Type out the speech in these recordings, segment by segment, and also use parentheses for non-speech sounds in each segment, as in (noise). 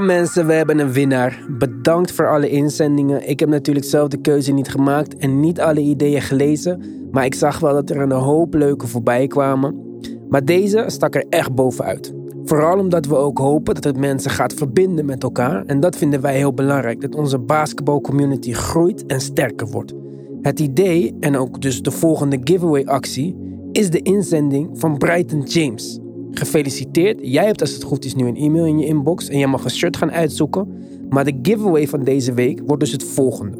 Mensen, we hebben een winnaar. Bedankt voor alle inzendingen. Ik heb natuurlijk zelf de keuze niet gemaakt en niet alle ideeën gelezen. Maar ik zag wel dat er een hoop leuke voorbij kwamen. Maar deze stak er echt bovenuit. Vooral omdat we ook hopen dat het mensen gaat verbinden met elkaar. En dat vinden wij heel belangrijk. Dat onze basketbalcommunity groeit en sterker wordt. Het idee, en ook dus de volgende giveaway actie, is de inzending van Brighton James. Gefeliciteerd, jij hebt als het goed is nu een e-mail in je inbox en jij mag een shirt gaan uitzoeken. Maar de giveaway van deze week wordt dus het volgende.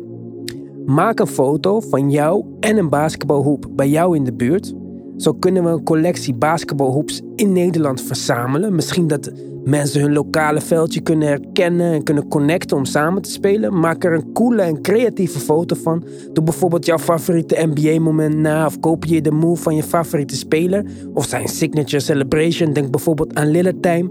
Maak een foto van jou en een basketbalhoep bij jou in de buurt. Zo kunnen we een collectie basketbalhoeps in Nederland verzamelen. Misschien dat mensen hun lokale veldje kunnen herkennen en kunnen connecten om samen te spelen. Maak er een coole en creatieve foto van. Doe bijvoorbeeld jouw favoriete NBA-moment na of kopieer de move van je favoriete speler of zijn signature celebration. Denk bijvoorbeeld aan Lillard Time.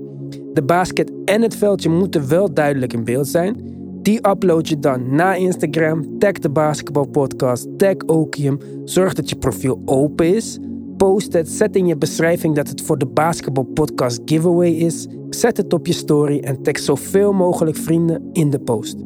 De basket en het veldje moeten wel duidelijk in beeld zijn. Die upload je dan naar Instagram. Tag de basketbalpodcast. Tag Okium. Zorg dat je profiel open is. Post het. Zet in je beschrijving dat het voor de Basketball Podcast giveaway is. Zet het op je story en tag zoveel mogelijk vrienden in de post.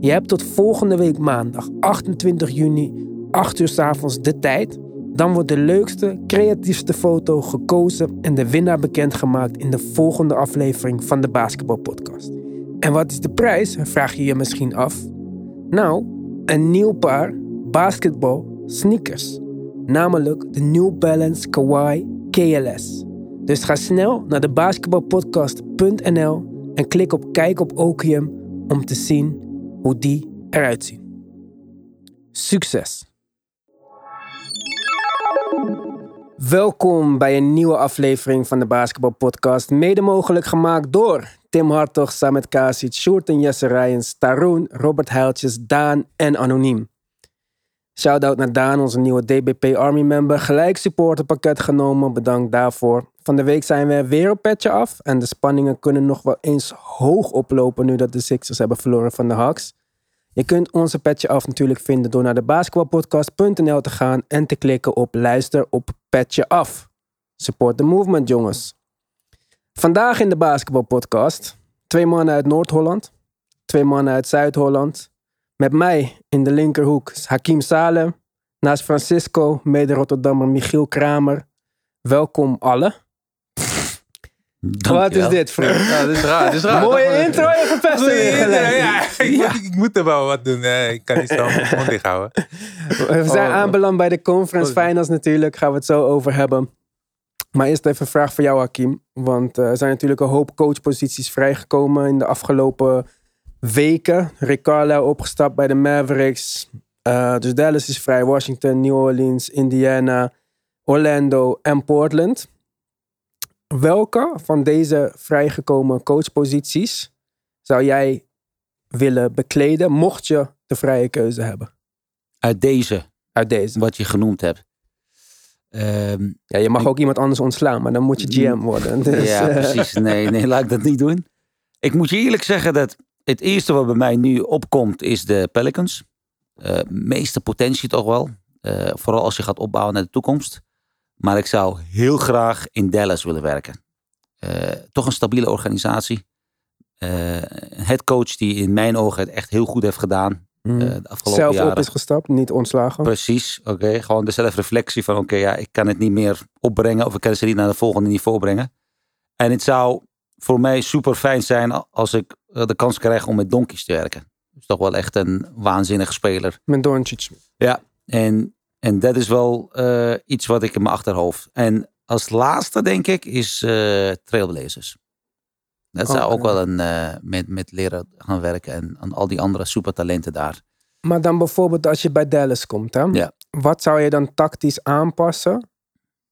Je hebt tot volgende week maandag 28 juni 8 uur s avonds de tijd. Dan wordt de leukste, creatiefste foto gekozen en de winnaar bekendgemaakt in de volgende aflevering van de Basketball Podcast. En wat is de prijs? Vraag je je misschien af. Nou, een nieuw paar basketball sneakers. Namelijk de New Balance Kawaii KLS. Dus ga snel naar de basketbalpodcast.nl en klik op Kijk op Okium om te zien hoe die eruit zien. Succes! Welkom bij een nieuwe aflevering van de Basketball Podcast. Mede mogelijk gemaakt door Tim Hartog, Samet Kasic, Sjoerd en Jesse Rijens, Taroen, Robert Heiltjes, Daan en Anoniem. Shoutout naar Daan, onze nieuwe DBP Army member. Gelijk supporterpakket genomen, bedankt daarvoor. Van de week zijn we weer op petje af. En de spanningen kunnen nog wel eens hoog oplopen nu dat de Sixers hebben verloren van de Hawks. Je kunt onze petje af natuurlijk vinden door naar de basketbalpodcast.nl te gaan en te klikken op luister op petje af. Support the movement jongens. Vandaag in de basketbalpodcast twee mannen uit Noord-Holland, twee mannen uit Zuid-Holland. Met mij in de linkerhoek is Hakim Salem. Naast Francisco, mede-Rotterdammer Michiel Kramer. Welkom allen. Wat is dit, vriend? Ja, dit is raar. Dit is raar. Mooie intro en verpesting Ja, ik, moet, ik moet er wel wat doen. Ik kan niet zo mijn mond dicht houden. We zijn Oh, aanbeland bij de conference oh. finals natuurlijk. Gaan we het zo over hebben. Maar eerst even een vraag voor jou, Hakim. Want eh, er zijn natuurlijk een hoop coachposities vrijgekomen in de afgelopen weken. Rick Carlisle opgestapt bij de Mavericks. Eh, dus Dallas is vrij. Washington, New Orleans, Indiana, Orlando en Portland. Welke van deze vrijgekomen coachposities zou jij willen bekleden, mocht je de vrije keuze hebben? Uit deze, Uit deze. wat je genoemd hebt. Ehm, Ja, je mag ook iemand anders ontslaan, maar dan moet je GM worden. (laughs) Dus, ja, eh, precies. Nee, nee, laat ik dat niet doen. Ik moet je eerlijk zeggen dat het eerste wat bij mij nu opkomt is de Pelicans. Eh, meeste potentie toch wel. Eh, vooral als je gaat opbouwen naar de toekomst. Maar ik zou heel graag in Dallas willen werken. Eh, toch een stabiele organisatie. Een headcoach die in mijn ogen het echt heel goed heeft gedaan. mm. eh, de afgelopen Zelf jaren. op is gestapt, niet ontslagen. Precies, oké. Gewoon de zelfreflectie van oké, ja, ik kan het niet meer opbrengen of ik kan ze niet naar het volgende niveau brengen. En het zou voor mij super fijn zijn als ik eh, de kans krijg om met Donkies te werken. Dat is toch wel echt een waanzinnige speler. Met Doncic. Ja, en, en dat is wel eh, iets wat ik in mijn achterhoofd. En als laatste denk ik is eh Trailblazers. Dat zou Oh, ook ja. wel een, met, met leren gaan werken en aan al die andere supertalenten daar. Maar dan bijvoorbeeld als je bij Dallas komt, hè? Ja. wat zou je dan tactisch aanpassen?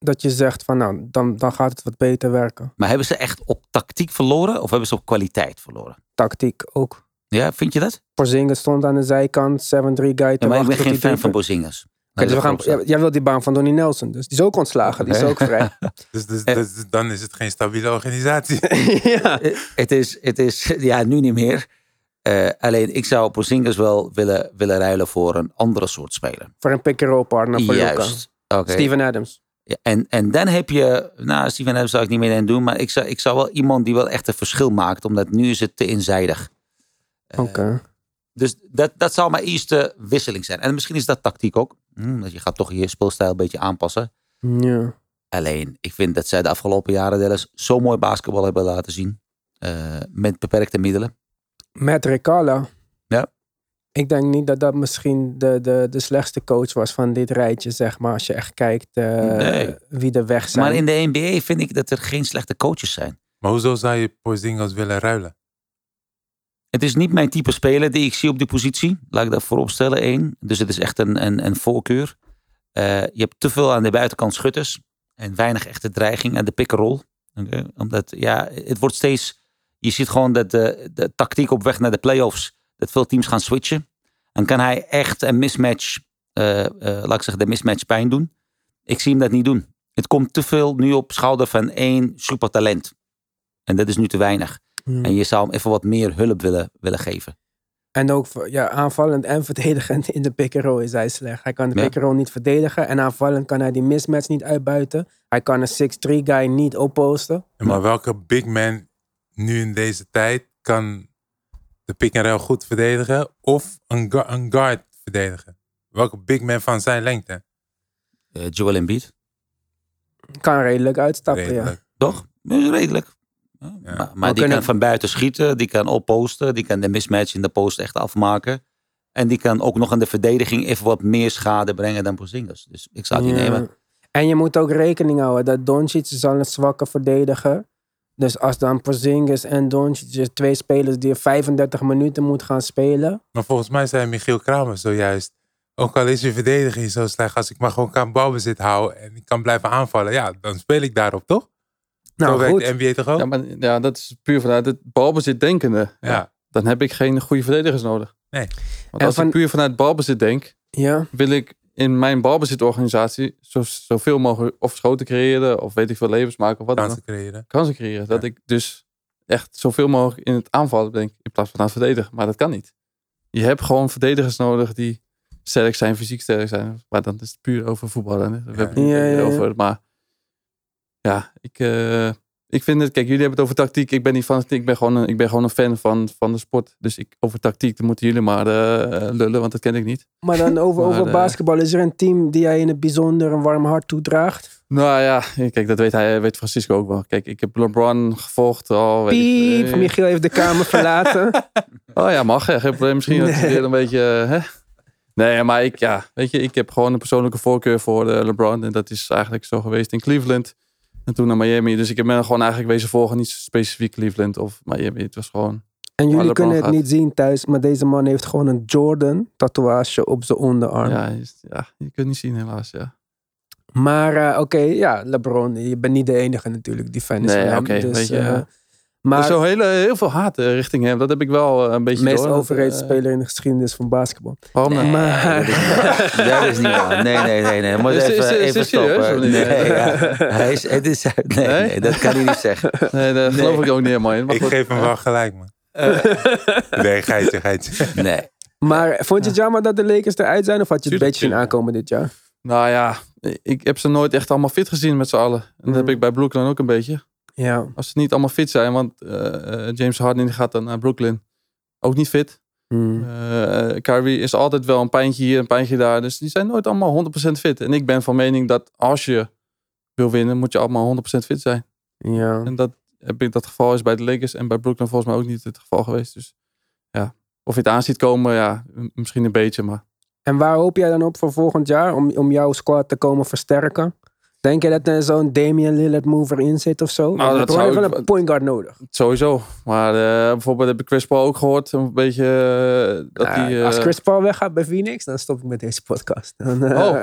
Dat je zegt van nou, dan, dan gaat het wat beter werken. Maar hebben ze echt op tactiek verloren of hebben ze op kwaliteit verloren? Tactiek ook. Ja, vind je dat? Porzingis stond aan de zijkant, 7-3 guy Ja, maar ik ben geen fan van Bozingers. Kijk, dus we gaan, ja, jij wilt die baan van Donnie Nelson, dus die is ook ontslagen, die is ook vrij. (laughs) (laughs) Dus, dus, Eh. dus dan is het geen stabiele organisatie. (laughs) ja. Het is, het is, ja, nu niet meer. Eh, alleen, ik zou Bozingers wel willen, willen ruilen voor een andere soort speler. Voor een pick-and-roll partner voor. Juist. Oké. Steven Adams. Ja, en, en dan heb je, nou, Steven Adams zou ik niet meer doen, maar ik zou, ik zou wel iemand die wel echt een verschil maakt, omdat nu is het te eenzijdig. Oké. Dus dat, dat zou mijn eerste wisseling zijn. En misschien is dat tactiek ook. Hm, dat je gaat toch je speelstijl een beetje aanpassen. Ja. Alleen, ik vind dat zij de afgelopen jaren Dallas zo mooi basketbal hebben laten zien. eh, met beperkte middelen. Met Recala. Ik denk niet dat dat misschien de, de, de slechtste coach was van dit rijtje, zeg maar. Als je echt kijkt eh, Nee. wie er weg zijn. Maar in de NBA vind ik dat er geen slechte coaches zijn. Maar hoezo zou je Porzingis willen ruilen? Het is niet mijn type speler die ik zie op die positie. Laat ik dat voorop stellen, één. Dus het is echt een, een, een voorkeur. Eh, je hebt te veel aan de buitenkant schutters. En weinig echte dreiging aan de pick-and-roll. Oké, Omdat, ja, het wordt steeds... Je ziet gewoon dat de, de tactiek op weg naar de playoffs... dat veel teams gaan switchen. En kan hij echt een mismatch... eh, eh, laat ik zeggen, de mismatch pijn doen. Ik zie hem dat niet doen. Het komt te veel nu op schouder van één supertalent. En dat is nu te weinig. Hmm. En je zou hem even wat meer hulp willen, willen geven. En ook voor- ja, aanvallend en verdedigend in de pick-and-roll is hij slecht. Hij kan de Ja. pick-and-roll niet verdedigen. En aanvallend kan hij die mismatch niet uitbuiten. Hij kan een 6'3 guy niet opposten. Maar welke big man nu in deze tijd kan de pick and roll goed verdedigen of een, gu- een guard verdedigen? Welke big man van zijn lengte? Eh, Joel Embiid, Kan redelijk uitstappen, ja. Redelijk. toch? Eh, Redelijk. Ja, Ja. Maar, maar die kunnen- kan van buiten schieten, die kan opposten, die kan de mismatch in de post echt afmaken. En die kan ook nog aan de verdediging even wat meer schade brengen dan Porzingis. Dus ik zou die Ja. nemen. En je moet ook rekening houden dat Doncic is al een zwakke verdediger. Dus als dan Porzingis en Doncic, dus twee spelers die 35 minuten moeten gaan spelen. Maar volgens mij zei Michiel Kramer zojuist. Ook al is je verdediging zo slecht, als ik maar gewoon kan balbezit houden en ik kan blijven aanvallen, ja, dan speel ik daarop, toch? zo Nou werkt goed, de NBA toch ook? Ja, maar ja, dat is puur vanuit het balbezit denkende. Ja. Dan heb ik geen goede verdedigers nodig. Nee. Want En als van- ik puur vanuit balbezit denk, ja. wil ik in mijn balbezitorganisatie zo, zoveel mogelijk of schoten creëren of weet ik veel levens maken of wat dan ook. kansen creëren. Kansen creëren. Dat ik dus echt zoveel mogelijk in het aanvallen denk in plaats van aan het verdedigen. Maar dat kan niet. Je hebt gewoon verdedigers nodig die sterk zijn, fysiek sterk zijn. Maar dan is het puur over voetballen. We Ja. hebben het niet Ja, ja, ja. over. Maar ja, ik, eh, ik vind het. Kijk, jullie hebben het over tactiek. Ik ben niet van. Ik ben gewoon een, ik ben gewoon een fan van, van de sport. Dus ik, over tactiek dan moeten jullie maar eh, lullen, want dat ken ik niet. Maar dan over, Maar, over eh, basketbal. Is er een team die jij in het bijzonder een warm hart toedraagt? Nou ja, kijk, dat weet hij, weet Francisco ook wel. Kijk, ik heb LeBron gevolgd ik- Piep, eh, Michiel heeft de kamer verlaten. (laughs) Oh ja, mag. hè. Geen probleem. Misschien Nee. weer een beetje... Hè? Nee, maar ik, ja, weet je, ik heb gewoon een persoonlijke voorkeur voor eh, LeBron. En dat is eigenlijk zo geweest in Cleveland. En toen naar Miami. Dus ik heb me gewoon eigenlijk wezen volgen. Niet specifiek Cleveland of Miami. Het was gewoon... En jullie kunnen het gaat. niet zien thuis, maar deze man heeft gewoon een Jordan tatoeage op zijn onderarm. Ja, ja, je kunt niet zien helaas, ja. Maar eh, oké, ja, LeBron, je bent niet de enige natuurlijk die fan is Nee, van hem. oké, dus, weet je, eh, ja. Maar zo hele, heel veel haat eh, richting hem. Dat heb ik wel eh, een beetje de meest door. Overrated eh, speler in de geschiedenis van basketbal. Waarom nou? Maar- dat, is, (laughs) dat is niet waar. Nee, nee, nee. nee. Moet Is- even, is- even is stoppen. Nee, ja. (laughs) Hij is, het is, nee, Nee? nee, dat kan hij niet zeggen. Nee, dat Nee. geloof ik ook niet helemaal in. Maar Ik goed. geef hem wel gelijk, man. Nee, geitje, geitje. Nee. Maar vond je het jammer dat de Lakers eruit zijn? Of had je het een beetje zien aankomen dit jaar? Nou ja, ik heb ze nooit echt allemaal fit gezien met z'n allen. En dat Mm. heb ik bij Brooklyn ook een beetje. Ja. Als ze niet allemaal fit zijn, want eh, eh, James Harden gaat dan naar Brooklyn. Ook niet fit. Hmm. Eh Kyrie is altijd wel een pijntje hier, een pijntje daar. Dus die zijn nooit allemaal 100% fit. En ik ben van mening dat als je wil winnen, moet je allemaal 100% fit zijn. Ja. En dat, heb ik, dat geval is bij de Lakers en bij Brooklyn volgens mij ook niet het geval geweest. Dus ja, of je het aan ziet komen, ja, misschien een beetje. Maar En waar hoop jij dan op voor volgend jaar om, om jouw squad te komen versterken? Denk je dat er zo'n Damian Lillard move erin zit of zo? Nou, dat we hebben zou wel ik- een point guard nodig. sowieso. Maar eh, bijvoorbeeld heb ik Chris Paul ook gehoord. Een beetje eh, dat hij... eh, als Chris Paul weggaat bij Phoenix, dan stop ik met deze podcast. Dan, Oh.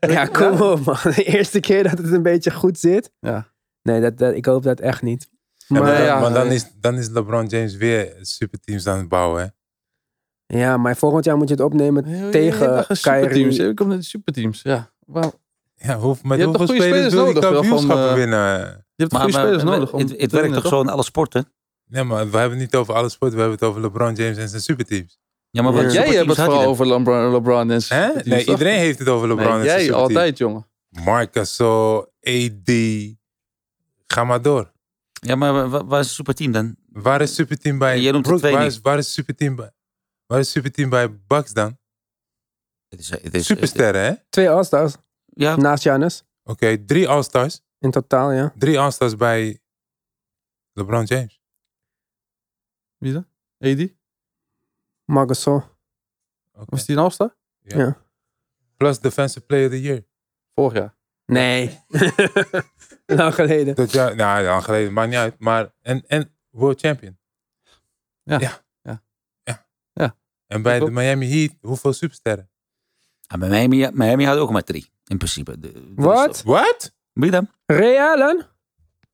(laughs) ja, kom op man. De eerste keer dat het een beetje goed zit. Ja. Nee, dat, dat, ik hoop dat echt niet. Ja, Maar, ja. maar dan, is, dan is LeBron James weer superteams aan het bouwen. Hè? ja, maar volgend jaar moet je het opnemen tegen toch superteams. Kyrie. Je komt naar de superteams. Ja. Waar- Ja, hoe, met Je hebt hoeveel toch goede spelers spelers wil je kampioenschappen eh, winnen? Je hebt goede spelers nodig. om het, werkt toch zo in alle sporten? Nee, maar we hebben het niet over alle sporten. We hebben het over LeBron James en zijn superteams. Ja, maar Ja. wat Jij hebt het vooral dan? over LeBron, LeBron en Hè? superteams, Nee, toch? iedereen heeft het over LeBron Nee, en zijn jij superteams. altijd, jongen. Marc Gasol, AD. Ga maar door. Ja, maar wa- wa- waar is het superteam dan? Waar is superteam bij Jij noemt Waar is, waar is superteam bij? Waar is superteam bij Bucks dan? Het is, het is, Supersterren, hè? Twee All-Stars. Ja, Naast Giannis. drie All-Stars. In totaal, ja. Drie All-Stars bij LeBron James. Wie dan? AD? Marc Gasol. Oké. Was die een All-Star? Ja. Ja. Plus Defensive Player of the Year. Vorig jaar. Nee. (laughs) Lang geleden. Dat jaar, nou, lang geleden, maakt niet uit. Maar, en, en World Champion. Ja. Ja. Ja. ja. Ja. En bij de. Miami Heat, hoeveel supersterren? Ah, bij Miami, Miami had ook maar drie, in principe. De- Wat? What? Wie dan? Ray Allen?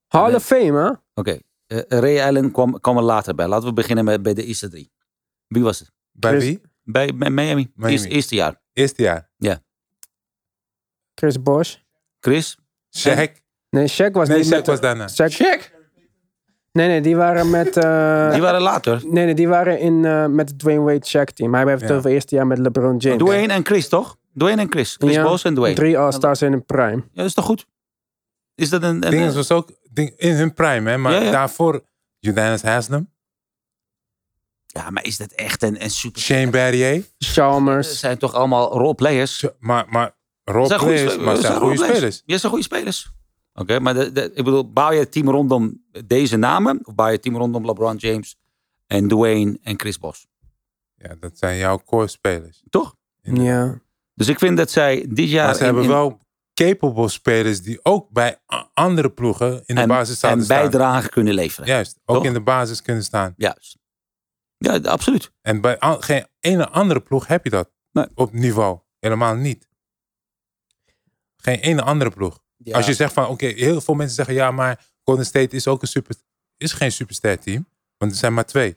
Hall Nee. of Fame, hè? Oké, eh, Ray Allen kwam, kwam er later bij. Laten we beginnen met, bij de eerste drie. Wie was het? Bij Chris- wie? Bij, bij Miami. Miami. Eerste, eerste jaar. Eerste jaar. Chris Bosh. Chris? Shaq. Nee, Shaq was Nee, niet Shaq met... was daarna. Shaq. Nee, nee, die waren met... eh, Die waren later. Nee, nee, die waren in, eh, met het Dwayne Wade Shaq team. Maar hij heeft het Ja. over het eerste jaar met LeBron James. Dwayne en Chris, toch? Dwayne en Chris. Chris Ja, en Dwayne. Drie All-Stars in een prime. Ja, dat is toch goed? Is dat een... een Dingen was ook ding, in hun prime, hè? Maar Ja, ja. daarvoor Udonis Haslam, ja, maar is dat echt een, een super... Shane Battier. Ze Chalmers. zijn toch allemaal roleplayers? Maar, maar role Zijn goede players, spe- maar zijn goede roleplayers. spelers. Ja, zijn goede spelers. Oké, maar de, de, ik bedoel, bouw je het team rondom deze namen? Of bouw je het team rondom LeBron James en Dwayne en Chris Bosh? Ja, dat zijn jouw core spelers. Toch? Ja. Dus ik vind dat zij dit jaar... maar ze in- hebben in- wel capable spelers die ook bij andere ploegen in de en, basis zouden en staan. bijdrage kunnen leveren. Juist, ook Toch? in de basis kunnen staan. Juist. Ja, absoluut. En bij geen ene andere ploeg heb je dat Nee. op niveau. Helemaal niet. Geen ene andere ploeg. Ja. Als je zegt van, oké, heel veel mensen zeggen ja, maar Golden State is ook een super, is geen superster team, want er zijn maar twee.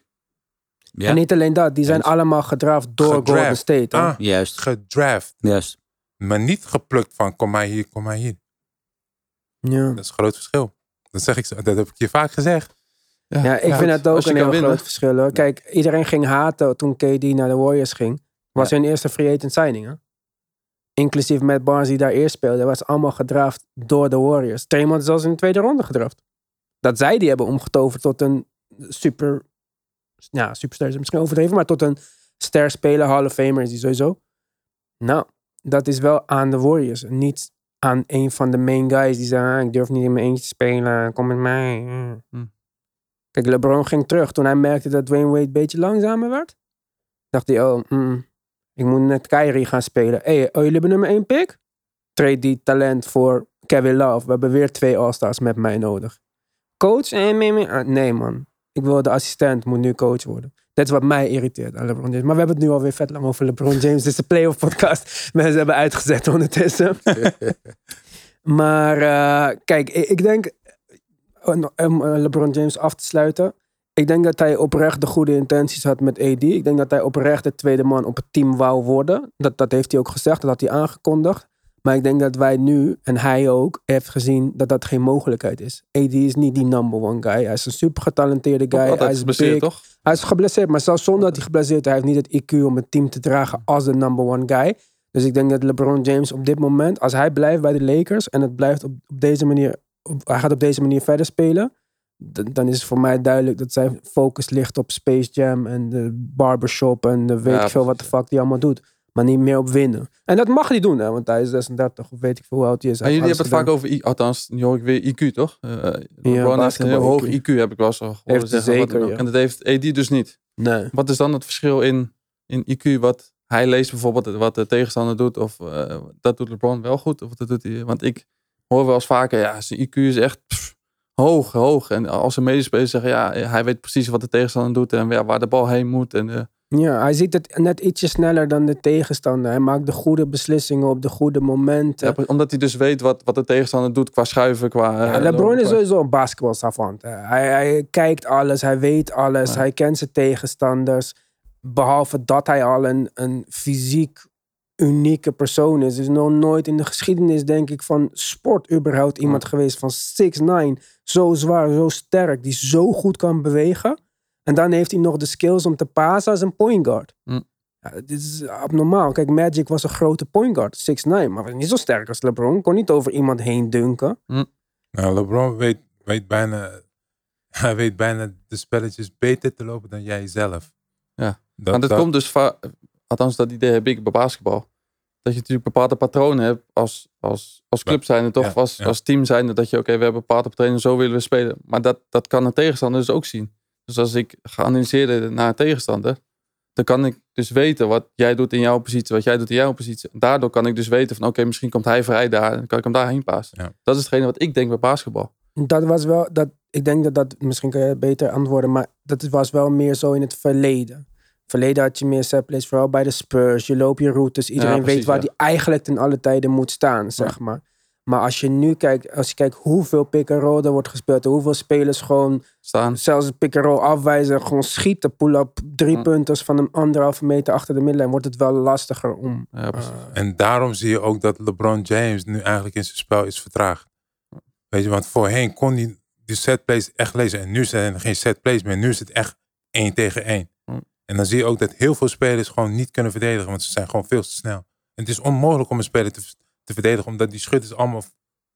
Ja, En niet alleen dat, die zijn allemaal gedraft door Gedraft. Golden State. Ah, Juist. gedraft, Juist. maar niet geplukt van kom maar hier, kom maar hier. Ja. Dat is een groot verschil. Dat zeg ik, zo- dat heb ik je vaak gezegd. Ja, ik vind dat ook een heel winnen. groot verschil. Hoor. Kijk, iedereen ging haten toen KD naar de Warriors ging. Was Ja. hun eerste free agent signing. Hè? Inclusief Matt Barnes die daar eerst speelde. was allemaal gedraft door de Warriors. Tremont is zelfs in de tweede ronde gedraft. Dat zij die hebben omgetoverd tot een super... Ja, superster is misschien overdreven. Maar tot een ster speler, Hall of Famer is die sowieso. Nou, dat is wel aan de Warriors. Niet aan een van de main guys die zeggen... "Ah, ik durf niet in mijn eentje te spelen. Kom met mij. Hm. Kijk, LeBron ging terug toen hij merkte dat Dwayne Wade een beetje langzamer werd. Dacht hij, oh, mm, ik moet net Kyrie gaan spelen. Hé, hey, oh, jullie hebben nummer één pick? Trade die talent voor Kevin Love. We hebben weer twee All-Stars met mij nodig. Coach? Nee, nee, ah, nee, man. Ik wil de assistent, moet nu coach worden. Dat is wat mij irriteert aan LeBron James. Maar we hebben het nu alweer vet lang over LeBron James. Dit is de playoff podcast. (laughs) Mensen hebben uitgezet ondertussen. (laughs) maar eh, kijk, ik, denk om om, eh, LeBron James af te sluiten. Ik denk dat hij oprecht de goede intenties had met AD. Ik denk dat hij oprecht de tweede man op het team wou worden. Dat, dat heeft hij ook gezegd, dat had hij aangekondigd. Maar ik denk dat wij nu, en hij ook, heeft gezien dat dat geen mogelijkheid is. AD is niet die number one guy. Hij is een super getalenteerde guy. hij is geblesseerd, toch? Hij is geblesseerd, maar zelfs zonder dat hij geblesseerd is, hij heeft niet het IQ om het team te dragen als de number one guy. Dus ik denk dat LeBron James op dit moment, als hij blijft bij de Lakers en het blijft op, op deze manier, op- hij gaat op deze manier verder spelen, dan is het voor mij duidelijk dat zijn focus ligt op Space Jam en de barbershop en de weet Ja, ik veel wat de fuck die allemaal doet. Maar niet meer op winnen. En dat mag hij doen, hè, want hij is 36 of weet ik veel hoe oud hij is. En jullie hebben het vaak over, I, althans, nu hoor ik weer IQ, toch? Eh LeBron heeft een heel hoog IQ. IQ, heb ik wel eens al zeggen. wat zeker, ja. En dat heeft AD dus niet. Nee. Wat is dan het verschil in, in IQ wat hij leest bijvoorbeeld, wat de tegenstander doet? Of eh, dat doet LeBron wel goed? Of dat doet hij, want ik hoor wel eens vaker, ja, zijn IQ is echt pff, hoog, hoog. En als zijn medespelers zeggen, ja, hij weet precies wat de tegenstander doet en ja, waar de bal heen moet. En, eh, Ja, hij ziet het net ietsje sneller dan de tegenstander. Hij maakt de goede beslissingen op de goede momenten. ja, omdat hij dus weet wat, wat de tegenstander doet qua schuiven, qua... Ja, eh, LeBron lopen, is sowieso een basketbalsavant. hè. Hij, hij kijkt alles, hij weet alles, Ja. hij kent zijn tegenstanders. Behalve dat hij al een, een fysiek unieke persoon is. Er is nog nooit in de geschiedenis, denk ik, van sport überhaupt iemand geweest van 6'9. Zo zwaar, zo sterk, die zo goed kan bewegen. En dan heeft hij nog de skills om te pasen als een point guard. Hm. Ja, dit is abnormaal. Kijk, Magic was een grote point guard, 6'9, maar was niet zo sterk als LeBron. Kon niet over iemand heen dunken. Nou, LeBron weet, weet bijna, (laughs) hij weet bijna de spelletjes beter te lopen dan jij zelf. Ja. Dat, Maar dat, dat- komt dus althans dat idee heb ik bij basketbal. Dat je natuurlijk bepaalde patronen hebt als, als, als club zijnde, toch? Ja, als, ja. als team zijnde, dat je, oké, we hebben bepaalde patronen, zo willen we spelen. Maar dat, dat kan een tegenstander dus ook zien. Dus als ik ga analyseren naar een tegenstander, dan kan ik dus weten wat jij doet in jouw positie, wat jij doet in jouw positie. Daardoor kan ik dus weten van, oké, misschien komt hij vrij daar, en dan kan ik hem daarheen passen. Ja. Dat is hetgene wat ik denk bij basketbal. Dat was wel, dat, ik denk dat dat, misschien kan je beter antwoorden, maar dat was wel meer zo in het verleden. Verleden had je meer setplays, vooral bij de Spurs. Je loopt je routes, iedereen precies, weet waar ja. die eigenlijk ten alle tijden moet staan, zeg maar. Maar als je nu kijkt, als je kijkt hoeveel pick-and-roll er wordt gespeeld, en hoeveel spelers gewoon Staan. zelfs pick-and-roll afwijzen, gewoon schieten, pull-up, drie Hm. punters van een anderhalve meter achter de middenlijn, wordt het wel lastiger om... Ja, eh, En daarom zie je ook dat LeBron James nu eigenlijk in zijn spel is vertraagd. Weet je, want voorheen kon hij die setplays echt lezen. En nu zijn er geen setplays meer. Nu is het echt één tegen één. Hm. En dan zie je ook dat heel veel spelers gewoon niet kunnen verdedigen. Want ze zijn gewoon veel te snel. En het is onmogelijk om een speler te, te verdedigen. Omdat die schutters allemaal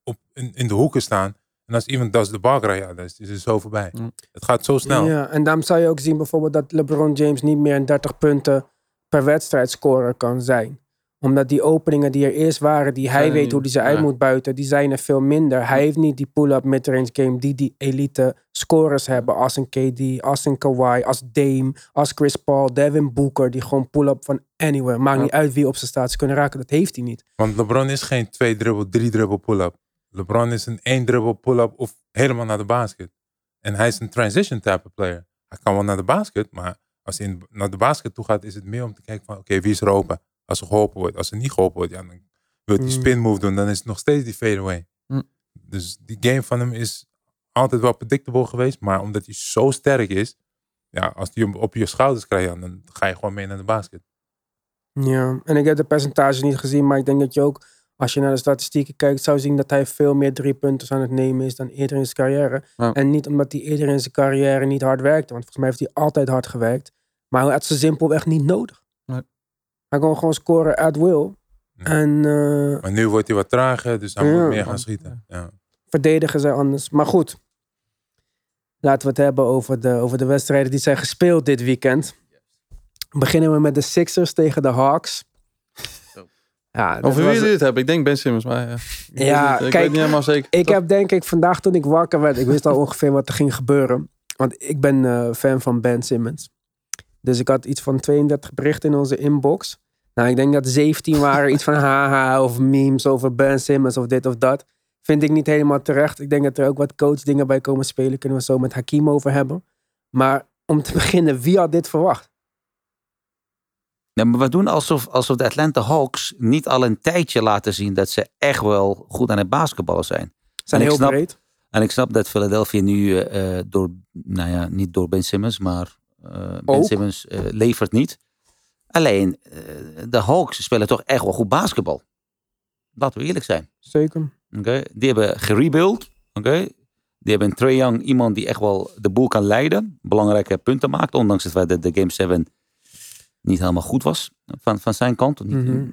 op, in, in de hoeken staan. En als iemand das de bal krijgt, ja, dan is het zo voorbij. Het gaat zo snel. Ja, en daarom zou je ook zien bijvoorbeeld dat LeBron James niet meer een 30 punten per wedstrijd scorer kan zijn. Omdat die openingen die er eerst waren, die hij Zijn weet hoe die ze uit moet buiten, die zijn er veel minder. Hij heeft niet die pull-up midrange game die die elite scorers hebben. Als een KD, als een Kawhi, als Dame, als Chris Paul, Devin Booker. Die gewoon pull-up van anywhere. Maakt Ja. niet uit wie op zijn staat ze kunnen raken. Dat heeft hij niet. Want LeBron is geen twee dribbel, drie dribbel pull-up. LeBron is een één dribbel pull-up of helemaal naar de basket. En hij is een transition type player. Hij kan wel naar de basket, maar als hij naar de basket toe gaat, is het meer om te kijken van oké, wie is er open? Als er geholpen wordt. Als er niet geholpen wordt, ja, dan wil hij die Mm. spin move doen. Dan is het nog steeds die fadeaway. Mm. Dus die game van hem is altijd wel predictable geweest. Maar omdat hij zo sterk is, ja, als hij hem op je schouders krijgt, dan ga je gewoon mee naar de basket. Ja, en ik heb de percentage niet gezien, maar ik denk dat je ook, als je naar de statistieken kijkt, zou zien dat hij veel meer drie punten aan het nemen is dan eerder in zijn carrière. Ja. En niet omdat hij eerder in zijn carrière niet hard werkte, want volgens mij heeft hij altijd hard gewerkt. Maar hij had ze simpelweg niet nodig. Hij kon gewoon scoren at will. Ja. En eh, Maar nu wordt hij wat trager, dus hij Ja. moet meer gaan schieten. Ja. verdedigen ze anders. Maar goed, laten we het hebben over de, over de wedstrijden die zijn gespeeld dit weekend. Beginnen we met de Sixers tegen de Hawks. (laughs) Ja, Over wie jullie het hebben? Ik denk Ben Simmons, maar ja. Ik Ja, weet niet, ik kijk, weet niet helemaal zeker. Ik Toch? heb denk ik vandaag toen ik wakker werd, ik wist al ongeveer wat er ging gebeuren. Want ik ben eh, fan van Ben Simmons. Dus ik had iets van 32 berichten in onze inbox. Nou, ik denk dat 17 waren iets van (laughs) haha of memes over Ben Simmons of dit of dat. Vind ik niet helemaal terecht. Ik denk dat er ook wat coachdingen bij komen spelen. Kunnen we zo met Hakim over hebben. Maar om te (laughs) beginnen, wie had dit verwacht? Ja, maar we doen alsof, alsof de Atlanta Hawks niet al een tijdje laten zien dat ze echt wel goed aan het basketballen zijn. Zijn En heel snap- breed. En ik snap dat Philadelphia nu eh, eh, door, nou ja, niet door Ben Simmons, maar Ben Ook. Simmons eh, levert niet. Alleen, eh, de Hawks spelen toch echt wel goed basketbal. Laten we eerlijk zijn. Zeker. Oké, Die hebben gerebuild. Oké, Die hebben Trae Young, iemand die echt wel de boel kan leiden. Belangrijke punten maakt. Ondanks dat de Game 7 niet helemaal goed was. Van, van zijn kant. Mhm.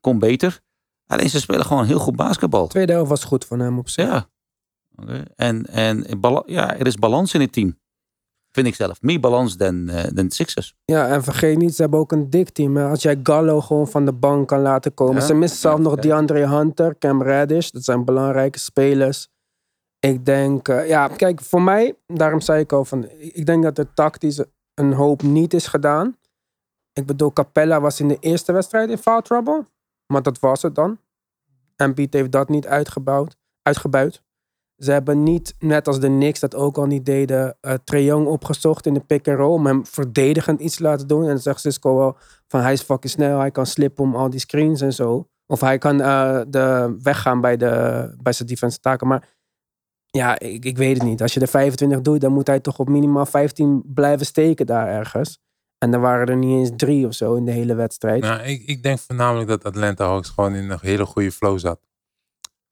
Kon beter. Alleen ze spelen gewoon heel goed basketbal. Tweede helft was goed van hem op zich. Ja. Oké. En, en ja, er is balans in het team. Vind ik zelf. Meer balans dan, eh dan Sixers. Ja, en vergeet niet, ze hebben ook een dik team. hè. Als jij Gallo gewoon van de bank kan laten komen. Ja, Ze missen zelf ja, nog. DeAndre Hunter, Cam Reddish. Dat zijn belangrijke spelers. Ik denk, eh, ja, kijk, voor mij, daarom zei ik al van, ik denk dat er tactisch een hoop niet is gedaan. Ik bedoel, Capella was in de eerste wedstrijd in foul trouble. Maar dat was het dan. En Piet heeft dat niet uitgebouwd, uitgebuit. Ze hebben niet, net als de Knicks dat ook al niet deden, uh, Trae Young opgezocht in de pick-and-roll. Om hem verdedigend iets te laten doen. En dan zegt Cisco wel van hij is fucking snel. Hij kan slippen om al die screens en zo. Of hij kan eh, de, weggaan bij, de, bij zijn defensive taken. Maar ja, ik, ik weet het niet. Als je er 25 doet, dan moet hij toch op minimaal 15 blijven steken daar ergens. En dan waren er niet eens drie of zo in de hele wedstrijd. Nou, ik, ik denk voornamelijk dat Atlanta Hawks gewoon in een hele goede flow zat.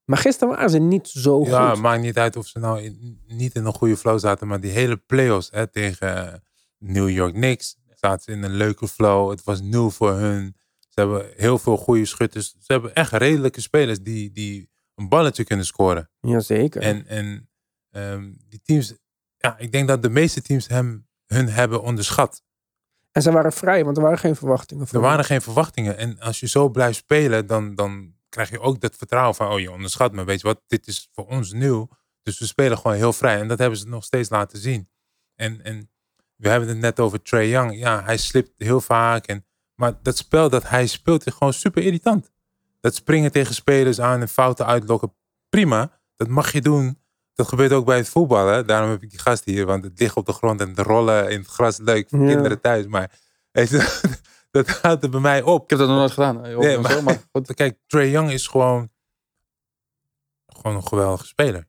Maar gisteren waren ze niet zo ja, goed. maakt niet uit of ze nou in- niet in een goede flow zaten, maar die hele playoffs hè, tegen New York Knicks zaten ze in een leuke flow. Het was nieuw voor hun. Ze hebben heel veel goede schutters. Ze hebben echt redelijke spelers die, die een balletje kunnen scoren. Jazeker. En, en ehm, die teams, ja, ik denk dat de meeste teams hem, hun hebben onderschat. En ze waren vrij, want er waren geen verwachtingen voor Er waren geen verwachtingen. En als je zo blijft spelen, dan, dan krijg je ook dat vertrouwen van, oh je onderschat me, weet je wat, dit is voor ons nieuw. Dus we spelen gewoon heel vrij. En dat hebben ze nog steeds laten zien. En, en we hebben het net over Trey Young. Ja, hij slipt heel vaak. En, maar dat spel dat hij speelt is gewoon super irritant. Dat springen tegen spelers aan en fouten uitlokken. Prima, dat mag je doen. Dat gebeurt ook bij het voetballen. Daarom heb ik die gast hier. Want het ligt op de grond en de rollen in het gras leuk voor Ja. kinderen thuis. Maar (laughs) dat gaat er bij mij op. Ik heb dat nog nooit gedaan. eh, Nee, maar- zo, maar (laughs) goed. Kijk, Trey Young is gewoon, gewoon een geweldige speler.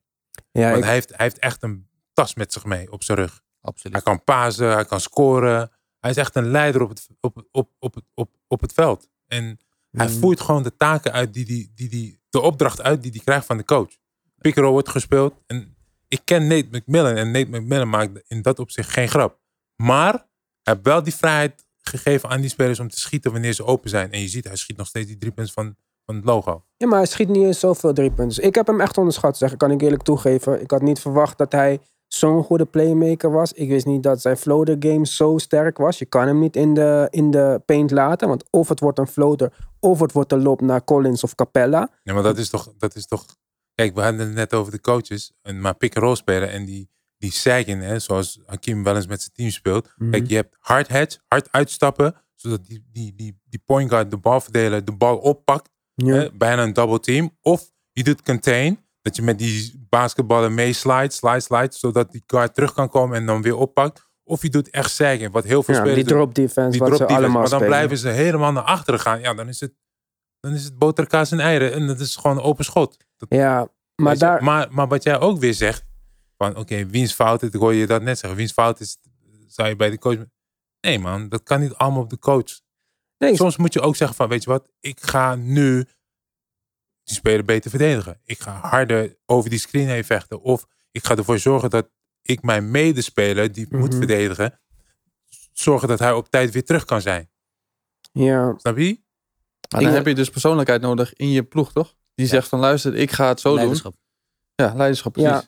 Ja, Want ik- hij, heeft, hij heeft echt een tas met zich mee op zijn rug. Absoluut. Hij kan pasen, hij kan scoren. Hij is echt een leider op het, op, op, op, op, op het veld. En hij Mm. voert gewoon de taken uit die, die, die, die de opdracht uit die hij krijgt van de coach. Pick and roll wordt gespeeld. En ik ken Nate McMillan en Nate McMillan maakt in dat opzicht geen grap. Maar hij heeft wel die vrijheid gegeven aan die spelers om te schieten wanneer ze open zijn. En je ziet, hij schiet nog steeds die drie punten van, van het logo. Ja, maar hij schiet niet eens zoveel drie punten. Ik heb hem echt onderschat, zeg, kan ik eerlijk toegeven. Ik had niet verwacht dat hij zo'n goede playmaker was. Ik wist niet dat zijn floater game zo sterk was. Je kan hem niet in de, in de paint laten, want of het wordt een floater, of het wordt een loop naar Collins of Capella. Ja, maar dat is toch, dat is toch. Kijk, we hadden het net over de coaches. En maar pick and roll spelen en die, die zeggen, hè, zoals Hakim wel eens met zijn team speelt. Kijk, je hebt hard hedge, hard uitstappen, zodat die, die, die, die point guard, de balverdeler, de bal oppakt. Hè, bijna een double team. Of je doet contain, dat je met die basketballen meeslijt, slide, slide, zodat die guard terug kan komen en dan weer oppakt. Of je doet echt zeggen, wat heel veel Ja, spelers die doen. drop defense, Die wat drop ze defense, allemaal maar dan spelen. blijven ze helemaal naar achteren gaan. Ja, dan is het, dan is het boterkaas en eieren. En dat is gewoon open schot. Dat, Ja, maar daar... maar, maar wat jij ook weer zegt, van oké, wiens fout is, hoor je dat net zeggen, wiens fout is, zou je bij de coach... Nee man, dat kan niet allemaal op de coach. Nee, Soms moet je ook zeggen van, weet je wat, ik ga nu die speler beter verdedigen. Ik ga harder over die screen heen vechten. Of ik ga ervoor zorgen dat ik mijn medespeler, die moet Mhm. verdedigen, zorgen dat hij op tijd weer terug kan zijn. ja, Snap je? Maar dan Ik- heb je dus persoonlijkheid nodig in je ploeg, toch? Die zegt van luister, ik ga het zo Leiderschap. doen. Ja, leiderschap, precies. Ja.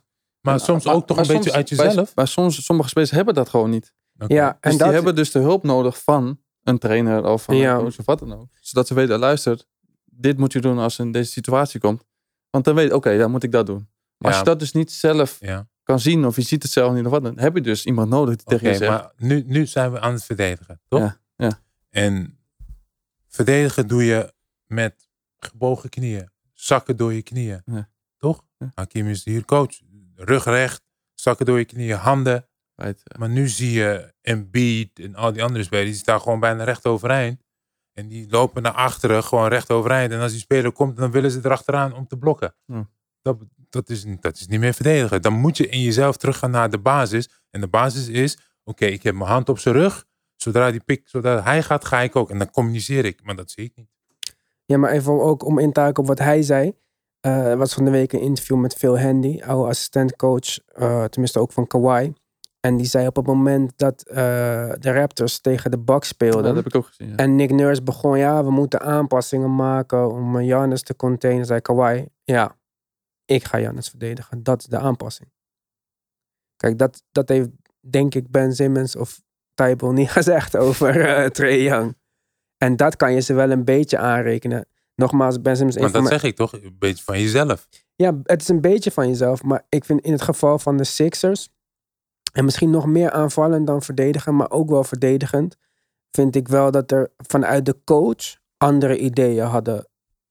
Maar soms ook toch een maar beetje soms- uit jezelf. Maar soms, sommige spelers hebben dat gewoon niet. Ja, Dus en die hebben dus de hulp nodig van een trainer of van Ja. een coach of wat dan ook. Zodat ze weten, luister, dit moet je doen als in deze situatie komt. Want dan weet je, oké, dan moet ik dat doen. Maar als je dat dus niet zelf Ja. kan zien of je ziet het zelf niet of wat, dan heb je dus iemand nodig die tegen je zegt. maar nu, nu zijn we aan het verdedigen, toch? Ja, ja. En verdedigen doe je met gebogen knieën, zakken door je knieën, Ja. toch? Ja. Hakim is hier coach, rug recht, zakken door je knieën, handen. Right, ja. Maar nu zie je Embiid en al die andere spelers, die staan gewoon bijna recht overeind. En die lopen naar achteren, gewoon recht overeind. En als die speler komt, dan willen ze erachteraan om te blokken. Dat, dat, is, dat is niet meer verdedigen. Dan moet je in jezelf teruggaan naar de basis. En de basis is, oké, ik heb mijn hand op zijn rug. Zodra, die pik, zodra hij gaat, ga ik ook. En dan communiceer ik. Maar dat zie ik niet. Ja, maar even ook om in te haken op wat hij zei. Eh, er was van de week een interview met Phil Handy, oude assistentcoach, eh, tenminste ook van Kawhi. En die zei op het moment dat eh, de Raptors tegen de Bucks Ja, speelden. dat heb ik ook gezien. ja. En Nick Nurse begon, ja, we moeten aanpassingen maken om eh, Giannis te containen. Zei Kawhi, ja, ik ga Giannis verdedigen. Dat is de aanpassing. Kijk, dat, dat heeft denk ik Ben Simmons of Tybal niet (laughs) gezegd over eh Trae Young. En dat kan je ze wel een beetje aanrekenen. Nogmaals, Ben Simmons... Maar dat mijn- zeg ik toch? Een beetje van jezelf. ja, het is een beetje van jezelf. Maar ik vind in het geval van de Sixers. En misschien nog meer aanvallend dan verdedigen. Maar ook wel verdedigend. Vind ik wel dat er vanuit de coach andere ideeën hadden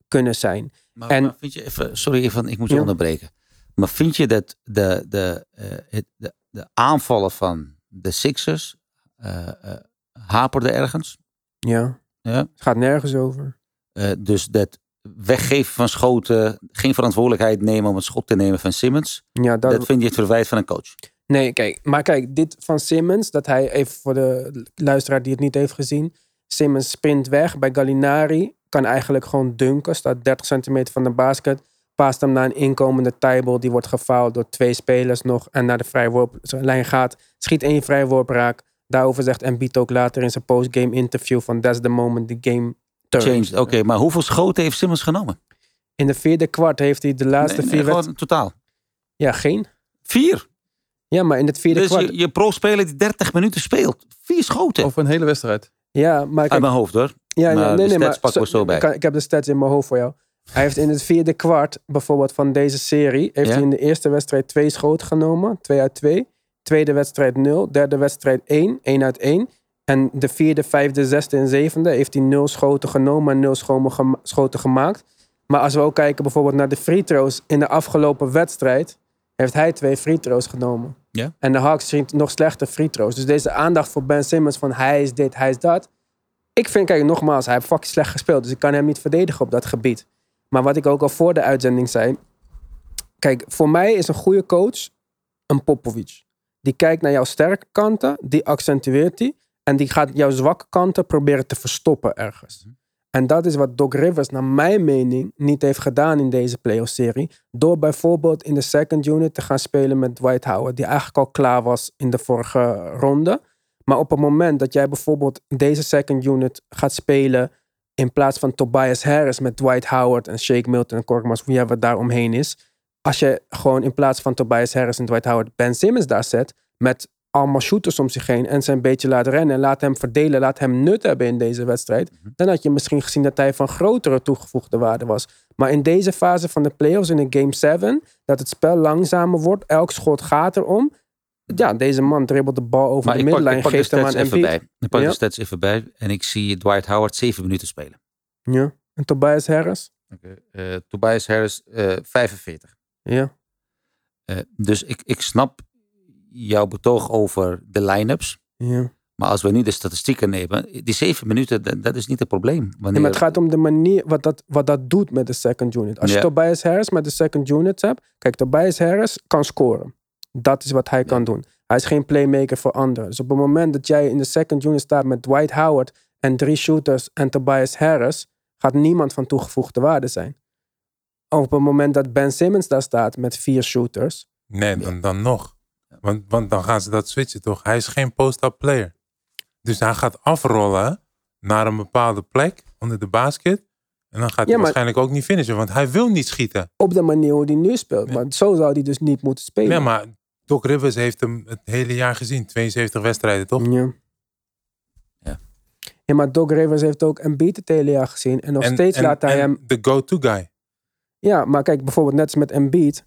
kunnen zijn. Maar, En- maar vind je even, sorry even, ik moet je Ja. onderbreken. Maar vind je dat de, de, eh, het, de, de aanvallen van de Sixers eh eh, haperden ergens? Ja, Ja? het gaat nergens over. Eh, dus dat weggeven van schoten, geen verantwoordelijkheid nemen om het schot te nemen van Simmons. Ja, dat, Dat vind je het verwijt van een coach. Nee, kijk, maar kijk, dit van Simmons, dat hij even voor de luisteraar die het niet heeft gezien. Simmons sprint weg bij Gallinari, kan eigenlijk gewoon dunken, staat 30 centimeter van de basket. Paast hem naar een inkomende Tybal, die wordt gefaald door twee spelers nog en naar de vrijworplijn gaat. Schiet één vrijworp raak, Daarover zegt Embiid ook later in zijn postgame interview van that's the moment the game. Changed. Oké, maar hoeveel schoten heeft Simmons genomen? In de vierde kwart heeft hij de laatste Nee, nee, vier gewoon wedstrijden... totaal. Ja, geen. Vier. Ja, maar in het vierde Dus kwart... je, je pro-speler die 30 minuten speelt. Vier schoten. Over een hele wedstrijd. Ja, maar Uit kijk, mijn hoofd hoor. Ja, Maar ja, de nee, nee, maar pakken we zo bij. Ik, kan- ik heb de stats in mijn hoofd voor jou. Hij heeft in het vierde kwart, bijvoorbeeld van deze serie, heeft Ja. hij in de eerste wedstrijd twee schoten genomen, twee uit twee. Tweede wedstrijd nul, derde wedstrijd één, één uit één. En de vierde, vijfde, zesde en zevende heeft hij nul schoten genomen en nul schoten gemaakt. Maar als we ook kijken bijvoorbeeld naar de free throws in de afgelopen wedstrijd, heeft hij twee free throws genomen. Ja. En de Hawks zien nog slechte free throws. Dus deze aandacht voor Ben Simmons van hij is dit, hij is dat. Ik vind, kijk, nogmaals, hij heeft fucking slecht gespeeld. Dus ik kan hem niet verdedigen op dat gebied. Maar wat ik ook al voor de uitzending zei. Kijk, voor mij is een goede coach een Popovic. Die kijkt naar jouw sterke kanten, die accentueert die. En die gaat jouw zwakke kanten proberen te verstoppen ergens. En dat is wat Doc Rivers, naar mijn mening, niet heeft gedaan in deze playoff-serie. Door bijvoorbeeld in de second unit te gaan spelen met Dwight Howard, die eigenlijk al klaar was in de vorige ronde. Maar op het moment dat jij bijvoorbeeld deze second unit gaat spelen in plaats van Tobias Harris met Dwight Howard en Shake Milton en Korkmaz, wie wat daar omheen is. Als je gewoon in plaats van Tobias Harris en Dwight Howard Ben Simmons daar zet met allemaal shooters om zich heen en ze een beetje laat rennen en laat hem verdelen, laat hem nut hebben in deze wedstrijd, dan had je misschien gezien dat hij van grotere toegevoegde waarde was. Maar in deze fase van de playoffs in de game 7, dat het spel langzamer wordt, elk schot gaat erom. Ja, deze man dribbelt de bal over Maar de middenlijn, de geeft hem stats aan even Embiid. bij. Ik pak Ja. de stats even bij. En ik zie Dwight Howard 7 minuten spelen. Ja. En Tobias Harris? Eh, Tobias Harris eh 45. Ja. Eh, dus ik, ik snap jouw betoog over de line-ups. ja. Maar als we nu de statistieken nemen, die 7 minuten, dat, dat is niet het probleem. Nee, Wanneer, maar het gaat om de manier wat dat, wat dat doet met de second unit. Als je. Tobias Harris met de second unit hebt. Kijk, Tobias Harris kan scoren. Dat is wat hij kan doen. Hij is geen playmaker voor anderen. Dus op het moment dat jij in de second unit staat met Dwight Howard en drie shooters en Tobias Harris, gaat niemand van toegevoegde waarde zijn. Op het moment dat Ben Simmons daar staat met vier shooters. Nee, dan, dan nog. Want, want dan gaan ze dat switchen toch? Hij is geen post-up player. Dus hij gaat afrollen naar een bepaalde plek onder de basket. En dan gaat hij Ja, waarschijnlijk ook niet finishen, want hij wil niet schieten. Op de manier hoe hij nu speelt. Maar zo zou hij dus niet moeten spelen. Nee, maar Doc Rivers heeft hem het hele jaar gezien. 72 wedstrijden, toch? Ja. Ja. Ja, maar Doc Rivers heeft ook Embiid het hele jaar gezien. En nog En- steeds en- laat hij en hem... De go-to guy. Ja, maar kijk, bijvoorbeeld net als met Embiid.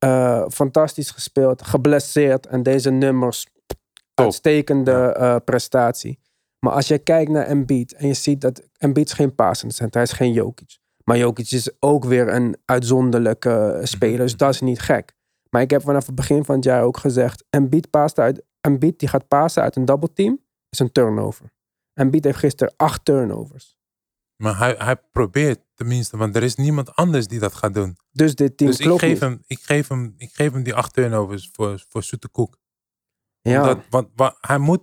Eh, fantastisch gespeeld, geblesseerd. En deze nummers, uitstekende eh, prestatie. Maar als je kijkt naar Embiid en je ziet dat Embiid is geen passende center, hij is geen Jokic. Maar Jokic is ook weer een uitzonderlijke eh, speler, dus dat is niet gek. Maar ik heb vanaf het begin van het jaar ook gezegd, Embiid, past uit, Embiid die gaat passen uit een double team, is een turnover. Embiid heeft gisteren acht turnovers. Maar hij, hij probeert tenminste, want er is niemand anders die dat gaat doen. Dus dit team dus ik klopt geef, niet. hem, ik, geef hem, ik geef hem die acht turnovers voor, voor zoete koek. ja. Omdat- want wa- hij, moet,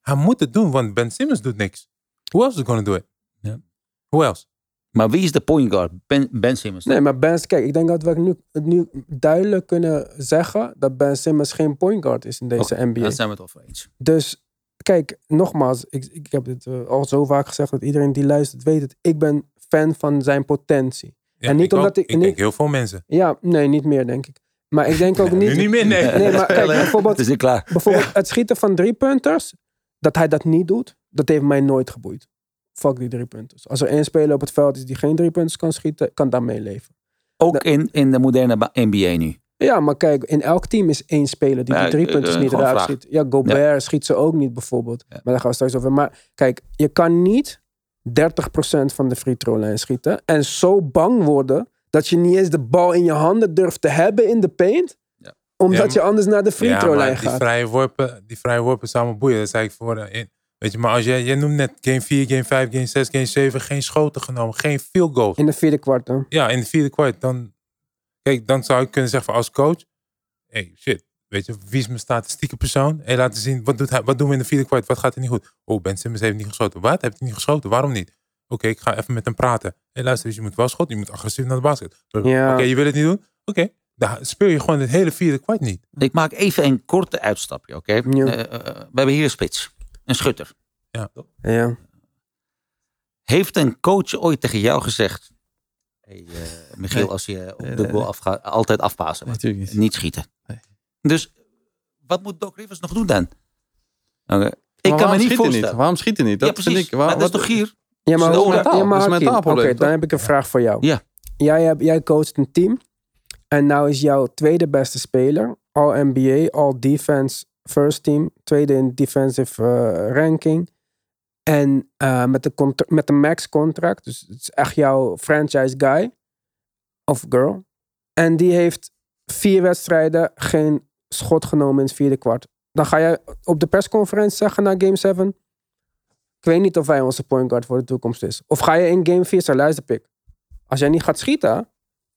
hij moet het doen, want Ben Simmons doet niks. Who else is gonna do it? Ja. Who else? Maar wie is de point guard? Ben, ben Simmons. Nee, maar Ben, kijk, ik denk dat we nu, nu duidelijk kunnen zeggen dat Ben Simmons geen point guard is in deze NBA. Daar zijn we het over eens. Dus kijk, nogmaals, ik, ik heb dit eh, al zo vaak gezegd dat iedereen die luistert weet het. Ik ben fan van zijn potentie. Ja, En niet ik ook. omdat ik- Ik denk heel veel mensen. Ja, nee, niet meer denk ik. Maar ik denk (laughs) ook niet. Nu niet meer, nee. Nee, maar (laughs) kijk, Het bijvoorbeeld, is niet klaar. bijvoorbeeld het schieten van drie punters, dat hij dat niet doet, dat heeft mij nooit geboeid. Fuck die drie punters. Als er één speler op het veld is die geen drie punters kan schieten, kan daarmee leven. Ook in, in de moderne ba- NBA nu. Ja, maar kijk, in elk team is één speler die Ja, die drie eh, punten eh, niet vraag. schiet. Ja, Gobert schiet ze ook niet bijvoorbeeld. Ja. Maar daar gaan we straks over. Maar kijk, je kan niet 30% van de free throw lijn schieten. En zo bang worden dat je niet eens de bal in je handen durft te hebben in de paint. Ja. Omdat je anders naar de free Ja, throw lijn maar die gaat. vrije worpen, die vrije worpen me boeien. Dat zei ik voor. eh, in- Weet je, maar als jij, jij noemt net game 4, game 5, game 6, game 7, geen schoten genomen, geen field goals. In de vierde kwart dan. Ja, in de vierde kwart, dan, kijk, dan zou ik kunnen zeggen van als coach, hey, shit, weet je, wie is mijn statistieke persoon? Hey, laten zien, wat, doet hij, wat doen we in de vierde kwart? Wat gaat er niet goed? Oh, Ben Simmons heeft niet geschoten. Wat? Heeft hij niet geschoten? Waarom niet? Oké, ik ga even met hem praten. Hé, luister eens, je moet wel schoten, je moet agressief naar de basket. Ja. Oké, je wil het niet doen? Oké, dan speel je gewoon het hele vierde kwart niet. Ik maak even een korte uitstapje, oké? Ja. Eh, eh, we hebben hier een spits. een schutter. Ja. Heeft een coach ooit tegen jou gezegd... Hey, eh, Michiel, Nee. als je op de goal afgaat, altijd afpassen. Natuurlijk niet. Niet schieten. Nee. Dus wat moet Doc Rivers nog doen dan? Ik kan me waarom niet voorstellen. Waarom schiet hij niet? Dat ja, precies. vind ik. Waar, maar dat is toch hier? Ja, maar Is het mentaal? ja, maar mentaal probleem, Oké, dan heb ik een vraag voor jou. Ja. Jij, hebt, jij coacht een team. En nou is jouw tweede beste speler. All NBA, All Defense First Team. Tweede in defensive eh, ranking. En eh, met, de met de max contract. Dus het is echt jouw franchise guy. Of girl. En die heeft vier wedstrijden geen schot genomen in het vierde kwart. Dan ga jij op de persconferentie zeggen na game 7. Ik weet niet of hij onze point guard voor de toekomst is. Of ga je in game 4 zeggen, luister pik. Als jij niet gaat schieten,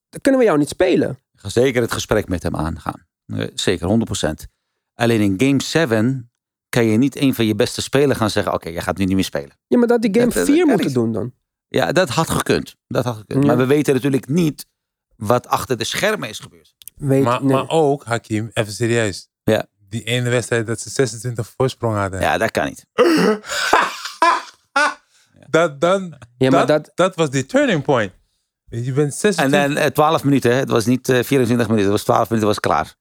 dan kunnen we jou niet spelen. Ga zeker het gesprek met hem aangaan. Eh, Zeker, 100%. Alleen in game 7 kan je niet een van je beste spelers gaan zeggen... oké, jij gaat nu niet meer spelen. Ja, maar dat die game Dat- dat- 4 dat moeten is- doen dan. Ja, dat had gekund. Dat had gekund. Ja. Maar we weten natuurlijk niet wat achter de schermen is gebeurd. Weet, Maar, nee. maar ook, Hakim, even serieus. Ja. Die ene wedstrijd dat ze 26 voorsprong hadden. Ja, dat kan niet. (laughs) Dat, dan, ja, maar dat, dat, dat was die turning point. Je bent En 26. dan eh, 12 minuten, hè. het was niet eh, 24 minuten, het was 12 minuten, was klaar.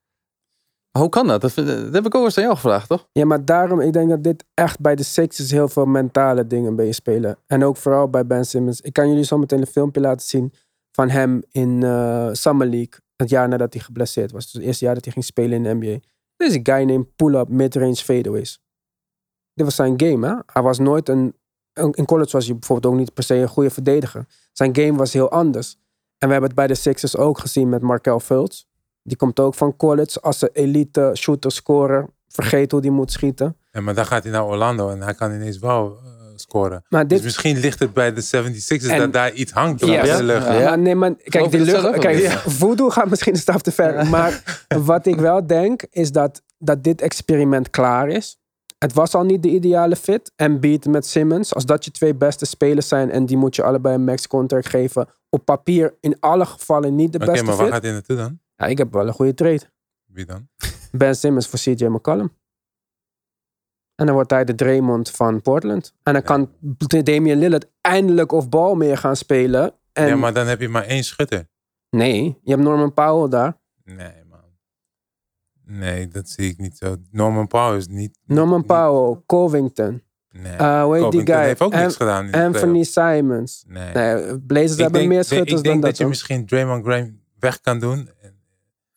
Hoe kan dat? Dat, heb ik ook eens aan jou gevraagd, toch? ja, maar daarom, ik denk dat dit echt bij de Sixers heel veel mentale dingen bij je spelen. En ook vooral bij Ben Simmons. Ik kan jullie zo meteen een filmpje laten zien van hem in eh, Summer League. Het jaar nadat hij geblesseerd was. Dus het eerste jaar dat hij ging spelen in de NBA. Een guy named pull-up mid-range fadeaways. Dit was zijn game, hè? Hij was nooit een... In college was hij bijvoorbeeld ook niet per se een goede verdediger. Zijn game was heel anders. En we hebben het bij de Sixers ook gezien met Markel Fultz. Die komt ook van college als een elite shooter scorer. Vergeet hoe die moet schieten. Ja, maar dan gaat hij naar Orlando en hij kan ineens wel eh, scoren. Maar dit, Dus misschien ligt het bij de 76ers En- dat daar iets hangt Yes. de lucht. Ja. Maar nee, maar kijk, die lucht, kijk Ja. voodoo gaat misschien een stap te ver. Maar wat ik wel denk, is dat, dat dit experiment klaar is. Het was al niet de ideale fit. En beat met Simmons, als dat je twee beste spelers zijn en die moet je allebei een max contract geven. Op papier in alle gevallen niet de Oké, beste maar waar fit. gaat hij naartoe dan? Ja, ik heb wel een goede trade. Wie dan? (laughs) Ben Simmons voor CJ McCollum. En dan wordt hij de Draymond van Portland. En dan kan Damian Lillard eindelijk of bal meer gaan spelen. En Ja, maar dan heb je maar één schutter. nee, je hebt Norman Powell daar. Nee, man. Nee, dat zie ik niet zo. Norman Powell is niet... Norman niet- Powell, Covington. Nee. Uh, heet die guy? heeft ook An- niks gedaan. in Anthony Simons. Nee. Nee, Blazers Ik hebben denk, meer ik schutters denk dan dat, dat. je hoor. misschien Draymond Green weg kan doen.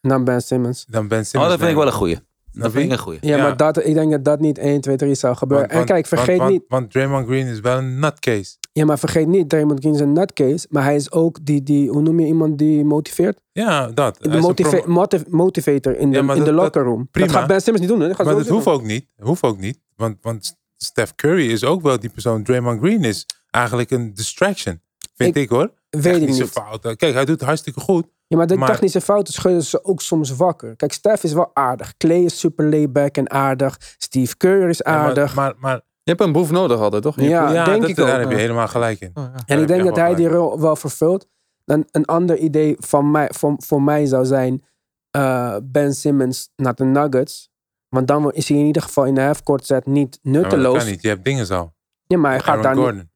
Dan Ben Simmons. Dan Ben Oh, Simmons. dat vind ik wel een goeie. Dat vind ik een goeie. Ja, Ja. maar dat, ik denk dat dat niet 1, 2, 3 zou gebeuren. Want- en kijk, vergeet want, niet. Want Draymond Green is wel een nutcase. Ja, maar vergeet niet. Draymond Green is een nutcase. Maar hij is ook die, die hoe noem je iemand die motiveert? Ja, dat. De motiva- motiv- motivator in de, Ja, in de dat- locker room. prima. Dat gaat Ben Simmons niet doen. Hè? Dat gaat maar dat hoeft ook niet. Hoeft ook niet. Want, want Steph Curry is ook wel die persoon. Draymond Green is eigenlijk een distraction. Vind Ik- ik, hoor. Weet ik Technische niet. fouten. Kijk, hij doet het hartstikke goed. Ja, maar de Maar- technische fouten schudden ze ook soms wakker. Kijk, Steph is wel aardig. Clay is super layback en aardig. Steve Kerr is Ja, maar- aardig. Maar, maar, Je hebt een boef nodig altijd, toch? Ja, ja, denk dat, ik daar ook. heb je helemaal gelijk in. Oh, ja. En ik denk dat hij die rol wel vervult. Dan een ander idee van mij, voor, voor mij zou zijn eh, Ben Simmons naar de Nuggets. Want dan is hij in ieder geval in de halfcourt set niet Ja, maar dat nutteloos. kan niet. Je hebt dingen zo. Ja, maar hij gaat Aaron daar Gordon. niet.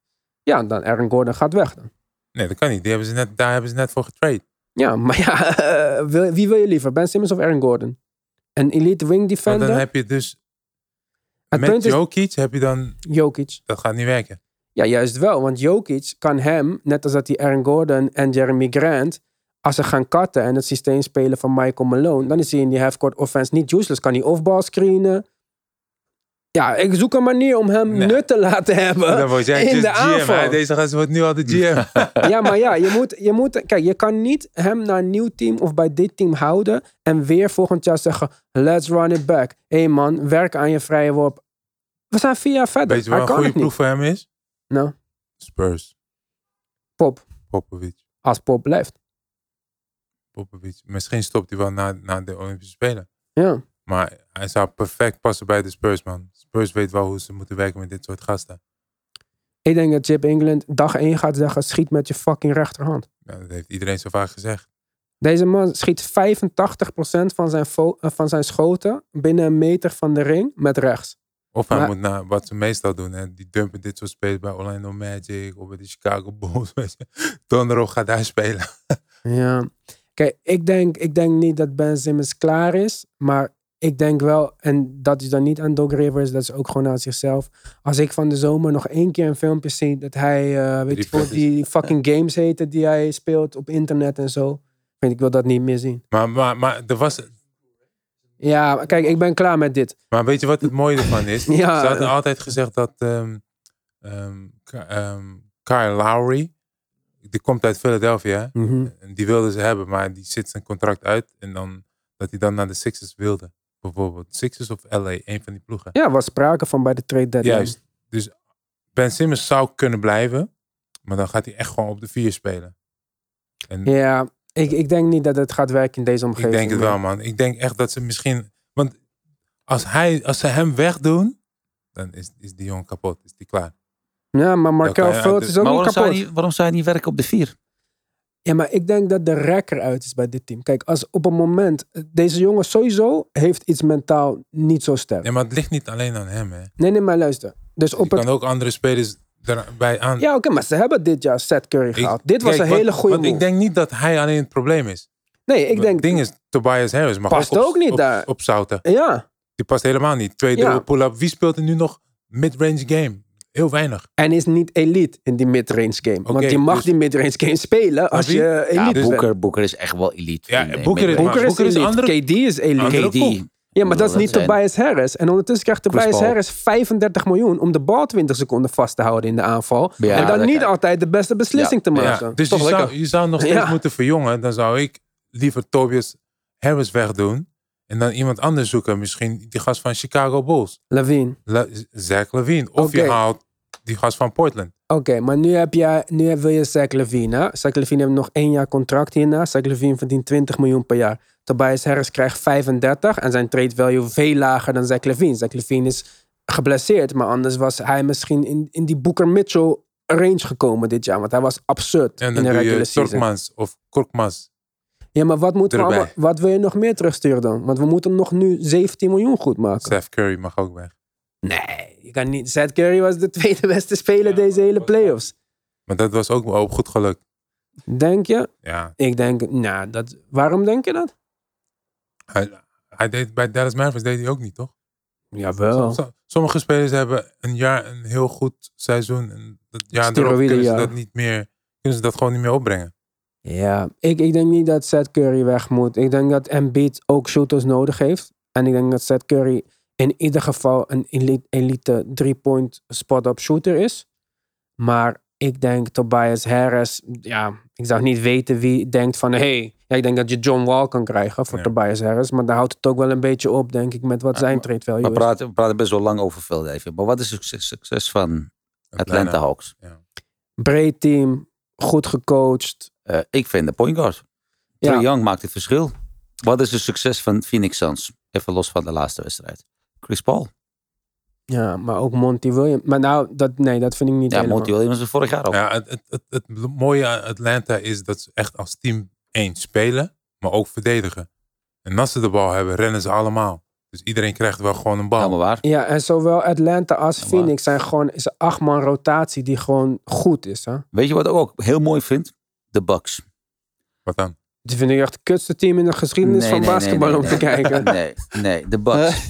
Ja, dan Aaron Gordon gaat weg dan. Nee, dat kan niet. Die hebben ze net, daar hebben ze net voor getrade. Ja, maar ja, (laughs) eh, wie wil je liever? Ben Simmons of Aaron Gordon? Een elite wing Maar defender? dan heb je dus... Het met is Jokic heb je dan... Jokic. Dat gaat niet werken. Ja, juist wel. Want Jokic kan hem, net als dat hij Aaron Gordon en Jeremy Grant, als ze gaan cutten en het systeem spelen van Michael Malone, dan is hij in die half-court offense niet useless. Kan hij offball screenen. Ja, ik zoek een manier om hem Nee. nut te laten hebben Dan word jij in de GM. aanval. Deze gast wordt nu al de GM. Ja, maar ja, je moet, je moet, kijk, je kan niet hem naar een nieuw team of bij dit team houden en weer volgend jaar zeggen, let's run it back. Hé hey man, werk aan je vrije worp. We zijn vier jaar verder. Weet je wel een goede ploeg voor hem is? Nou, Spurs. Pop, Popovic. als Pop blijft. Popovic. Misschien stopt hij wel na, na de Olympische Spelen. Ja. Maar hij zou perfect passen bij de Spurs, man. Spurs weet wel hoe ze moeten werken met dit soort gasten. Ik denk dat Chip England dag 1 gaat zeggen: schiet met je fucking rechterhand. Ja, dat heeft iedereen zo vaak gezegd. Deze man schiet 85% van zijn, eh, van zijn schoten binnen een meter van de ring met rechts. Of hij Maar- moet naar wat ze meestal doen. Hè? Die dumpen dit soort spelers bij Orlando Magic of bij de Chicago Bulls. (laughs) Donderdag gaat hij spelen. (laughs) Ja. Kijk, ik denk, ik denk niet dat Ben Simmons klaar is. Maar ik denk wel, en dat is dan niet aan Doc Rivers, dat is ook gewoon aan zichzelf. Als ik van de zomer nog één keer een filmpje zie dat hij, eh, weet je wel, die fucking games heten die hij speelt op internet en zo. Vind ik wil dat niet meer zien. Maar, maar, maar, er was, Ja, kijk, ik ben klaar met dit. maar weet je wat het mooie ervan is? (laughs) Ja. Ze hadden altijd gezegd dat ehm, Kyle Lowry, die komt uit Philadelphia. Mhm. En die wilden ze hebben, maar die zit zijn contract uit. En dan, dat hij dan naar de Sixers wilde. Bijvoorbeeld Sixers of LA, een van die ploegen. Ja, er was sprake van bij de trade deadline. Juist. Dus Ben Simmons zou kunnen blijven. Maar dan gaat hij echt gewoon op de vier spelen. En Ja, ik, ik denk niet dat het gaat werken in deze omgeving. ik denk het wel, man. Ik denk echt dat ze misschien... Want als, hij, als ze hem wegdoen, dan is, is die jongen kapot. Is die klaar. Ja, maar Markel Fultz is ook Maar niet kapot. waarom zou je niet werken op de vier? Ja, maar ik denk dat de rek eruit is bij dit team. Kijk, als op een moment... Deze jongen sowieso heeft iets mentaal niet zo sterk. Nee, maar het ligt niet alleen aan hem, hè. Nee, nee, maar luister. Dus Je op het... kan ook andere spelers erbij aan... Ja, oké, maar ze hebben dit jaar Seth Curry Ik- gehaald. Dit was kijk, een hele goede Want ik denk niet dat hij alleen het probleem is. nee, ik denk... Het ding is, Tobias Harris mag Past ook, op, ook niet op, daar. op zouten. Ja, Die past helemaal niet. Twee Ja. pull-up. Wie speelt er nu nog mid-range game? Heel weinig. en is niet elite in die midrange game. Want je mag dus- die midrange game spelen als wie? je Ja, elite bent. Boeker, Boeker is echt wel elite. Ja, Boeker is-. Boeker elite. andere- KD is elite. KD. Ja, maar dat is niet zijn- Tobias Harris. En ondertussen krijgt Chris Tobias Paul. Harris 35 miljoen om de bal 20 seconden vast te houden in de aanval. Ja, en dan niet altijd de beste beslissing te maken. Ja, dus Toch je zou, lekker. je zou nog steeds Ja. moeten verjongen. Dan zou ik liever Tobias Harris wegdoen. En dan iemand anders zoeken. Misschien die gast van Chicago Bulls. Levine. La- Zach Levine. Of je haalt die gast van Portland. Oké, maar nu, heb je, nu heb- wil je Zach Levine. Hè? Zach Levine heeft nog één jaar contract hierna. Zach Levine verdient 20 miljoen per jaar. Tobias Harris krijgt 35 en zijn trade value veel lager dan Zach Levine. Zach Levine is geblesseerd, maar anders was hij misschien in, in die Booker Mitchell range gekomen dit jaar. Want hij was absurd En in dan de doe regular je season. Torkmans of Korkmaz. Ja, maar wat, moeten we allemaal, wat wil je nog meer terugsturen dan? Want we moeten nog nu 17 miljoen goed maken. Steph Curry mag ook weg. Nee, je kan niet. Seth Curry was de (laughs) tweede beste speler deze hele playoffs. Maar dat was ook wel goed gelukt. Denk je? Ja, Ik denk, nou, dat, waarom denk je dat? hij, hij deed, bij Dallas Mavericks deed hij ook niet, toch? Jawel. Som- Sommige spelers hebben een jaar een heel goed seizoen. En dat jaar erop kunnen ze dat niet meer, kunnen ze dat gewoon niet meer opbrengen. Ja, ik, ik denk niet dat Seth Curry weg moet. Ik denk dat Embiid ook shooters nodig heeft. En ik denk dat Seth Curry in ieder geval een elite, elite three-point spot-up shooter is. Maar ik denk Tobias Harris, ja, ik zou niet weten wie denkt van, hé, hey, ja, ik denk dat je John Wall kan krijgen voor Ja. Tobias Harris. Maar daar houdt het ook wel een beetje op, denk ik, met wat Ja, zijn trade value We is. praten, we praten best wel lang over Philadelphia. Maar wat is het succes, succes van Atlanta Hawks? Breed team, goed gecoacht. Eh, ik vind de point guard. Ja. Trae Young maakt het verschil. Wat is het succes van Phoenix Suns? Even los van de laatste wedstrijd. Chris Paul. Ja, maar ook Monty Williams. Maar nou, dat, nee, dat vind ik niet Ja, helemaal. Monty Williams is vorig jaar ook. Ja, het, het, het, het mooie aan Atlanta is dat ze echt als team één spelen, maar ook verdedigen. En als ze de bal hebben, rennen ze allemaal. Dus iedereen krijgt wel gewoon een bal. Helemaal waar. Ja, en zowel Atlanta als Phoenix zijn gewoon is een achtman rotatie die gewoon goed is. Hè? Weet je wat ik ook heel mooi vind? De Bucks. Wat dan? Die vind ik echt het kutste team in de geschiedenis van basketbal om te kijken. (laughs) Nee, nee, de Bucks.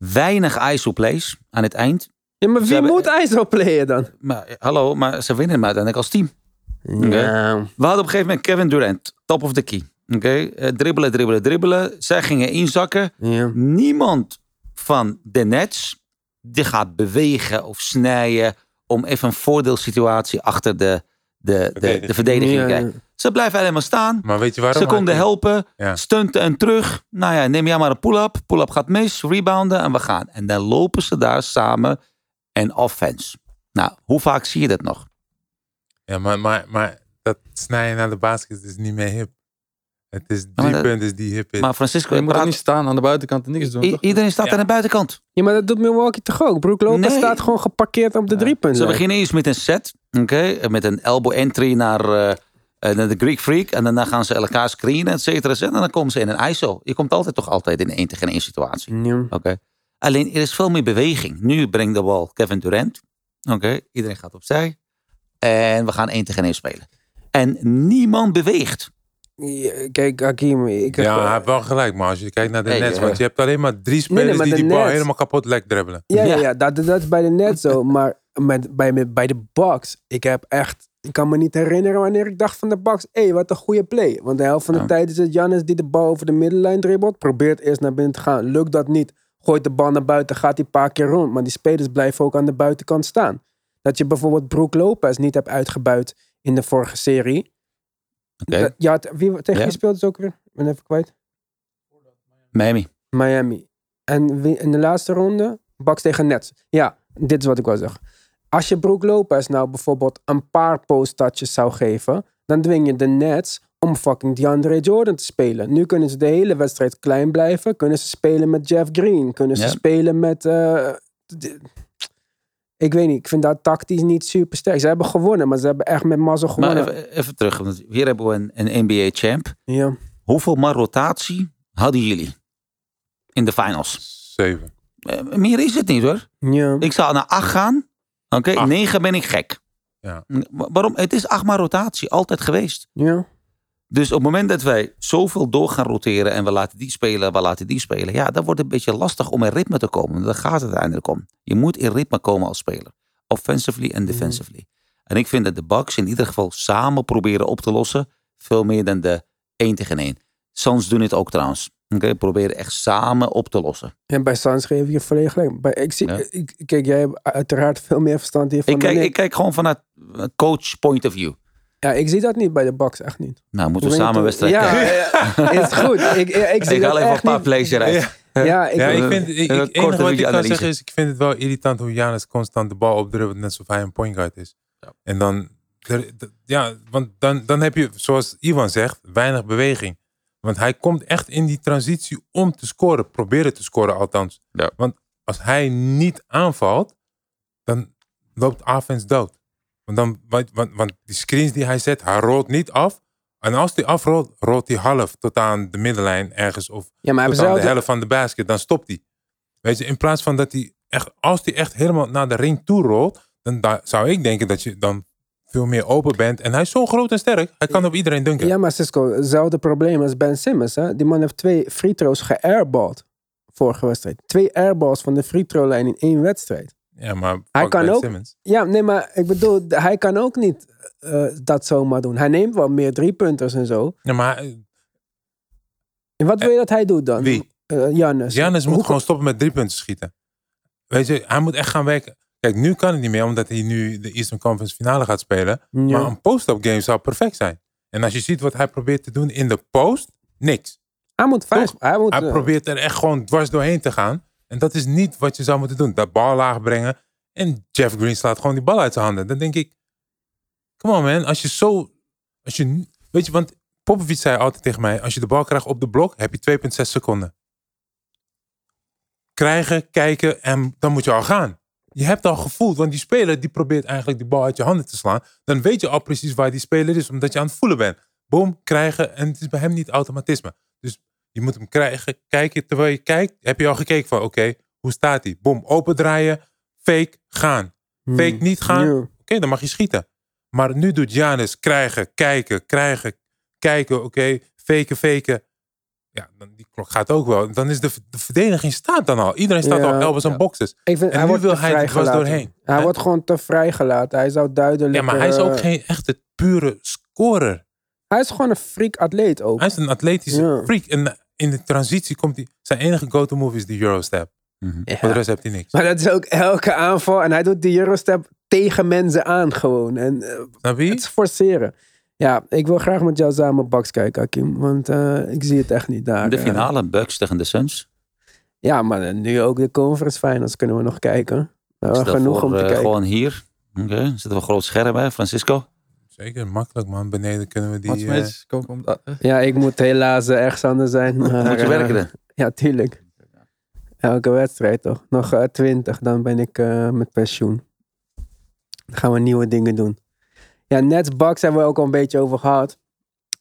Weinig ISO-plays aan het eind. Ja, maar wie hebben- moet ISO playen dan? Maar, eh, hallo, maar ze winnen hem uiteindelijk als team. Ja. We hadden op een gegeven moment Kevin Durant, top of the key. Oké, Eh, dribbelen, dribbelen, dribbelen. Zij gingen inzakken. ja. Niemand van de Nets die gaat bewegen of snijden om even een voordeelsituatie achter de, de, de, de Verdediging. verdediging te Ja, krijgen. Ze blijven helemaal staan. Maar weet je waarom? Ze konden helpen, Ja. stunten en terug. Nou ja, neem jij maar een pull-up. Pull-up gaat mis, rebounden en we gaan. En dan lopen ze daar samen en offense. Nou, hoe vaak zie je dat nog? Ja, maar, maar, maar dat snijden naar de basket is niet meer hip. Het is maar drie dat- punten is die hip is. Maar Francisco, Je moet praat- niet staan aan de buitenkant en niks doen. i- toch? iedereen staat Ja. aan de buitenkant. Ja, maar dat doet Milwaukee toch ook? Brook Lopez Nee. staat gewoon geparkeerd op de drie Ze punten. beginnen eerst met een set, oké, met een elbow entry naar, eh, naar de Greek Freak. En daarna gaan ze elkaar screenen, et cetera. et cetera. En dan komen ze in een ISO. Je komt altijd toch altijd in een één tegen één situatie. Ja. Oké. Alleen er is veel meer beweging. Nu brengt de bal Kevin Durant. Oké, iedereen gaat opzij. En we gaan één tegen één spelen. En niemand beweegt. Ja, Kijk, Hakim, ik heb... Ja, hij heeft wel gelijk, maar als je kijkt naar de Nets, ja. want je hebt alleen maar drie nee, spelers maar die de die bal helemaal kapot lek dribbelen. Ja, ja, dat, dat is bij de net zo. (laughs) Maar met, bij, met, bij de Bucks, ik heb echt... Ik kan me niet herinneren wanneer ik dacht van de Bucks... Hé, hey, wat een goede play. Want de helft van de Ja. tijd is het Giannis die de bal over de middenlijn dribbelt. Probeert eerst naar binnen te gaan. Lukt dat niet, gooit de bal naar buiten, gaat hij een paar keer rond. Maar die spelers blijven ook aan de buitenkant staan. Dat je bijvoorbeeld Brook Lopez niet hebt uitgebuit in de vorige serie. Ja, wie, tegen Ja. wie speelt het ook weer? Ik ben even kwijt. Miami. Miami. En in de laatste ronde, Bucks tegen Nets. Ja, dit is wat ik wil zeggen. Als je Brook Lopez nou bijvoorbeeld een paar post-touches zou geven, dan dwing je de Nets om fucking DeAndre Jordan te spelen. Nu kunnen ze de hele wedstrijd klein blijven. Kunnen ze spelen met Jeff Green. Kunnen ze Ja. spelen met... eh, d- ik weet niet, ik vind dat tactisch niet super sterk. Ze hebben gewonnen, maar ze hebben echt met mazzel Maar gewonnen. even, even terug. Want hier hebben we een, een NBA-champ. ja. Hoeveel maar rotatie hadden jullie in de finals? Zeven. Eh, meer is het niet hoor. Ja. Ik zou naar acht gaan. Oké, okay, 9 ben ik gek. Ja. Waarom? Het is achtmaar rotatie, altijd geweest. Ja. Dus op het moment dat wij zoveel door gaan roteren en we laten die spelen, we laten die spelen, ja, dan wordt het een beetje lastig om in ritme te komen. Dan gaat het uiteindelijk om. Je moet in ritme komen als speler, offensively en mhm. defensively. En ik vind dat de Bucks in ieder geval samen proberen op te lossen, veel meer dan de 1 tegen 1. Sans doen het ook trouwens. Oké, probeer echt samen op te lossen. En bij Sans geef je volledig gelijk. Bij, ik zie, ik, kijk, jij hebt uiteraard veel meer verstand hiervan. Ik kijk, ik kijk gewoon vanuit coach point of view. Ja, ik zie dat niet bij de box, echt niet. Nou, moeten we samen toe... ja, ja, (laughs) is goed. Ik, ik, zie ik haal even een paar plezier eruit. Ja, ik, vind, ik, het wat ik kan analyse. zeggen is, ik vind het wel irritant hoe Janus constant de bal opdrubbelt, net alsof hij een point guard is. En dan, ja, want dan, dan heb je, zoals Ivan zegt, weinig beweging. Want hij komt echt in die transitie om te scoren, proberen te scoren althans. Ja. Want als hij niet aanvalt, dan loopt offense dood. Want, dan, want, want, want die screens die hij zet, hij rolt niet af. En als hij afrolt, rolt hij half tot aan de middenlijn ergens of ja, maar tot aan de helft van de basket, dan stopt hij. Weet je, in plaats van dat hij echt, als hij echt helemaal naar de ring toe rolt, dan da- zou ik denken dat je dan veel meer open bent. En hij is zo groot en sterk, hij kan op iedereen dunken. Ja, maar Cisco, hetzelfde probleem als Ben Simmons. Hè? Die man heeft twee free throws geairballed vorige wedstrijd. Twee airballs van de free throw lijn in één wedstrijd. Ja, maar Hij kan Ben ook- Simmons. Ja, nee, maar ik bedoel, hij kan ook niet eh, dat zomaar doen. Hij neemt wel meer driepunters en zo. Ja, maar hij- En wat wil je dat hij doet dan? wie? Eh Giannis. Giannis moet Hoe- gewoon stoppen met drie punten schieten. Weet je, hij moet echt gaan werken. Kijk, nu kan het niet meer, omdat hij nu de Eastern Conference finale gaat spelen. Ja. Maar een post-up game zou perfect zijn. En als je ziet wat hij probeert te doen in de post, niks. Hij moet vijf. Hij moet, Hij eh, probeert er echt gewoon dwars doorheen te gaan. En dat is niet wat je zou moeten doen. Dat bal laag brengen. En Jeff Green slaat gewoon die bal uit zijn handen. Dan denk ik, come on man. Als je zo, als je, weet je, want Popovic zei altijd tegen mij, als je de bal krijgt op de blok, heb je 2,6 seconden. Krijgen, kijken en dan moet je al gaan. Je hebt al gevoeld, want die speler die probeert eigenlijk die bal uit je handen te slaan. Dan weet je al precies waar die speler is, omdat je aan het voelen bent. Boom, krijgen. En het is bij hem niet automatisme. Dus je moet hem krijgen, kijken. Terwijl je kijkt, heb je al gekeken van, oké, hoe staat hij? Boom, opendraaien, fake, gaan. hmm. Fake niet gaan, oké, dan mag je schieten. Maar nu doet Janis krijgen, kijken, krijgen, kijken, oké, faken, faken. Ja, dan die klok gaat ook wel. Dan is de, de verdediging staat dan al. Iedereen staat Ja. al elbows en Ja. boxes. En hij nu wordt wil hij er vrijgelaten. doorheen. Hij wordt gewoon te vrijgelaten. Hij zou duidelijk... Ja, maar hij is ook eh, geen echte pure scorer. Hij is gewoon een freak atleet ook. Hij is een atletische Ja. freak. En in de transitie komt hij... Zijn enige go-to move is die Eurostep. Ja. Voor de rest heeft hij niks. Maar dat is ook elke aanval. En hij doet die Eurostep tegen mensen aan gewoon. En eh, je? het is forceren. Ja, ik wil graag met jou samen Bucks kijken, Hakim. Want eh, ik zie het echt niet daar. De eh. finale, Bucks tegen de Suns. ja, maar nu ook de conference finals kunnen we nog kijken. Genoeg voor, om te eh, kijken. Gewoon hier. Oké, zitten we groot scherm hè, Francisco. Zeker, makkelijk man. Beneden kunnen we die... Ja, ik moet helaas ergens anders zijn. Maar, (laughs) Moet je werken dan? Ja, tuurlijk. Elke wedstrijd toch. Nog twintig, dan ben ik met pensioen. Dan gaan we nieuwe dingen doen. Ja, Nets Bucks hebben we ook al een beetje over gehad.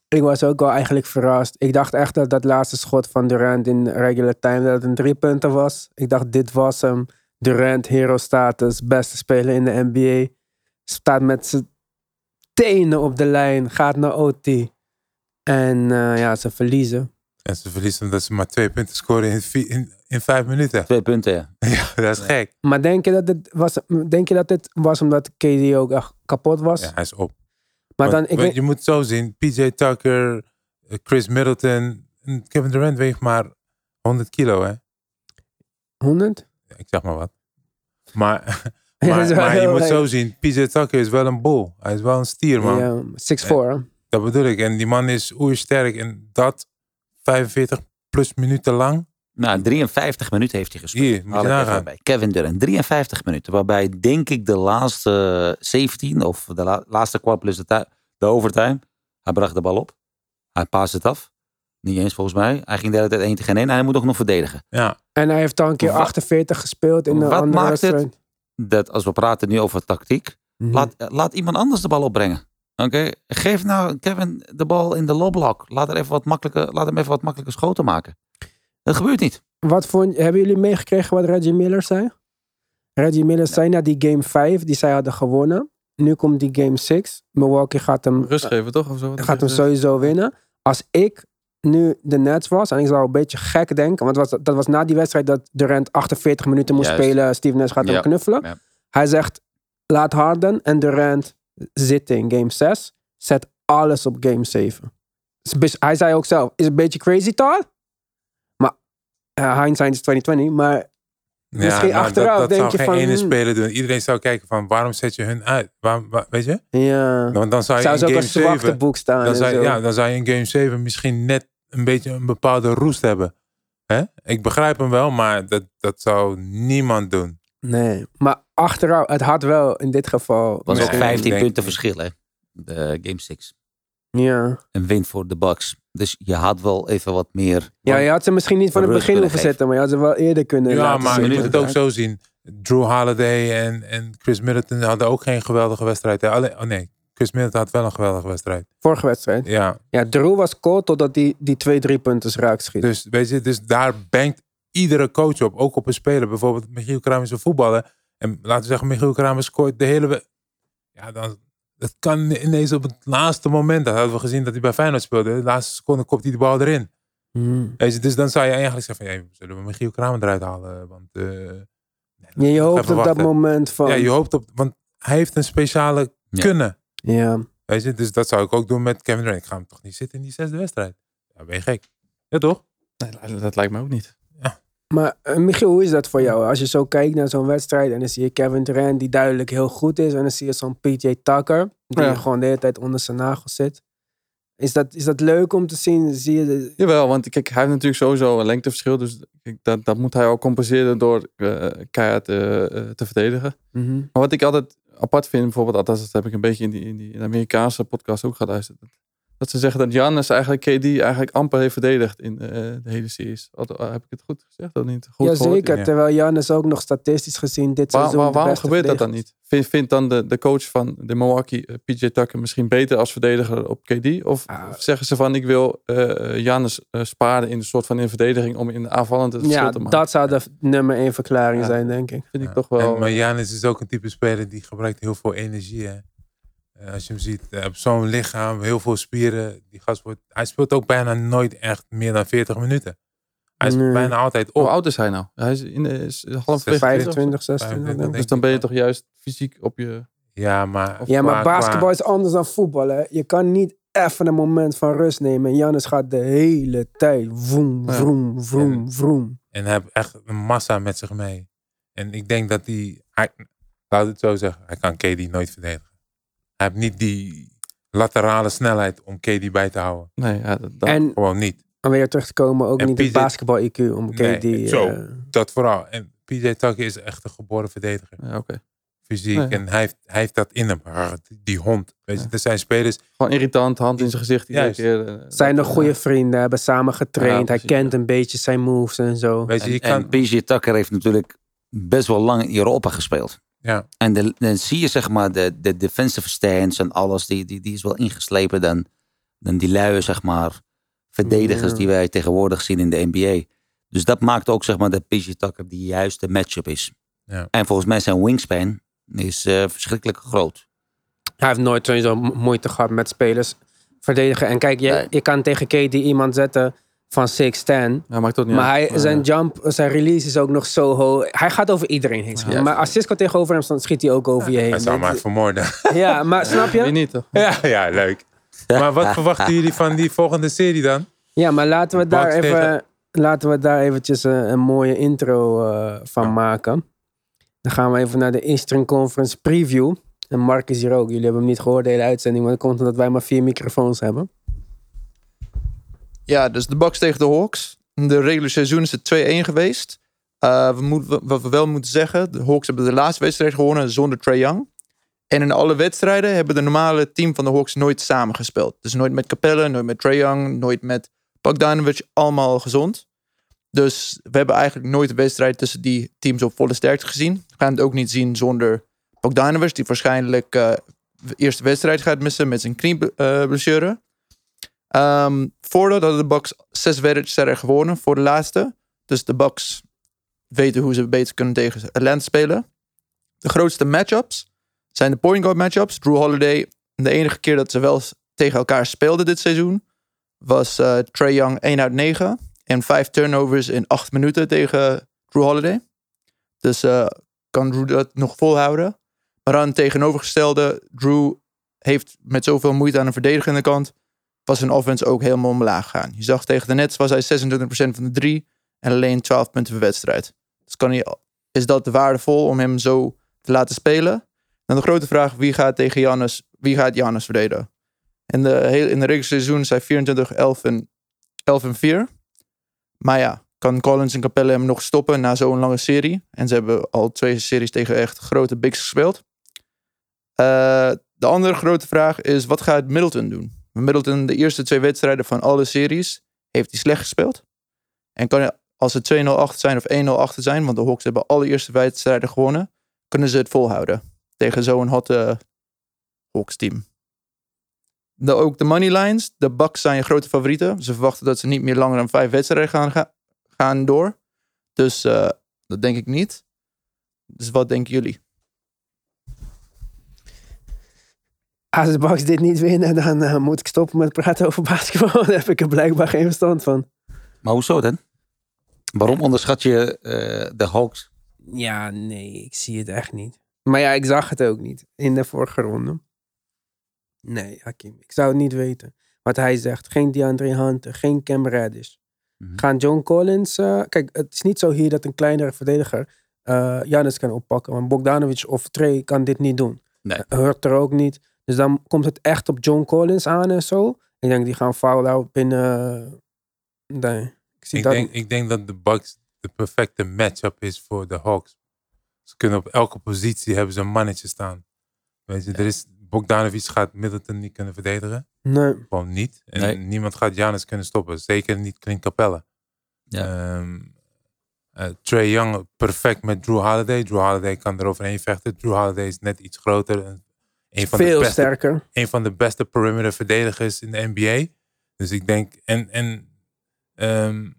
Ik was ook wel eigenlijk verrast. Ik dacht echt dat dat laatste schot van Durant in regular time dat een drie punten was. Ik dacht dit was hem. Durant, hero status, beste speler in de NBA. Staat met zijn tenen op de lijn, gaat naar OT. En eh, ja, ze verliezen. En ze verliezen omdat ze maar twee punten scoren in, vi- in, in vijf minuten. Twee punten, ja. (laughs) Ja, dat is gek. Maar denk je dat het was, denk je dat dit was omdat KD ook echt kapot was? Ja, hij is op. maar dan, ik want weet, Je moet zo zien. PJ Tucker, eh, Chris Middleton. en Kevin Durant weegt maar 100 kilo, hè? 100? Ja, Ik zeg maar wat. Maar, (laughs) (laughs) dat maar, is wel maar je heel moet leuk. zo zien. PJ Tucker is wel een bull. Hij is wel een stier, man. Ja, 6'4. hè? Dat bedoel ik. En die man is oersterk. En dat 45 plus minuten lang. Nou, 53 minuten heeft hij gespeeld. Hier, moet je bij. Kevin Durant, 53 minuten. Waarbij denk ik de laatste 17 of de la- laatste kwart plus de, de overtime. Hij bracht de bal op. Hij paast het af. Niet eens volgens mij. Hij ging de hele tijd 1 tegen 1 en hij moet ook nog verdedigen. Ja, En hij heeft al een keer Wat- 48 gespeeld in een wat andere maakt het-. Dat als we praten nu over tactiek. Mhm. Laat, laat iemand anders de bal opbrengen. Oké, Geef nou Kevin de bal in de lobblock. Laat, er even wat makkelijker, laat hem even wat makkelijker schoten maken. Dat gebeurt niet. Wat vond, hebben jullie meegekregen wat Reggie Miller zei? Reggie Miller zei na die game 5 die zij hadden gewonnen. Nu komt die game 6. Milwaukee gaat hem, Rust geven, toch? Of zo? Wat gaat hem sowieso winnen. Als ik nu de Nets was, en ik zou een beetje gek denken, want was, dat was na die wedstrijd dat Durant 48 minuten moest Juist. spelen. Steve Nash gaat hem Ja. knuffelen. Ja. Hij zegt, laat Harden en Durant zitten in game 6. Zet alles op game 7. Is een beetje- Hij zei ook zelf, is een beetje crazy talk. Maar uh, hindsight is 2020, maar Misschien ja, nou, achteraf dat, dat denk zou je geen van, ene hmm. speler doen. Iedereen zou kijken van waarom zet je hun uit? Waarom, wa- weet je? ja. Want dan zou je Zou in game als zwakte 7... boek staan Dan zou, ja, dan zou je in game 7 misschien net een beetje een bepaalde roest hebben. Hè? Ik begrijp hem wel, maar dat, dat zou niemand doen. Nee, maar achteraf, het had wel in dit geval... was ook ik 15 denk punten verschil, hè? De game 6. Ja. Een win voor de Bucks. Dus je had wel even wat meer. ja, je had ze misschien niet van het begin hoeven zetten, maar je had ze wel eerder kunnen Ja, laten maar zien. je moet het ook zo zien. Drew Holiday en, en Chris Middleton hadden ook geen geweldige wedstrijd. hè. Alleen, oh nee, Chris Middleton had wel een geweldige wedstrijd. Vorige wedstrijd. Ja, Ja, Drew was cold totdat hij die twee drie punten raak schiet. dus weet je, dus daar bankt iedere coach op. Ook op een speler. Bijvoorbeeld Michiel Kramer is een voetballer. En laten we zeggen, Michiel Kramer scoort de hele... Ja, dan... Dat kan ineens op het laatste moment. Dat hadden we gezien dat hij bij Feyenoord speelde. De laatste seconde kopt hij de bal erin. Hmm. Weet je, dus dan zou je eigenlijk zeggen van... Ja, zullen we Michiel Kramer eruit halen? Want... eh, nee, Ja, je hoopt op dat moment van... Ja, je hoopt op... Want hij heeft een speciale Ja. kunnen. Ja. Weet je, dus dat zou ik ook doen met Kevin Durant. Ik ga hem toch niet zitten in die zesde wedstrijd? Ja, ben je gek? Ja, toch? Nee, dat lijkt me ook niet. Maar eh, Michiel, hoe is dat voor jou? Als je zo kijkt naar zo'n wedstrijd en dan zie je Kevin Durant die duidelijk heel goed is. En dan zie je zo'n PJ Tucker die Ja. gewoon de hele tijd onder zijn nagels zit. Is dat, is dat leuk om te zien? Zie je de- Jawel, want kijk, hij heeft natuurlijk sowieso een lengteverschil. Dus kijk, dat, dat moet hij ook compenseren door eh keihard eh, te verdedigen. Mhm. Maar wat ik altijd apart vind, bijvoorbeeld, althans dat heb ik een beetje in die, in die in de Amerikaanse podcast ook geluisterd. Dat ze zeggen dat Giannis eigenlijk KD eigenlijk amper heeft verdedigd in eh, de hele series. Had- Heb ik het goed gezegd of niet? Goed? Jazeker, ja. terwijl Jannes ook nog statistisch gezien dit Waar, seizoen waar- de waarom gebeurt dat dan niet? Vind, vindt dan de, de coach van de Milwaukee, eh, PJ Tucker, misschien beter als verdediger op KD? Of, Ah. of zeggen ze van ik wil eh Giannis eh, sparen in een soort van in verdediging om in de aanvallende het verschil Ja, te maken? dat zou de nummer één verklaring Ja. zijn, denk ik. vind ik toch wel... En, maar Janis is ook een type speler die gebruikt heel veel energie. Hè. Eh, als je hem ziet, eh, op zo'n lichaam, heel veel spieren. Die gast wordt, hij speelt ook bijna nooit echt meer dan 40 minuten. Hij is Nee. bijna altijd Hoe op. oud is hij nou? Hij is, in, is half 25, 26. 25, denk ik. Dus dan ben je toch juist fysiek op je... Ja, maar, Ja, maar qua- basketbal qua- is anders dan voetbal. Hè. Je kan niet even een moment van rust nemen. En Jannes gaat de hele tijd vroom, vroom, vroom, vroom. En hij heeft echt een massa met zich mee. En ik denk dat hij, hij laat het zo zeggen, hij kan KD nooit verdedigen. Hij heeft niet die laterale snelheid om KD bij te houden. Nee, ja, dat, dat- En Gewoon niet. om weer terug te komen, ook En niet het PJ basketbal IQ om Nee, KD... zo. eh, Dat vooral. En PJ Tucker is echt een geboren verdediger. ja, oké. Fysiek. Nee. En hij heeft, hij heeft dat in hem. Ah, Die, hond. Weet je, Ja. er zijn spelers. Gewoon irritant, hand in zijn gezicht keer. eh, zijn nog goede ja. vrienden, hebben samen getraind. Ja, hij kent een beetje zijn moves en zo. Weet je, En, kan. en PJ Tucker heeft natuurlijk best wel lang in Europa gespeeld. Ja, En de, dan zie je zeg maar de, de defensive stance en alles, die, die, die is wel ingeslepen dan dan die luie, zeg maar, verdedigers Ja. die wij tegenwoordig zien in de NBA. Dus dat maakt ook, zeg maar, dat PJ Tucker die juiste matchup is. Ja. En volgens mij zijn wingspan is eh, verschrikkelijk groot. Hij heeft nooit sowieso mo- moeite gehad met spelers verdedigen. En kijk, je, Nee. je kan tegen KD iemand zetten van 6'10. Ja, maakt ook niet Maar uit. hij, zijn jump, zijn release is ook nog zo hoog. Hij gaat over iedereen heen. schieten. Ja. Maar als Cisco tegenover hem staat, schiet hij ook over je heen. Hij zou mij vermoorden. (laughs) Ja, maar snap Wie je? niet toch? ja, ja, leuk. Maar wat verwachten jullie van die volgende serie dan? Ja, maar laten we daar even, tegen- laten we daar eventjes een, een mooie intro eh, van Ja. maken. Dan gaan we even naar de Eastern Conference preview. En Mark is hier ook. Jullie hebben hem niet gehoord, de hele uitzending. Maar dat komt omdat wij maar vier microfoons hebben. Ja, dus de Bucks tegen de Hawks. De regular seizoen is het 2-1 geweest. Eh, we moeten, wat we wel moeten zeggen, de Hawks hebben de laatste wedstrijd gewonnen zonder Trae Young. En in alle wedstrijden hebben de normale team van de Hawks nooit samengespeeld. Dus nooit met Capella, nooit met Trae Young, nooit met Bogdanovic, allemaal gezond. Dus we hebben eigenlijk nooit een wedstrijd tussen die teams op volle sterkte gezien. We gaan het ook niet zien zonder Bogdanovic, die waarschijnlijk eh, de eerste wedstrijd gaat missen met zijn knieblessure. Ehm voordat hadden de Bucks zes wedstrijden gewonnen voor de laatste. Dus de Bucks weten hoe ze beter kunnen tegen Atlanta spelen. De grootste matchups zijn de point guard matchups. Drew Holiday, de enige keer dat ze wel tegen elkaar speelden dit seizoen, was eh Trey Young 1 uit 9 en 5 turnovers in 8 minuten tegen Drew Holiday. Dus eh, kan Drew dat nog volhouden. Maar aan tegenovergestelde, Drew heeft met zoveel moeite aan de verdedigende kant was zijn offense ook helemaal omlaag gaan. Je zag tegen de Nets was hij 26% van de drie en alleen 12 punten per wedstrijd. Dus kan hij, is dat waardevol om hem zo te laten spelen? Dan de grote vraag, wie gaat tegen Giannis, wie gaat verdedigen? In de, heel, in de zijn 24, 11 en, 11 en 4. Maar ja, kan Collins en Capella hem nog stoppen na zo'n lange serie? En ze hebben al twee series tegen echt grote bigs gespeeld. Eh, de andere grote vraag is, wat gaat Middleton doen? Middleton de eerste twee wedstrijden van alle series heeft hij slecht gespeeld. En kan als ze 2-0 achter zijn of 1-0 achter zijn, want de Hawks hebben alle eerste wedstrijden gewonnen, kunnen ze het volhouden tegen zo'n hotte Hawks team. Ook de money lines, de Bucks zijn grote favorieten. Ze verwachten dat ze niet meer langer dan vijf wedstrijden gaan, ga- gaan door. Dus eh, dat denk ik niet. Dus wat denken jullie? Als de Bucks dit niet winnen, dan eh, moet ik stoppen met praten over basketbal. (laughs) Daar heb ik er blijkbaar geen verstand van. Maar hoezo dan? Waarom onderschat je eh, de Hawks? Ja, nee, ik zie het echt niet. Maar ja, ik zag het ook niet in de vorige ronde. Nee, Hakim, ik zou het niet weten. Wat hij zegt, geen DeAndre Hunter, geen Cam Reddish. Mhm. Gaan John Collins... eh, kijk, het is niet zo hier dat een kleinere verdediger Janis kan oppakken. Want Bogdanovic of Trey kan dit niet doen. Nee. Hurt er ook niet. Dus dan komt het echt op John Collins aan en zo. Ik denk, die gaan foul out binnen... Nee, ik zie Ik dat denk, ik denk dat de Bucks de perfecte matchup is voor de Hawks. Ze kunnen op elke positie hebben ze een mannetje staan. Weet je, er is, Bogdanovic gaat Middleton niet kunnen verdedigen. Nee. Gewoon niet. En Nee. niemand gaat Giannis kunnen stoppen. Zeker niet Clint Capella. Ja. Ehm, eh, Trey Young perfect met Drew Holiday. Drew Holiday kan er overheen vechten. Drew Holiday is net iets groter. En Een van, de Veel beste, sterker. een van de beste perimeter verdedigers in de NBA. Dus ik denk, en, en ehm,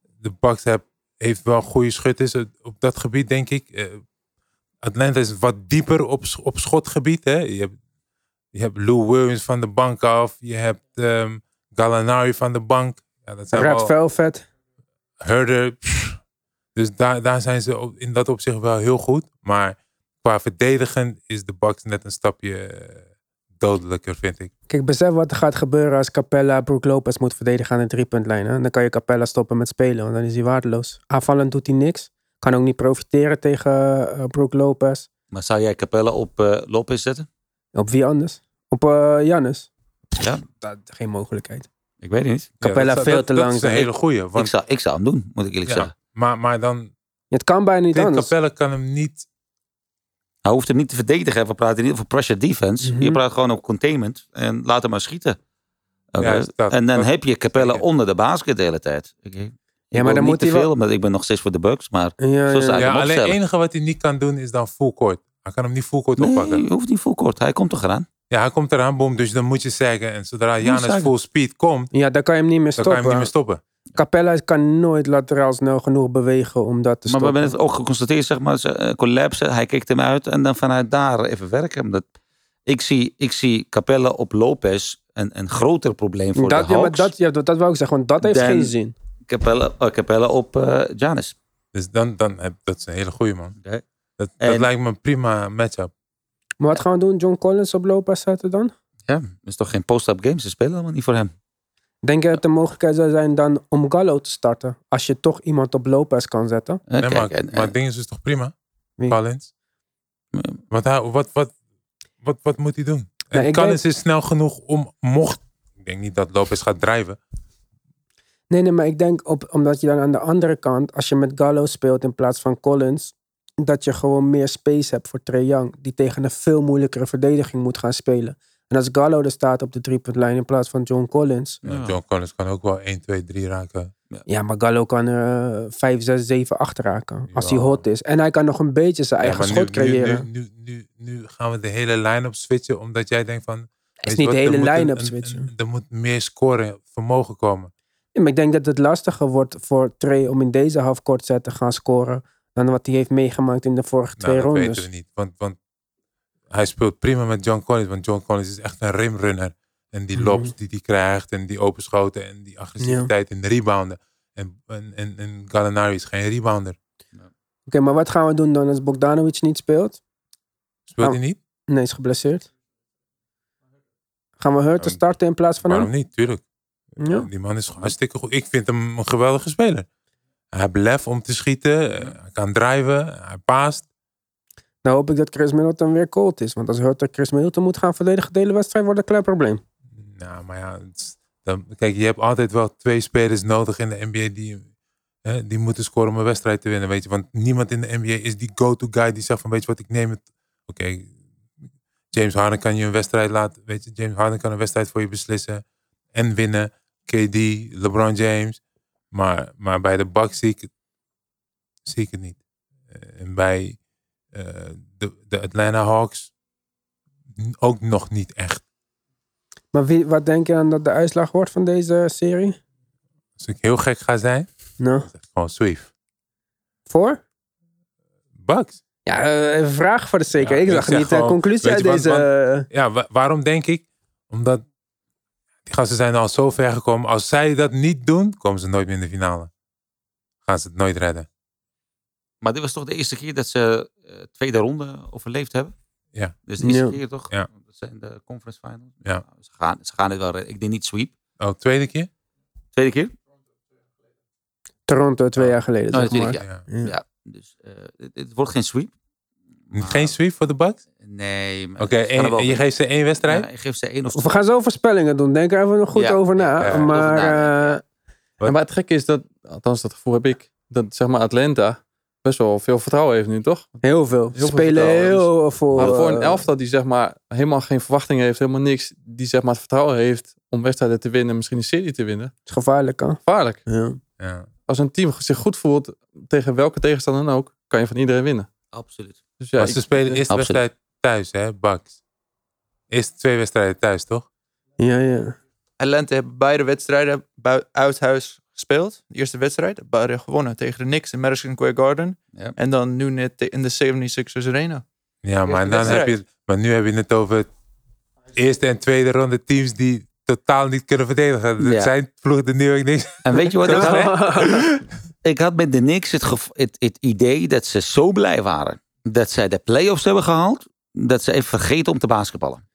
de Bucks heb, heeft wel goede schutters op- dat gebied, denk ik. Eh, Atlanta is wat dieper op, op schotgebied. Hè? Je, hebt, je hebt Lou Williams van de bank af. Je hebt ehm Gallinari van de bank. Ja, dat zijn Red Velvet. Herder. pff. Dus daar, daar zijn ze in dat opzicht wel heel goed. Maar qua verdedigen is de Bucks net een stapje eh, dodelijker, vind ik. Kijk, besef wat er gaat gebeuren als Capella Brook Lopez moet verdedigen aan de driepuntlijn. Hè? Dan kan je Capella stoppen met spelen, want dan is hij waardeloos. Aanvallend doet hij niks. Kan ook niet profiteren tegen eh Brook Lopez. Maar zou jij Capella op eh Lopez zetten? Op wie anders? Op eh Jannes? Ja, Dat, geen mogelijkheid. ik weet het niet. Capella Ja, dat- veel dat- te dat langzaam. is een hele goeie. Ik zou, ik zou hem doen, moet ik eerlijk ja, zeggen. maar, maar dan, Het kan bijna niet Clint anders. Capella kan hem niet... Hij hoeft hem niet te verdedigen. We praten niet over pressure defense. Mhm. Je praat gewoon op containment. En laat hem maar schieten. Ja, dat- en dan dat- heb je Capella onder de basket de hele tijd. Oké. Ja, Ik maar dan niet moet te hij veel, wel... omdat ik ben nog steeds voor de Bucks. Maar Ja, Zo ja, alleen het enige wat hij niet kan doen is dan full court. Hij kan hem niet full court nee, oppakken. je hoeft niet full court. Hij komt toch eraan? Ja, hij komt eraan, boom. Dus dan moet je zeggen. En zodra Janis full speed komt, Ja, daar kan je hem niet meer dan kan je stoppen. hem niet meer stoppen. Capella kan nooit lateraal snel genoeg bewegen om dat te Maar we stoppen. hebben het ook geconstateerd, zeg maar, ze, eh, collapse. Hij kikt hem uit en dan vanuit daar even werken. Dat, ik, zie, ik zie Capella op Lopez een, een groter probleem voor dat, de ja, maar Hawks. dat, ja, dat, dat wou ik zeggen, want dat heeft geen zin. Capella, oh, Capella op eh Giannis. Dus dan, dan heb, dat is een hele goeie man. Dat, En- dat lijkt me een prima matchup. Maar wat gaan we doen? John Collins op Lopez zetten dan? Ja, dat is toch geen post-up games? Ze spelen helemaal niet voor hem. Denk je dat de mogelijkheid zou zijn dan om Gallo te starten? Als je toch iemand op Lopez kan zetten. Nee, maar, en- maar en- dingen is dus toch prima? Wie? Collins. Wat, wat, wat, wat, wat moet hij doen? En Nou, ik Collins is snel genoeg om, mocht... Ik denk niet dat Lopez gaat drijven. Nee, nee, maar ik denk op, omdat je dan aan de andere kant, als je met Gallo speelt in plaats van Collins, dat je gewoon meer space hebt voor Trae Young, die tegen een veel moeilijkere verdediging moet gaan spelen. En als Gallo er staat op de driepuntlijn in plaats van John Collins, Ja. John Collins kan ook wel 1, 2, 3 raken. ja, maar Gallo kan er eh, 5, 6, 7, 8 raken als hij hot is. En hij kan nog een beetje zijn eigen schot nu, creëren. nu, nu, nu, nu gaan we de hele line-up switchen, omdat jij denkt van... Het is niet wat, de er hele line-up switchen. een- Er moet meer scoren vermogen komen. Ja, maar ik denk dat het lastiger wordt voor Trey om in deze halfcourt set te gaan scoren dan wat hij heeft meegemaakt in de vorige twee Nou, dat rondes. weten we niet. Want, want hij speelt prima met John Collins. Want John Collins is echt een rimrunner. En die Mhm. lobs die hij krijgt. En die open schoten. En die agressiviteit in de rebounden. En, en, en, en Gallinari is geen rebounder. Oké, maar wat gaan we doen dan als Bogdanovic niet speelt? Speelt hij niet? Nee, is geblesseerd. Gaan we Hurten starten in plaats van Waarom hem? niet? Tuurlijk. Ja. Die man is hartstikke goed. Ik vind hem een geweldige speler. Hij heeft lef om te schieten. eh, Hij kan drijven. Hij paast. Nou hoop ik dat Chris Middleton weer cold is. Want als Hurten Chris Middleton moet gaan verdedigen de hele wedstrijd, wordt een klein probleem. Nou, maar ja. dan, kijk, je hebt altijd wel twee spelers nodig in de NBA die, hè, die moeten scoren om een wedstrijd te winnen. Weet je? Want niemand in de NBA is die go-to guy die zegt van weet je wat, ik neem het. Oké, James Harden kan je een wedstrijd laten. Weet je, James Harden kan een wedstrijd voor je beslissen en winnen. KD, LeBron James. Maar, maar bij de Bucks zie ik het, zie ik het niet. Eh, en bij de, de Atlanta Hawks ook nog niet echt. Maar wie, wat denk je dan dat de uitslag wordt van deze serie? Als ik heel gek ga zijn, Nou, gewoon Swift. voor? Bucks. Ja, eh, even vragen voor de zeker. Ja, ik zag niet de conclusie uit deze... eh, Ja, wa- waarom denk ik? Omdat die gasten zijn al zo ver gekomen. Als zij dat niet doen, komen ze nooit meer in de finale. Gaan ze het nooit redden. Maar dit was toch de eerste keer dat ze eh, tweede ronde overleefd hebben? Ja. Dus de eerste Ja. keer toch? Ja. Dat zijn de conference finals. Ja. Nou, Ze gaan, ze gaan dit wel. Ik denk niet sweep. Oh, tweede keer? Tweede keer? Toronto twee jaar geleden, Oh, zeg maar. Ja. Ja. Dus eh, het, het wordt geen sweep. Maar- Geen sweep voor de Bucks? Nee. maar Oké, en je geeft ze één wedstrijd? Ja, je geeft ze één of We gaan zo voorspellingen doen. Denk er even nog goed Ja, over na. maar Over eh, maar het gekke is dat, althans dat gevoel heb ik, dat zeg maar Atlanta best wel veel vertrouwen heeft nu, toch? heel veel. veel Spelen heel veel. Maar voor een eh, elftal die zeg maar helemaal geen verwachting heeft, helemaal niks, die zeg maar het vertrouwen heeft om wedstrijden te winnen, misschien een serie te winnen. is gevaarlijk, hè? Gevaarlijk. Ja. Ja. Als een team zich goed voelt, tegen welke tegenstander dan ook, kan je van iedereen winnen. Absoluut. Dus ja, maar ik- ze spelen eerst de wedstrijd thuis, hè, Bucks. Eerst twee wedstrijden thuis, toch? ja, ja. Atlanta hebben beide wedstrijden uit huis gespeeld. De eerste wedstrijd, beide gewonnen tegen de Knicks in Madison Square Garden. Ja. En dan nu net in de 76ers Arena. Ja, maar, dan heb je, maar nu heb je het over eerste en tweede ronde teams die totaal niet kunnen verdedigen. Dat Ja. zijn ploegen de New York Knicks. (laughs) En weet je wat ik had? (laughs) Ik had met de Knicks het, het, het idee dat ze zo blij waren. Dat zij de playoffs hebben gehaald. Dat ze even vergeten om te basketballen.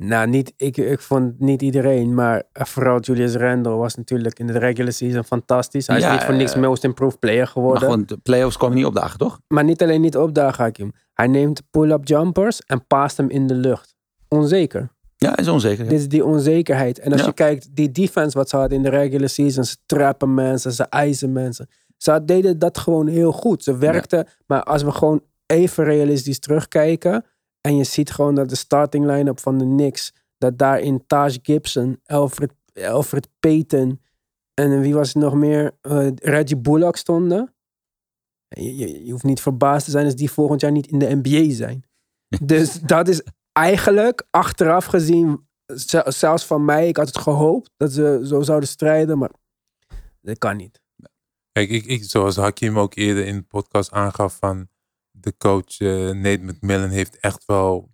Nou, niet, ik, ik vond niet iedereen, maar vooral Julius Randle was natuurlijk in de regular season fantastisch. Hij is niet voor niks eh, most improved player Maar geworden. Maar, gewoon, de playoffs komen niet opdagen, toch? niet alleen niet opdagen, Hakim. Hij neemt pull-up jumpers en paast hem in de lucht. Onzeker. Ja, is onzeker. ja. Dit is die onzekerheid. En als Ja. je kijkt, die defense wat ze hadden in de regular season, ze trappen mensen, ze eisen mensen. Ze deden dat gewoon heel goed. Ze werkten, maar als we gewoon even realistisch terugkijken en je ziet gewoon dat de starting line-up van de Knicks, dat daarin Taj Gibson, Alfred, Alfred Payton en wie was het nog meer, Eh, Reggie Bullock stonden. Je, je, je hoeft niet verbaasd te zijn als die volgend jaar niet in de NBA zijn. (laughs) Dus dat is eigenlijk, achteraf gezien, zel- zelfs van mij, ik had het gehoopt dat ze zo zouden strijden, maar dat kan niet. Kijk, ik, ik, zoals Hakim ook eerder in de podcast aangaf van de coach eh, Nate McMillan heeft echt wel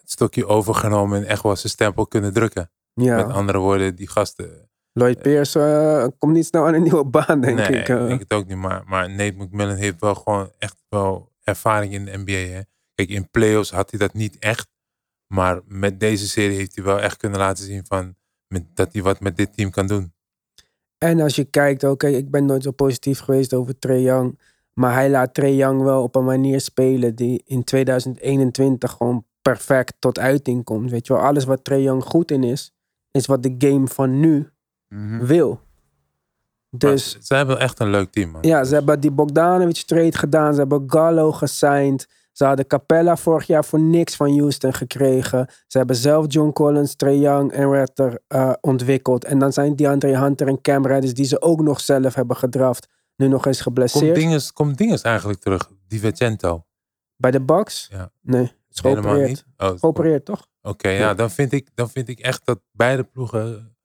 het stokje overgenomen en echt wel zijn stempel kunnen drukken. Ja, Met andere woorden, die gasten. Lloyd Pierce eh, komt niet snel aan een nieuwe baan, denk nee, ik. eh. denk het ook niet. Maar, maar Nate McMillan heeft wel gewoon echt wel ervaring in de NBA. Hè? Kijk, in playoffs had hij dat niet echt. Maar met deze serie heeft hij wel echt kunnen laten zien van, met, dat hij wat met dit team kan doen. En als je kijkt, oké, ik ben nooit zo positief geweest over Trae Young. Maar hij laat Trae Young wel op een manier spelen die in 2021 gewoon perfect tot uiting komt. Weet je wel, alles wat Trae Young goed in is, is wat de game van nu Mhm. wil. Dus Maar ze hebben echt een leuk team, man. ja, ze hebben die Bogdanovic trade gedaan. Ze hebben Gallo gesigned. Ze hadden Capella vorig jaar voor niks van Houston gekregen. Ze hebben zelf John Collins, Trae Young en Ratter eh, ontwikkeld. En dan zijn DeAndre Hunter en Cam Reddish die ze ook nog zelf hebben gedraft. Nu nog eens Komt geblesseerd. dinges, komt dinges eigenlijk terug? Divergento. Bij de Bucks? Ja. Nee, het is Helemaal geopereerd. niet? Oh, het is- Geopereerd, toch? Oké, ja, dan vind, ik, dan vind ik echt dat beide ploegen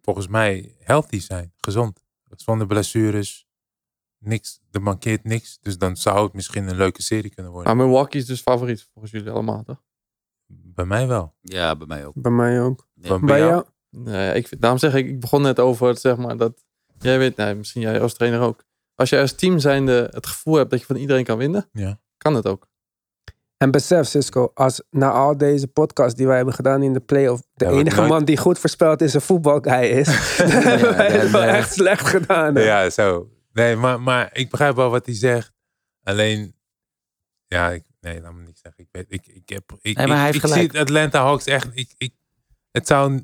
volgens mij healthy zijn, gezond. Zonder blessures, niks, er mankeert niks. Dus dan zou het misschien een leuke serie kunnen worden. Maar Milwaukee is dus favoriet volgens jullie allemaal, toch? Bij mij wel. Ja, bij mij ook. Bij mij ook. Ja. Bij Bij jou? jou? Nee, ik, daarom zeg ik, ik begon net over het, zeg maar, dat jij weet, nee, misschien jij als trainer ook. Als je als team zijnde het gevoel hebt dat je van iedereen kan winnen, Ja. kan het ook. En besef, Cisco, als na al deze podcasts die wij hebben gedaan in de playoff, de Ja, enige nooit- man die goed voorspelt is een voetbalguy is, dan hebben wij het wel echt slecht gedaan. hè. Ja, zo. Nee, maar, maar ik begrijp wel wat hij zegt. Alleen, ja, ik, nee, laat me niet zeggen. Ik, weet, ik, ik, heb, ik, Nee, maar hij ik, heeft ik zie het Atlanta Hawks echt. Ik, ik, het, zou,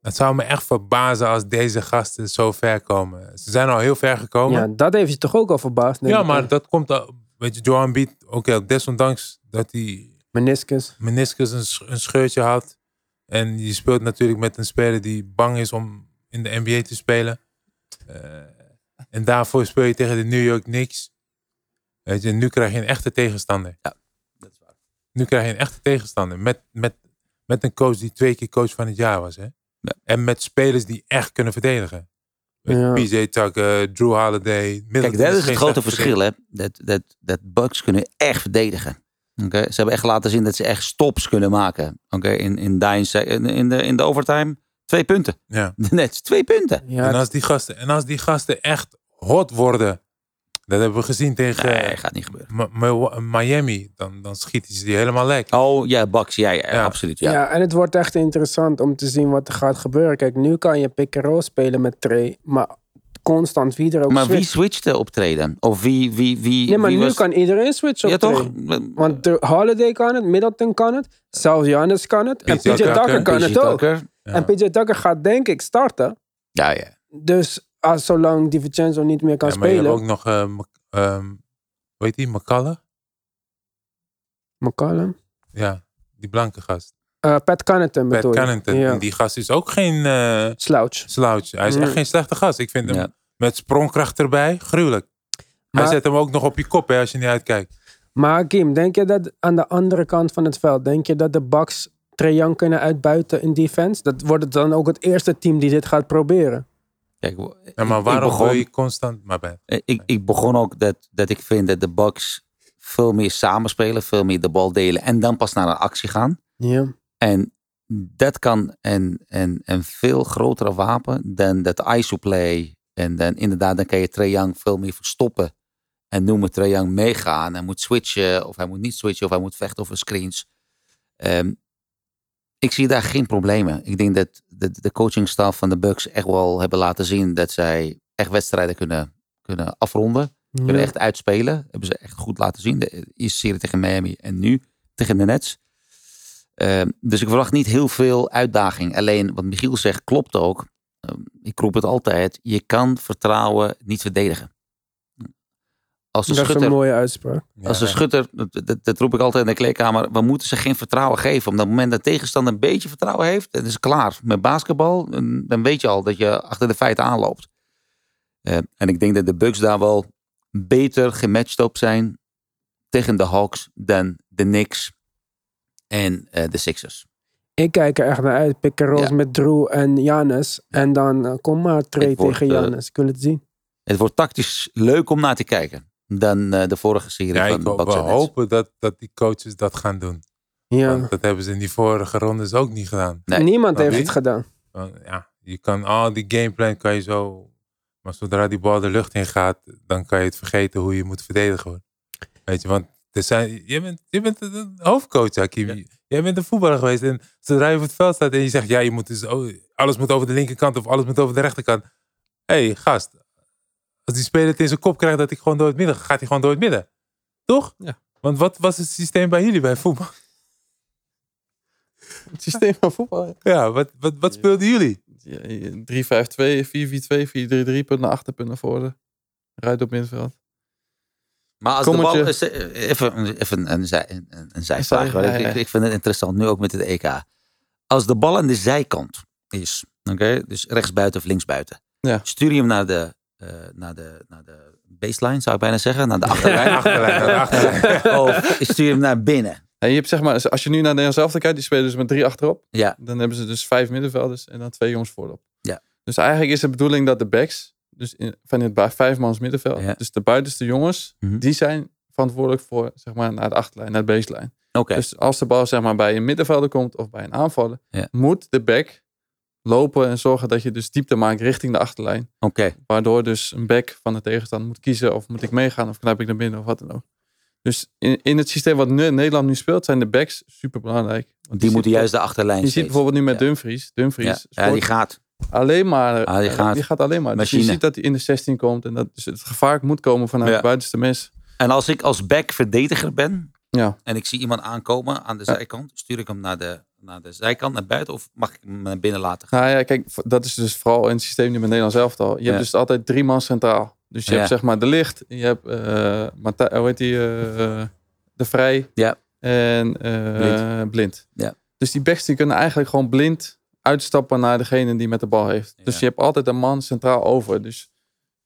het zou me echt verbazen als deze gasten zo ver komen. Ze zijn al heel ver gekomen. Ja, dat heeft je toch ook al verbaasd? Ja, maar dat komt al. Weet je, Johan Beat, ook al desondanks dat hij Meniscus. meniscus een scheurtje had. En je speelt natuurlijk met een speler die bang is om in de NBA te spelen. Eh, en daarvoor speel je tegen de New York Knicks. Weet je, nu krijg je een echte tegenstander. Ja, dat is waar. Nu krijg je een echte tegenstander. Met, met, met een coach die twee keer coach van het jaar was. Hè? En met spelers die echt kunnen verdedigen. Ja. PJ Tucker, Drew Holiday. Kijk, dat is het grote verschil, hè. Dat, dat, dat Bucks kunnen echt verdedigen. Oké, Ze hebben echt laten zien dat ze echt stops kunnen maken. Oké, In, in, in, in, de, in de overtime, twee punten. Ja. (laughs) De Nets, twee punten. Ja, En, als die gasten, en als die gasten echt hot worden. Dat hebben we gezien tegen Nee, gaat niet gebeuren. Miami. Dan, dan schieten ze die helemaal lek. Oh, ja, Bucks, ja, ja, Ja. absoluut. ja. Ja. en het wordt echt interessant om te zien wat er gaat gebeuren. Kijk, nu kan je pick-and-roll spelen met Trey, maar constant wie er ook Maar wie switcht. switchte optreden? Of wie, wie, wie, Nee, maar wie nu was... kan iedereen switchen Ja, op toch? Trey. Want de Holiday kan het, Middleton kan het, zelfs Giannis kan het. En PJ Tucker kan PJ het ook. Ja. En PJ Tucker gaat denk ik starten. Ja, ja. Dus als zolang DiVincenzo niet meer kan Ja, maar je hebt spelen. ook nog, eh, Mc- ehm, hoe heet die, McCullough? McCollum. Ja, die blanke gast. Eh, Pat Connaughton Pat bedoel? Connaughton. Ja. En die gast is ook geen eh Slouch. slouch. Hij is Mm. echt geen slechte gast. Ik vind hem Ja. met sprongkracht erbij, gruwelijk. Hij Maar- zet hem ook nog op je kop hè, als je niet uitkijkt. Maar Kim, denk je dat aan de andere kant van het veld, denk je dat de Bucks Trae Young kunnen uitbuiten in defense? Dat wordt het dan ook het eerste team die dit gaat proberen. Kijk, Ja, maar waarom begon, wil je constant... Maar bij. ik, ik begon ook dat, dat ik vind dat de Bucks veel meer samenspelen, veel meer de bal delen en dan pas naar een actie gaan. Ja. En dat kan een, een, een veel grotere wapen dan dat ISO-play. En dan inderdaad, dan kan je Trae Young veel meer verstoppen. En noemen Trae Young meegaan. Hij moet switchen, of hij moet niet switchen, of hij moet vechten over screens. Ehm, ik zie daar geen problemen. Ik denk dat de, de coachingstaf van de Bucks echt wel hebben laten zien dat zij echt wedstrijden kunnen, kunnen afronden. Kunnen Ja. echt uitspelen. Hebben ze echt goed laten zien. De eerste serie tegen Miami en nu tegen de Nets. Ehm, dus ik verwacht niet heel veel uitdaging. Alleen wat Michiel zegt klopt ook. Ehm, ik roep het altijd. Je kan vertrouwen niet verdedigen. Als de Dat is een schutter, mooie uitspraak. als de Ja, schutter dat, dat, dat roep ik altijd in de kleedkamer. We moeten ze geen vertrouwen geven. Op het moment dat de tegenstander een beetje vertrouwen heeft. Dan is het klaar. Met basketbal, dan weet je al dat je achter de feiten aanloopt. Eh, en ik denk dat de Bucks daar wel beter gematcht op zijn tegen de Hawks dan de Knicks en eh, de Sixers. Ik kijk er echt naar uit. Pick and rolls Ja. met Drew en Janis. En dan eh, kom maar trade Het tegen Janis. Ik wil het zien. Het wordt tactisch leuk om naar te kijken dan eh, de vorige serie Ja, van ik, we hopen dat, dat die coaches dat gaan doen. Ja. Want dat hebben ze in die vorige rondes ook niet gedaan. Nee. Niemand heeft het gedaan. Want, ja, je kan al die gameplan kan je zo. Maar zodra die bal de lucht in gaat, dan kan je het vergeten hoe je moet verdedigen. Hoor. Weet je, want er zijn, je, bent, je bent een hoofdcoach, Hakim. Jij bent een voetballer geweest. En zodra je op het veld staat en je zegt, ja, je moet dus, oh, alles moet over de linkerkant of alles moet over de rechterkant. Hé, hey, gast. Als die speler het in zijn kop krijgt dat hij gewoon door het midden gaat, gaat hij gewoon door het midden. Toch? Ja. Want wat was het systeem bij jullie bij voetbal? (laughs) Het systeem van voetbal. Ja, wat, wat, wat speelden jullie? Ja, 3-5-2, 4-4-2, 4-3-3, punt naar achter, punt naar voren. Rijdt op middenveld. Maar als de bal... Kommetje. eh, Even, even een, zij, een, een zijvraag. Ja, Ik, ja. ik- ik vind het interessant, nu ook met het EK. Als de bal aan de zijkant is, oké, dus rechtsbuiten of linksbuiten. Ja. Stuur je hem naar de, eh, naar, de, naar de baseline, zou ik bijna zeggen. Naar de achterlijn. (laughs) Achterlijn, naar de achterlijn. (laughs) of stuur je hem naar binnen. En je hebt zeg maar, als je nu naar Nederland zelf kijkt, die spelen dus met drie achterop. Ja, Dan hebben ze dus vijf middenvelders en dan twee jongens voorop. Ja. Dus eigenlijk is de bedoeling dat de backs, dus in, van het vijfmans middenveld, Ja. dus de buitenste jongens, Mhm. die zijn verantwoordelijk voor zeg maar naar de achterlijn, naar de baseline. oké. Dus als de bal zeg maar bij een middenvelder komt of bij een aanvaller, Ja. moet de back lopen en zorgen dat je dus diepte maakt richting de achterlijn. Oké, Waardoor dus een back van de tegenstander moet kiezen of moet ik meegaan of knijp ik naar binnen of wat dan ook. Dus in, in het systeem wat nu, Nederland nu speelt, zijn de backs super belangrijk. die moeten juist de achterlijn Je ziet bijvoorbeeld nu met Ja. Dumfries. Dumfries Ja, die gaat. alleen maar. Ah, die gaat. die gaat alleen maar. Dus je ziet dat hij in de 16 komt en dat dus het gevaar moet komen vanuit het buitenste mes. En als ik als back verdediger ben Ja. en ik zie iemand aankomen aan de zijkant, stuur ik hem naar de, naar de zijkant, naar buiten of mag ik hem naar binnen laten gaan? Nou ja, kijk, dat is dus vooral in het systeem nu met Nederland zelf al. Je Ja. hebt dus altijd drie man centraal. Dus je Ja. hebt zeg maar de licht, je hebt Matthij- hoe heet die, eh, de vrij Ja. en eh, Blind. blind. Ja. Dus die backs die kunnen eigenlijk gewoon blind uitstappen naar degene die met de bal heeft. Dus Ja. je hebt altijd een man centraal over. Dus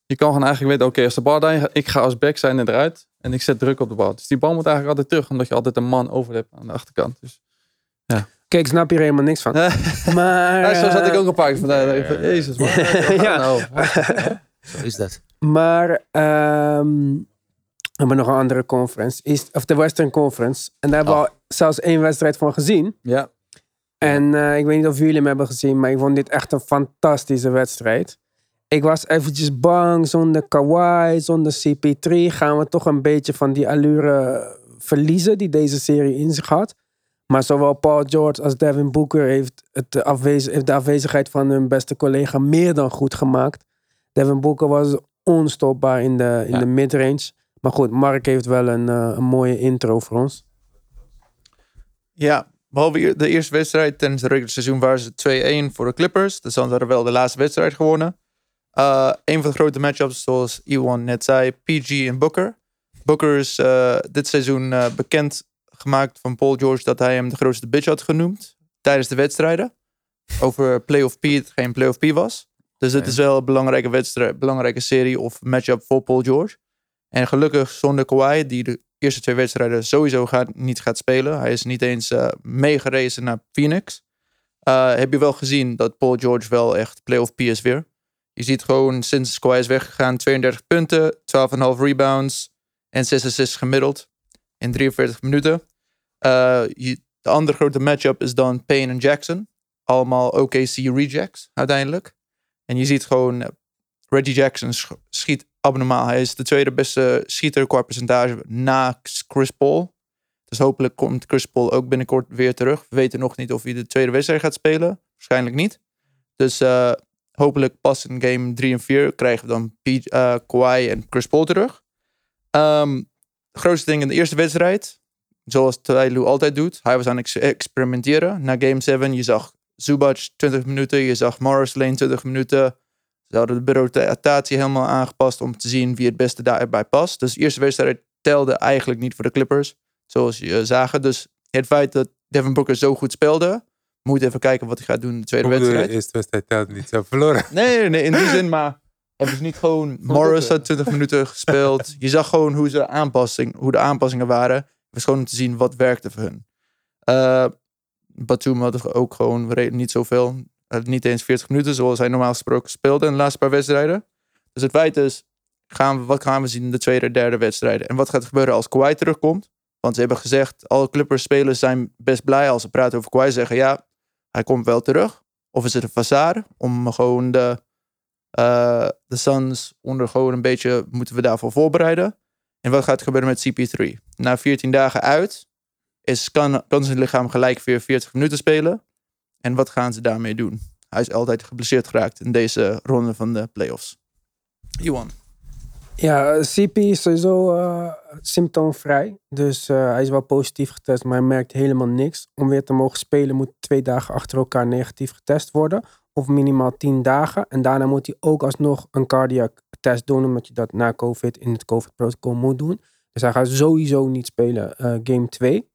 je kan gewoon eigenlijk weten, oké, als de bal daarin gaat, ik ga als back zijn en eruit en ik zet druk op de bal. Dus die bal moet eigenlijk altijd terug, omdat je altijd een man over hebt aan de achterkant. Dus, Kijk, ik snap hier helemaal niks van. (laughs) Maar, ja, zo zat ik eh, ook een paar keer vandaag. Ik van, Jezus, man. (laughs) Ja. Nou, Zo is dat. Maar ehm, we hebben nog een andere conference. East, of de Western Conference. En daar hebben we Oh. al zelfs één wedstrijd van gezien. Ja. En eh, ik weet niet of jullie hem hebben gezien, maar ik vond dit echt een fantastische wedstrijd. Ik was eventjes bang, zonder Kawhi, zonder CP3 gaan we toch een beetje van die allure verliezen die deze serie in zich had. Maar zowel Paul George als Devin Booker heeft, het de, afwez- heeft de afwezigheid van hun beste collega meer dan goed gemaakt. Devin Booker was onstopbaar in de, in Ja. de midrange. Maar goed, Mark heeft wel een, eh, een mooie intro voor ons. Ja, behalve de eerste wedstrijd tijdens het regular seizoen waren ze 2-1 voor de Clippers. Dus dan hadden we wel de laatste wedstrijd gewonnen. Eh, een van de grote matchups, zoals Iwan net zei, PG en Booker. Booker is eh, dit seizoen bekend gemaakt van Paul George dat hij hem de grootste bitch had genoemd tijdens de wedstrijden. Over playoff P, het geen playoff P was. Dus Oké. is wel een belangrijke wedstrijd, belangrijke serie of matchup voor Paul George. En gelukkig zonder Kawhi, die de eerste twee wedstrijden sowieso gaat, niet gaat spelen. Hij is niet eens eh meegerezen naar Phoenix. Eh, heb je wel gezien dat Paul George wel echt playoff P is weer. Je ziet gewoon sinds Kawhi is weggegaan 32 punten, 12,5 rebounds en 6 assists gemiddeld in 43 minuten. Eh, de andere grote matchup is dan Payne en Jackson. Allemaal OKC rejects uiteindelijk. En je ziet gewoon eh, Reggie Jackson sch- schiet abnormaal. Hij is de tweede beste schieter qua percentage na Chris Paul. Dus hopelijk komt Chris Paul ook binnenkort weer terug. We weten nog niet of hij de tweede wedstrijd gaat spelen. Waarschijnlijk niet. Dus eh, hopelijk pas in game 3 en 4 krijgen we dan P, Kawhi en Chris Paul terug. Ehm, het grootste ding in de eerste wedstrijd, zoals Tyloo altijd doet. Hij was aan het ex- experimenteren. Na game 7, je zag Zubac 20 minuten. Je zag Morris Lane 20 minuten. Ze hadden de rotatie helemaal aangepast om te zien wie het beste daarbij past. Dus de eerste wedstrijd telde eigenlijk niet voor de Clippers. Zoals je zagen. Dus het feit dat Devin Booker zo goed speelde. Moet even kijken wat hij gaat doen in de tweede wedstrijd. de eerste wedstrijd telt niet zo verloren. Nee, nee, nee, in die zin, maar hebben ze niet gewoon. Morris had 20 minuten (laughs) gespeeld. Je zag gewoon hoe, ze aanpassing, hoe de aanpassingen waren. was gewoon om te zien wat werkte voor hun. Eh Batum had ook gewoon niet zoveel. niet eens 40 minuten zoals hij normaal gesproken speelde in de laatste paar wedstrijden. Dus het feit is, gaan we, wat gaan we zien in de tweede en derde wedstrijden? En wat gaat er gebeuren als Kawhi terugkomt? Want ze hebben gezegd, alle Clippers-spelers zijn best blij als ze praten over Kawhi. Zeggen, ja, hij komt wel terug. Of is het een façade om gewoon de, de Suns onder gewoon een beetje, moeten we daarvoor voorbereiden? En wat gaat er gebeuren met CP3? Na 14 dagen uit is, kan, kan zijn lichaam gelijk weer 40 minuten spelen. En wat gaan ze daarmee doen? Hij is altijd geblesseerd geraakt in deze ronde van de playoffs. Iwan. Ja, CP is sowieso eh, symptoomvrij. Dus eh, hij is wel positief getest, maar hij merkt helemaal niks. Om weer te mogen spelen moet twee dagen achter elkaar negatief getest worden. Of minimaal tien dagen. En daarna moet hij ook alsnog een cardiac test doen, omdat je dat na COVID in het COVID-protocol moet doen. Dus hij gaat sowieso niet spelen eh, game 2.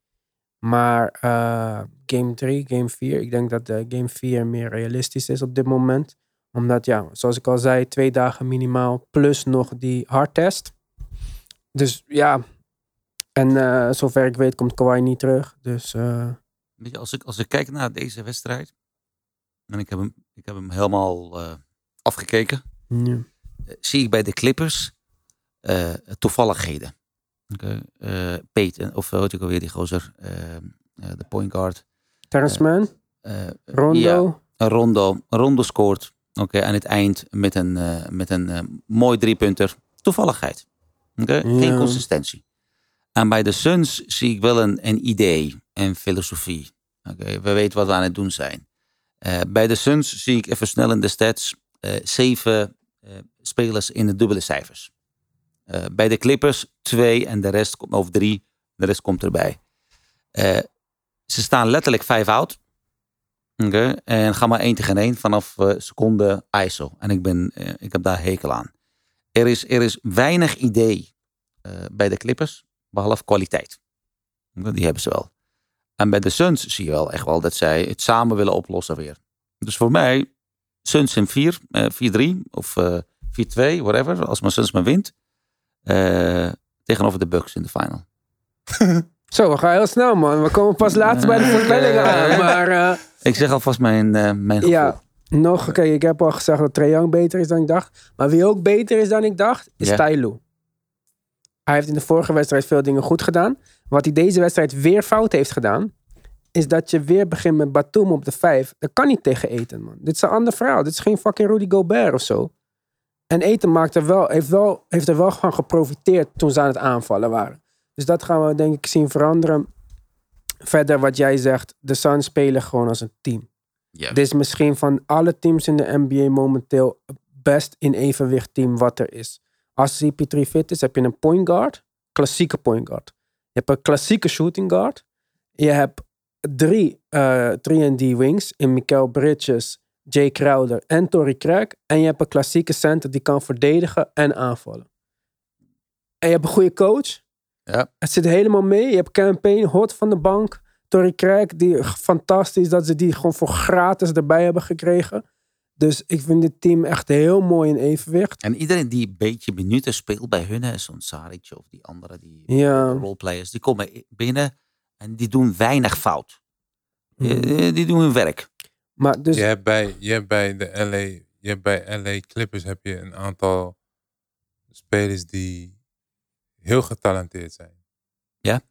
Maar eh, game 3, game 4, ik denk dat eh, game 4 meer realistisch is op dit moment omdat, ja, zoals ik al zei, twee dagen minimaal plus nog die hardtest. Dus ja, en zover ik weet komt Kawhi niet terug. Dus Weet je, als ik, als ik kijk naar deze wedstrijd. En ik heb hem, ik heb hem helemaal eh, afgekeken. ja. eh, zie ik bij de Clippers eh, toevalligheden. Peyton, of wat ik alweer die gozer, de point guard. Terrence Mann, Rondo. Ja, Rondo, Rondo scoort. Oké, aan het eind met een, met een mooi driepunter. Toevalligheid. Oké, geen consistentie. En bij de Suns zie ik wel een, een idee en filosofie. Oké, we weten wat we aan het doen zijn. Eh, bij de Suns zie ik even snel in de stats eh, zeven eh, spelers in de dubbele cijfers. Bij de Clippers twee en de rest, of drie, de rest komt erbij. Ze staan letterlijk vijf out. Oké, En ga maar één tegen één vanaf seconde ISO. En ik, ben, ik heb daar hekel aan. Er is, er is weinig idee bij de Clippers, behalve kwaliteit. Die hebben ze wel. En bij de Suns zie je wel echt wel dat zij het samen willen oplossen weer. Dus voor mij, Suns in 4, eh 4-3 of eh 4-2, whatever. Als mijn Suns maar wint. eh, tegenover de Bucks in de final. (laughs) Zo, we gaan heel snel man. We komen pas later bij de voorspellingen aan. Maar eh, Ik zeg alvast mijn, eh mijn gevoel. ja, nog, oké, ik heb al gezegd dat Trae Young beter is dan ik dacht. Maar wie ook beter is dan ik dacht, is. Ty Lue. Hij heeft in de vorige wedstrijd veel dingen goed gedaan. Wat hij deze wedstrijd weer fout heeft gedaan, is dat je weer begint met Batum op de vijf. Dat kan niet tegen Eten, man. Dit is een ander verhaal. Dit is geen fucking Rudy Gobert of zo. En Eten maakt er wel, heeft, wel, heeft er wel van geprofiteerd toen ze aan het aanvallen waren. Dus dat gaan we denk ik zien veranderen. Verder wat jij zegt, de Suns spelen gewoon als een team. Ja. Dit is misschien van alle teams in de NBA momenteel het best in evenwicht team wat er is. Als CP3 fit is, heb je een point guard, klassieke point guard. Je hebt een klassieke shooting guard. Je hebt drie eh 3D wings in Mikael Bridges, Jay Crowder en Tory Craig. En je hebt een klassieke center die kan verdedigen en aanvallen. En je hebt een goede coach. Ja. Het zit helemaal mee. Je hebt campaign, hot van de bank. Tory Craig, die fantastisch dat ze die gewoon voor gratis erbij hebben gekregen. Dus ik vind dit team echt heel mooi in evenwicht. En iedereen die een beetje minuten speelt bij hun, zo'n Saric of die andere die Ja. roleplayers, die komen binnen en die doen weinig fout. Mhm. Eh, Die doen hun werk. Maar dus, Je hebt bij, je hebt bij de LA, je hebt bij LA Clippers heb je een aantal spelers die heel getalenteerd zijn. Ja,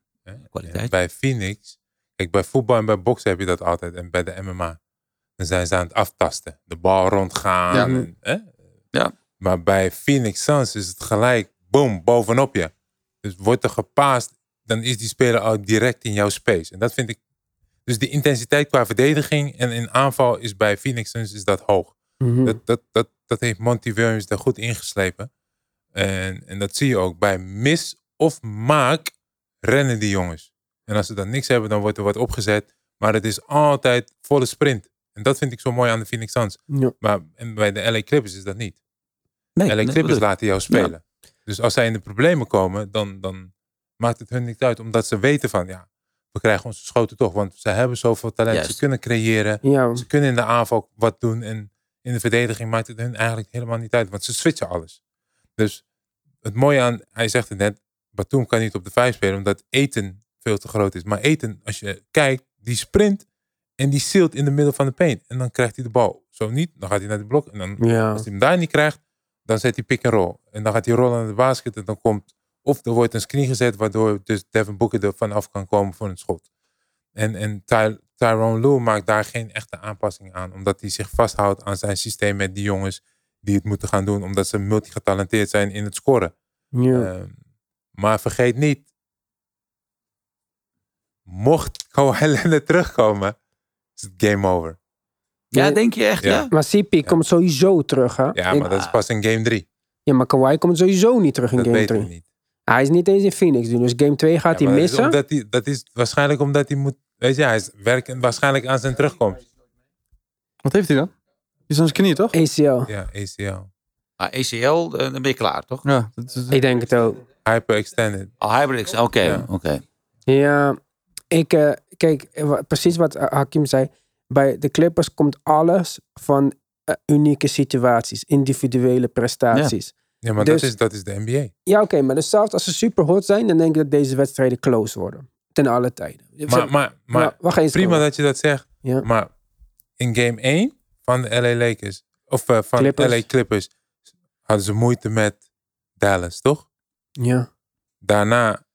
kwaliteit. En bij Phoenix, kijk bij voetbal en bij boksen heb je dat altijd en bij de MMA. Dan zijn ze aan het aftasten, de bal rondgaan. Ja. En, hè? Ja. Maar bij Phoenix Suns is het gelijk, boom, bovenop je. Dus wordt er gepaast, dan is die speler al direct in jouw space. En dat vind ik. Dus de intensiteit qua verdediging en in aanval is bij Phoenix Suns is dat hoog. Mhm. Dat, dat, dat, dat heeft Monty Williams daar goed ingeslepen. En, en dat zie je ook. Bij mis of maak rennen die jongens. En als ze dan niks hebben, dan wordt er wat opgezet. Maar het is altijd volle sprint. En dat vind ik zo mooi aan de Phoenix Suns. Ja. Maar en bij de LA Clippers is dat niet. Nee, LA nee, Clippers bedoel laten jou spelen. Dus als zij in de problemen komen, dan, dan maakt het hun niet uit. Omdat ze weten van, ja, we krijgen onze schoten toch. Want ze hebben zoveel talent. Juist. Ze kunnen creëren. ja, Ze kunnen in de aanval wat doen. En in de verdediging maakt het hun eigenlijk helemaal niet uit. Want ze switchen alles. Dus het mooie aan, hij zegt het net, Batum kan niet op de vijf spelen. Omdat Eten veel te groot is. Maar Eten, als je kijkt, die sprint en die sealt in de middel van de paint. En dan krijgt hij de bal. Zo niet, dan gaat hij naar de blok. En dan, Ja. als hij hem daar niet krijgt, dan zet hij pick and roll. En dan gaat hij rollen naar de basket. En dan komt, of er wordt een screen gezet, waardoor dus Devin Booker er vanaf kan komen voor een schot. En, en Ty, Tyrone Lue maakt daar geen echte aanpassing aan. Omdat hij zich vasthoudt aan zijn systeem met die jongens die het moeten gaan doen. Omdat ze multigetalenteerd zijn in het scoren. Ja. Ehm, maar vergeet niet, mocht Kawhi (laughs) Leonard terugkomen, is het game over. Ja, denk je echt, Ja. ja? maar CP komt sowieso terug, hè? Ja, In- maar dat is pas in game 3. ja, maar Kawhi komt sowieso niet terug in Dat game weten we 3. niet. Hij is niet eens in Phoenix nu, dus game 2 gaat Ja, hij maar dat is missen. omdat hij, dat is waarschijnlijk omdat hij moet, weet je, hij is werken waarschijnlijk aan zijn terugkomst. Wat heeft hij dan? Die is aan zijn knie, toch? ACL. Ja, ACL. ACL, eh, dan ben je klaar, toch? Ja. Dat is, Ik denk het ook. Hyperextended. Oh, Hybrid, oké, Ja. oké. Ja, ik, eh, kijk, precies wat Hakim zei. Bij de Clippers komt alles van eh, unieke situaties, individuele prestaties. Ja, maar Dus- dat, is, dat is de NBA. Ja, oké, maar dus zelfs als ze super hot zijn, dan denk ik dat deze wedstrijden close worden. Ten alle tijden. Maar, maar, maar prima dat je dat zegt. Ja. Maar in game 1 van de LA Lakers, of eh, van Clippers. LA Clippers, hadden ze moeite met Dallas, toch? Ja, Daarna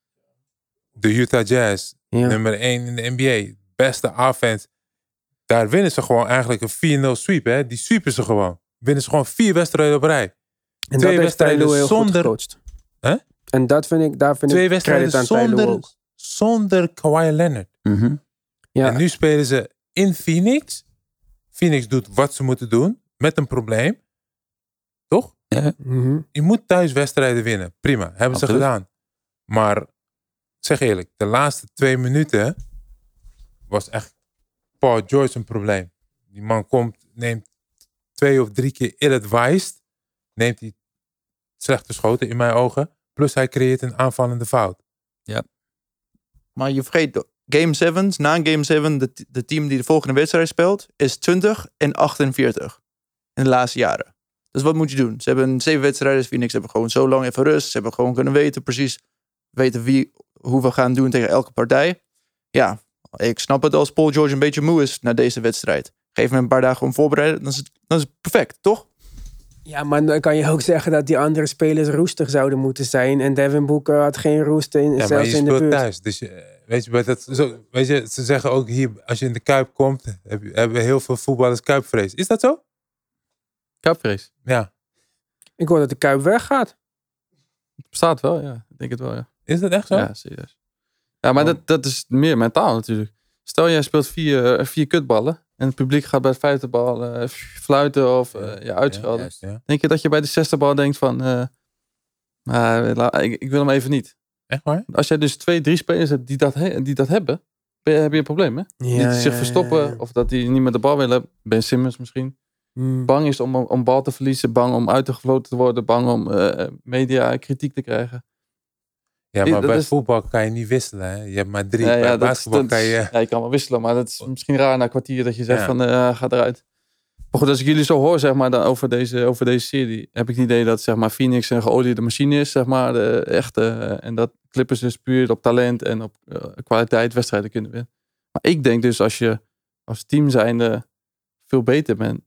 de Utah Jazz, ja. nummer 1 in de NBA. Beste offense. Daar winnen ze gewoon eigenlijk een 4-0 sweep. Hè? Die sweepen ze gewoon. Winnen ze gewoon vier wedstrijden op rij. En twee wedstrijden zonder-. Hè? En dat vind ik, daar vind Twee ik wedstrijden aan zonder, zonder Kawhi Leonard. Mhm. Ja, En nu spelen ze in Phoenix. Phoenix doet wat ze moeten doen. Met een probleem. Toch? mhm. Je moet thuis wedstrijden winnen. Prima. Hebben ze gedaan. Maar zeg eerlijk. De laatste twee minuten was echt Paul George een probleem. Die man komt, neemt twee of drie keer ill-advised. Neemt hij slechte schoten in mijn ogen. Plus hij creëert een aanvallende fout. Maar je vergeet, game 7, na game 7, de, de team die de volgende wedstrijd speelt, is 20 en 48 in de laatste jaren. Dus wat moet je doen? Ze hebben zeven wedstrijden, Phoenix hebben gewoon zo lang even rust. Ze hebben gewoon kunnen weten, precies weten wie, hoe we gaan doen tegen elke partij. Ja, ik snap het als Paul George een beetje moe is na deze wedstrijd. Geef hem een paar dagen om voorbereiden, dan is het, dan is het perfect, toch? ja, maar dan kan je ook zeggen dat die andere spelers roestig zouden moeten zijn. En Devin Booker had geen roest in, Ja, zelfs in de speelt buurt. thuis. Dus je, weet je, bij dat, zo, weet je, ze zeggen ook hier, als je in de Kuip komt, heb je, hebben heel veel voetballers Kuipvrees. Is dat zo? Kuipvrees. Ja. Ik hoor dat de Kuip weggaat. Het bestaat wel, ja. Ik denk het wel, ja. Is dat echt zo? Ja, serieus. Ja, maar Oh. dat, dat is meer mentaal natuurlijk. Stel, jij speelt vier, eh, vier kutballen. En het publiek gaat bij de vijfde bal eh, fluiten of eh, ja, uitschelden. juist. Ja. Denk je dat je bij de zesde bal denkt van... maar la- ik, ik wil hem even niet. Echt waar? Als jij dus twee, drie spelers hebt die dat, he- die dat hebben... Ben je, heb je een probleem, hè? Ja, die zich verstoppen of dat die niet met de bal willen. Ben Simmons misschien. Hmm. Bang is om, om bal te verliezen. Bang om uitgefloten te worden. Bang om media kritiek te krijgen. Ja, maar dat bij is- voetbal kan je niet wisselen. Hè? Je hebt maar drie. Ja, bij ja, dat, basketbal dat- kan je... ja, je kan wel wisselen, maar dat is misschien raar na een kwartier dat je zegt van eh ga eruit. Maar goed, als ik jullie zo hoor zeg maar, dan over, deze, over deze serie, heb ik het idee dat zeg maar, Phoenix een geoliede machine is, zeg maar, de echte. eh, en dat Clippers dus puur op talent en op eh, kwaliteit wedstrijden kunnen winnen. Maar ik denk dus als je als team zijnde veel beter bent,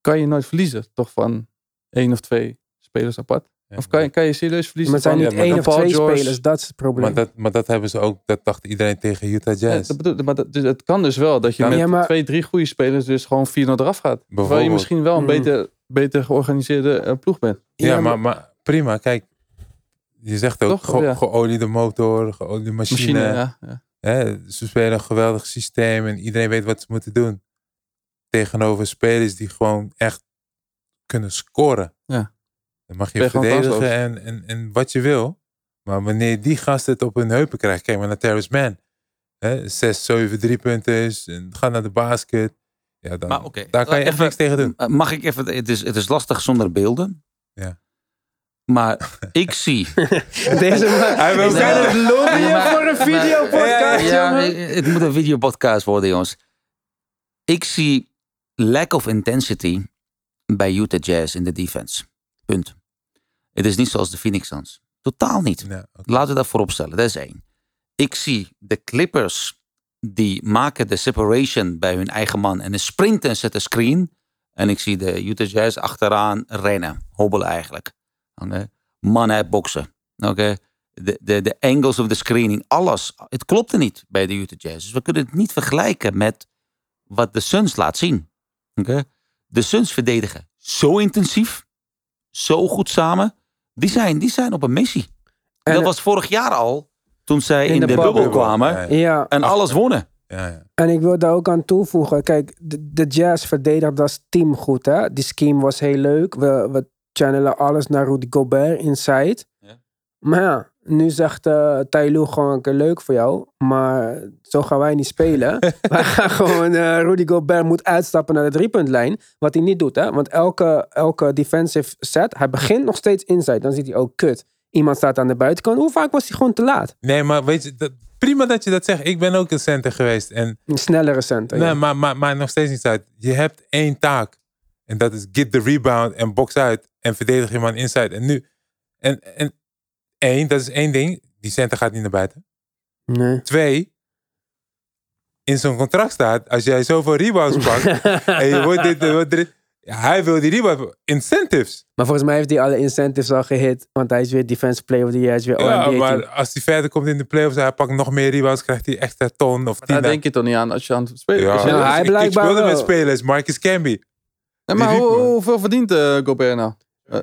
kan je nooit verliezen. Toch van één of twee spelers apart. Ja, Of kan je, kan je serieus verliezen? Maar het zijn niet één of twee George? spelers, dat is het probleem. maar, dat, maar dat hebben ze ook, dat dacht iedereen tegen Utah Ja, Jazz. dat bedoel, maar dat, dus het kan dus wel dat je Ja, met ja, maar- twee, drie goede spelers dus gewoon 4-0 eraf gaat. Terwijl je misschien wel een Mm. beter, beter georganiseerde eh, ploeg bent. ja, maar, maar prima. Kijk, je zegt ook Toch? ge- Ja. geoliede motor, geoliede machine. Machine, ja. ja. Hè? Ze spelen een geweldig systeem en iedereen weet wat ze moeten doen. Tegenover spelers die gewoon echt kunnen scoren. Ja. Dan mag je verdedigen en, en, en wat je wil. Maar wanneer die gast het op hun heupen krijgt, kijk maar naar Terrence Mann. Hè? Zes, zeven, drie punten is. En ga naar de basket. Ja, dan, Maar daar kan je echt even- niks tegen doen. Eh, Mag ik even, het is, het is lastig zonder beelden. Ja. Maar (laughs) ik zie. Deze man, (laughs) Hij wil we zijn zeggen- het lobbyen Ja, maar- voor een videopodcast, Ja, jongen. het moet een videopodcast worden, jongens. Ik zie lack of intensity bij Utah Jazz in de defense. Punt. Het is niet zoals de Phoenix Suns. Totaal niet. Ja. Laten we dat voorop stellen. Dat is één. Ik zie de Clippers, die maken de separation bij hun eigen man. En een sprinten en zetten screen. En ik zie de Utah Jazz achteraan rennen. Hobbelen eigenlijk. Mannen uit boksen. Oké. De, de, de angles of the screening, alles. Het klopte niet bij de Utah Jazz. Dus we kunnen het niet vergelijken met wat de Suns laat zien. De Suns verdedigen zo intensief. Zo goed samen. Die zijn, die zijn op een missie. En- dat was vorig jaar al. Toen zij in, In de, de bubbel kwamen. Ja, ja. Ja, En alles wonnen. Ja, ja. en ik wil daar ook aan toevoegen. Kijk, de, de Jazz verdedigt als team goed. Hè? Die scheme was heel leuk. We, we channelen alles naar Rudy Gobert inside. Ja. Maar ja, nu zegt uh, gewoon een keer leuk voor jou. Maar zo gaan wij niet spelen. (laughs) wij gaan gewoon, eh, Rudy Gobert moet uitstappen naar de driepuntlijn. Wat hij niet doet, hè. Want elke, elke defensive set, hij begint nog steeds inside. Dan ziet hij, oh kut, iemand staat aan de buitenkant. Hoe vaak was hij gewoon te laat? Nee, maar weet je, dat, prima dat je dat zegt. Ik ben ook een center geweest. En, Een snellere center. nee, ja. maar, maar, maar nog steeds niet uit. Je hebt één taak. En dat is get the rebound en box uit. En verdedig je man inside. En nu, en, en één, dat is één ding. Die center gaat niet naar buiten. Nee. Twee, in zo'n contract staat, als jij zoveel rebounds (laughs) pakt en je wordt dit, wordt dit- ja, hij wil die rebound, incentives. Maar volgens mij heeft hij alle incentives al gehit. Want hij is weer Defensive Player of the Year. Hij is weer Ja, maar als hij verder komt in de playoffs, hij pakt nog meer rebounds, krijgt hij extra ton of Daar tien. denk je toch niet aan als je aan het spelen Ja, bent. Nou, Ja, hij ik blijkbaar speelde met wel. spelers, Marcus Camby. Ja, maar hoe, hoeveel verdient eh, Gobert nou? Eh,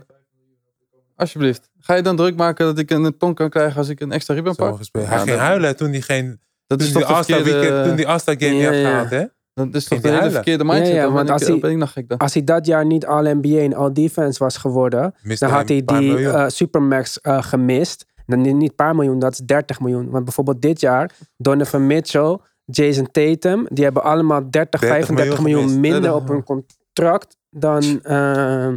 alsjeblieft. Ga je dan druk maken dat ik een ton kan krijgen als ik een extra Zo pak? gespeeld. Ja, Hij ging dat- huilen toen hij geen. Dat Toen is die toch de All-Star verkeerde, weekend- toen die All-Star game niet Ja, had ja. gehaald, hè? dat is toch de hij hele verkeerde mindset? Ja, ja, want als ik, hij- ben ik nog gek dan. Als hij dat jaar niet All-NBA en All-Defense was geworden... Dan had hij die eh, Supermax eh, gemist. Dan niet niet een paar miljoen, dat is 30 miljoen. Want bijvoorbeeld dit jaar, Donovan Mitchell, Jason Tatum... die hebben allemaal 30, 30 35 miljoen, minder 30 op hun contract... dan, ehm,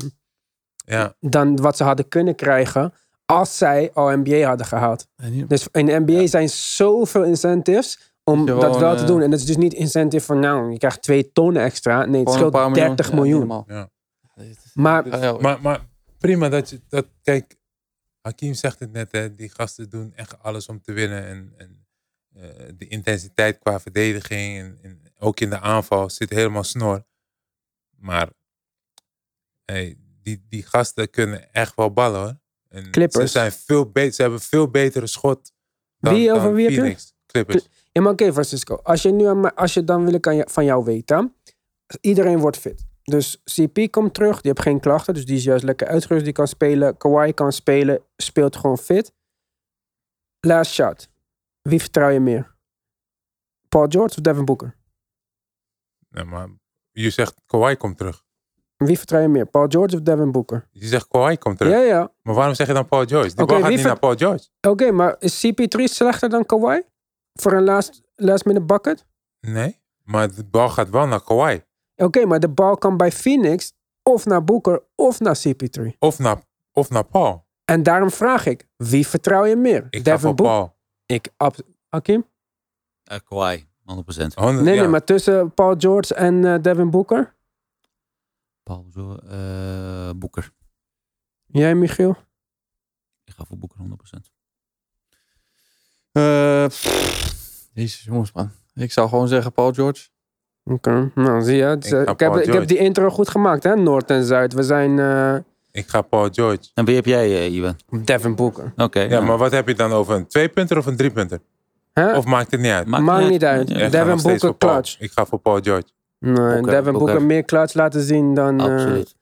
ja. dan wat ze hadden kunnen krijgen... als zij All-NBA hadden gehaald. Dus in de NBA zijn zoveel incentives om Gewoon, dat wel te eh, doen. En dat is dus niet incentive van, nou, je krijgt twee ton extra. Nee, het scheelt paar 30 Ja, miljoen. Ja. Maar Maar, maar prima dat je dat. Kijk, Hakim zegt het net, hè, die gasten doen echt alles om te winnen. En, en eh, de intensiteit qua verdediging en, en ook in de aanval zit helemaal snor. Maar hey, die, die gasten kunnen echt wel ballen hoor. En Clippers. Ze, zijn veel beter, ze hebben veel betere schot dan, Wie over dan wie? Phoenix. Clippers. Ja, maar oké, Francisco. Als je nu als je dan wil ik van jou weten. Iedereen wordt fit. Dus CP komt terug. Die heeft geen klachten. Dus die is juist lekker uitgerust. Die kan spelen. Kawhi kan spelen. Speelt gewoon fit. Last shot. Wie vertrouw je meer? Paul George of Devin Booker? Nee, maar je zegt Kawhi komt terug. Wie vertrouw je meer? Paul George of Devin Booker? Je zegt Kawhi komt terug. Ja, ja. Maar waarom zeg je dan Paul George? Die bal gaat niet ver- naar Paul George. Oké, maar is CP3 slechter dan Kawhi? Voor een last, last minute bucket? Nee, maar de bal gaat wel naar Kawhi. Oké, maar de bal kan bij Phoenix of naar Booker of naar CP3. Of naar, of naar Paul. En daarom vraag ik, wie vertrouw je meer? Ik ga voor Booker? Paul. Ik, ab- Hakim? Uh, Kawhi, 100%. 100, Nee, ja. nee, maar tussen Paul George en eh, Devin Booker? Paul zo, eh, Boeker. Jij, Michiel? Ik ga voor Boeker 100%. Eh, pff, Jezus, jongens, man. Ik zou gewoon zeggen Paul George. Oké, nou zie je. het Ik eh, heb, ik heb die intro goed gemaakt, hè? Noord en Zuid. We zijn eh, Ik ga Paul George. En wie heb jij, eh, Iwan? Devin Booker. Oké. Ja, nou, maar wat heb je dan over een tweepunter of een driepunter? Hè? Of maakt het niet uit? maakt Maakt niet uit. Ja, Devin Booker clutch. Ik ga voor Paul George. Nee, Booker, Devin Booker, Booker. meer clutch laten zien dan... eh, Absoluut.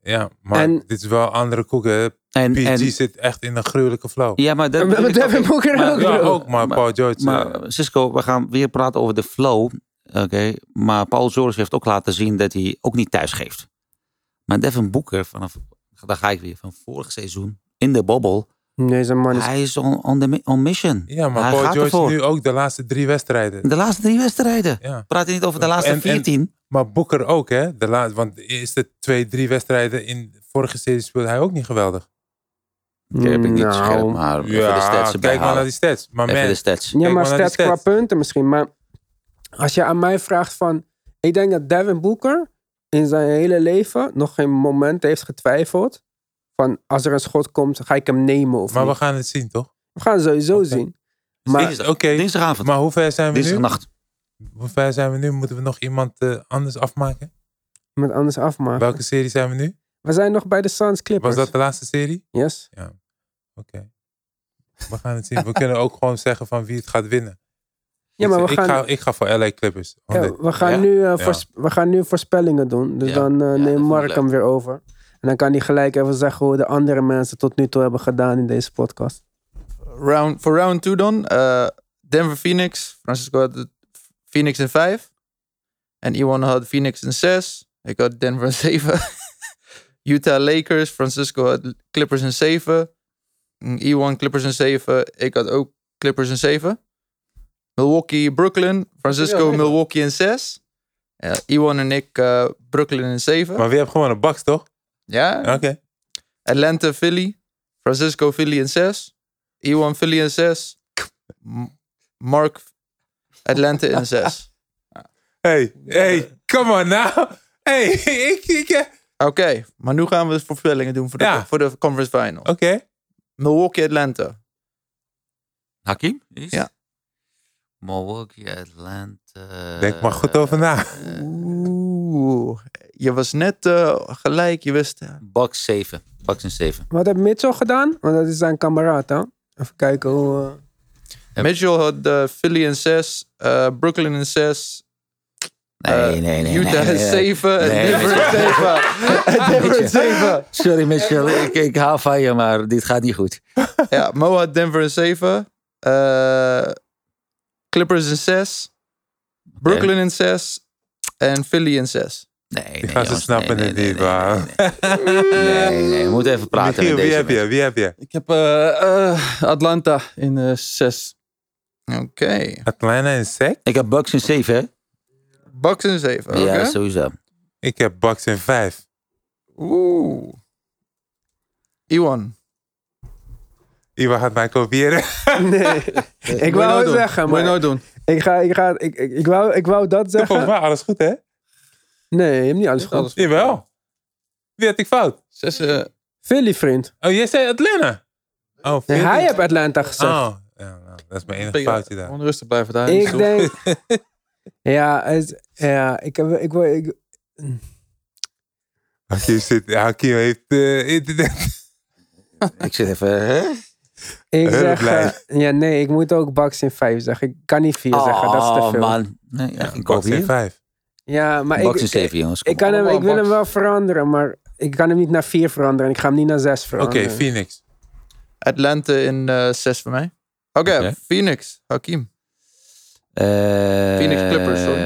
Ja, maar En- dit is wel andere koeken. En, PG en, zit echt in een gruwelijke flow. ja, maar dat, (laughs) Devin Booker maar- ook, Ja, ook, maar Maar- Paul George. Maar eh, Cisco, we gaan weer praten over de flow. Oké, maar Paul George heeft ook laten zien dat hij ook niet thuis geeft. Maar Devin Booker, vanaf, daar ga ik weer, van vorig seizoen, in de bobbel, Deze man is... hij is on, on, the, on mission. ja, maar hij Paul gaat George ervoor. nu ook de laatste drie wedstrijden. De laatste drie wedstrijden. Ja. Praat je niet over de laatste En- en- 14? Maar Boeker ook, hè? De laatste, want de eerste twee, drie wedstrijden in de vorige serie speelde hij ook niet geweldig. Ik heb ik niet Nou, scherp, maar even de Ja, stats kijk maar naar die stats. Maar Even man, de stats. Ja, maar die stats qua stats. punten misschien. Maar als je aan mij vraagt van... Ik denk dat Devin Booker in zijn hele leven nog geen moment heeft getwijfeld. Van als er een schot komt, ga ik hem nemen of maar we gaan het zien, toch? We gaan het sowieso zien. Maar Dinsdag- Oké, Dinsdagavond. maar hoe ver zijn we nu? Hoe ver zijn we nu? Moeten we nog iemand eh, anders afmaken? met anders afmaken. Welke serie zijn we nu? We zijn nog bij de Suns Clippers. Was dat de laatste serie? Yes. Oké. We gaan het zien. We kunnen ook gewoon zeggen van wie het gaat winnen. Ja, ik, maar we ik, gaan, ga, ik ga voor LA Clippers. ja, 100. we gaan, Ja? nu, eh, voors- we gaan nu voorspellingen doen. Dus Ja. dan Ja, dat neemt Mark hem weer over. En dan kan hij gelijk even zeggen hoe de andere mensen tot nu toe hebben gedaan in deze podcast. Round, voor round 2 dan. eh, Denver Phoenix. Francisco had Phoenix in 5. En Iwan had Phoenix in 6. Ik had Denver in 7. (laughs) Utah Lakers. Francisco had Clippers in 7. Iwan Clippers in 7. Ik had ook Clippers in 7. Milwaukee Brooklyn. Francisco Milwaukee in 6. Ja, Iwan en ik eh, Brooklyn in 7. Maar wie heeft gewoon een Bucks, toch? Ja, Oké. Atlanta, Philly. Francisco, Philly in 6. Iwan, Philly in 6. Mark, Atlanta in 6. (laughs) Hey, hey, come on now. (laughs) Hey, (laughs) ik, ik, eh, Oké, maar nu gaan we voorspellingen doen voor de, Ja. voor de conference final. Oké. Milwaukee, Atlanta. Hakim? Is? Ja. Milwaukee, Atlanta. Denk maar goed over na. Oeh, je was net eh, gelijk. Je wist. Bucks 7. Bucks in 7. Wat heeft Mitchell gedaan? Want dat is zijn kameraad, hè? Even kijken hoe... eh. Mitchell had eh, Philly in 6. eh, Brooklyn in 6. Nee, nee, nee. Utah nee, in nee. 7. En Nee, Denver in Mitchell. 7. (laughs) Denver in 7. Sorry Mitchell, ik, ik hou van je, maar dit gaat niet goed. (laughs) Ja, Mo had Denver in 7. Eh, Clippers in 6. Brooklyn in 6. En Philly in 6. Nee, Die nee, gaan ze jongens, snappen nee, het nee, niet, nee, maar- Nee, (laughs) nee, nee, we moeten even praten Michiel, met wie deze heb je? mensen. Wie heb je? Ik heb eh, eh, Atlanta in 6. Oké. Atlanta en Sec? Ik heb Bucks in 7, hè? Bucks in 7. Oké. Ja, sowieso. Ik heb Bucks in 5. Oeh. Iwan. Iwan gaat mij kopiëren. Nee, (laughs) ik wou het zeggen, Moet je maar nooit doen. Ik, ga, ik, ga, ik, ik, ik, wou, ik wou dat Volgens zeggen. mij alles goed, hè? Nee, je hebt niet alles goed. Alles Jawel. Wie had ik fout? Zes, eh, Philly, vriend. Oh, jij zei Atlanta. Oh, Nee, Philly. hij heeft Atlanta gezegd. Oh, ja, nou, dat is mijn enige foutje daar. Gewoon rustig blijven daar. ik denk... (laughs) ja, het, ja, ik heb... Ik, wil- ik, Hakim, zit, Hakim heeft eh, internet. Ik zit even, hè? Ik Heel zeg... blij. eh, ja, nee, ik moet ook Bucks in 5 zeggen. Ik kan niet 4 zeggen, dat is te Oh, veel. man. Nee, ja, Bucks in kopie. 5. Ja, maar Bucks in ik, 7, jongens. ik, kan hem, ik wil hem wel veranderen, maar ik kan hem niet naar 4 veranderen. En ik ga hem niet naar 6 Oké, veranderen. Phoenix. Atlanta in 6 voor mij. Oké, Oké. Phoenix. Hakim. Eh, Phoenix Clippers, sorry.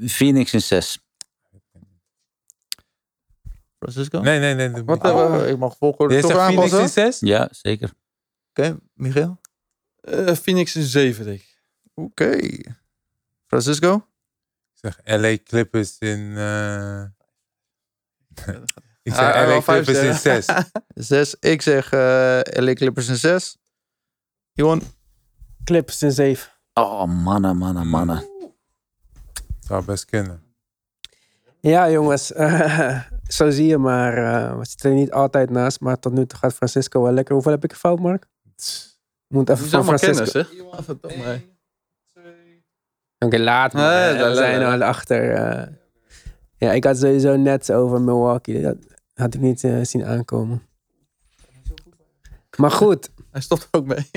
eh, Phoenix in 6. Francisco. Nee, nee, nee. Wat, eh, ik mag volgorde Jij toch zegt Phoenix in aanpassen? 6? Ja, zeker. Oké, Michiel. eh, Phoenix in 7, denk ik. Oké. Francisco. Ik zeg LA Clippers in... eh (laughs) ik Ah, zeg hij LA vijf Clippers in zeggen. 6. 6. Ik zeg eh LA Clippers in 6. Iwan. Clippers in 7. Oh, mannen, mannen, mannen. Zou best kunnen. Ja, jongens. (laughs) zo zie je maar. eh, we zitten er niet altijd naast. Maar tot nu toe gaat Francisco wel lekker. Hoeveel heb ik fout, Mark? Moet even van maar Francisco. Oké, laat me. Nee, we zijn al achter. eh. ja, ik had sowieso net over Milwaukee. Dat had ik niet eh, zien aankomen. Maar goed. Hij stopt er ook mee.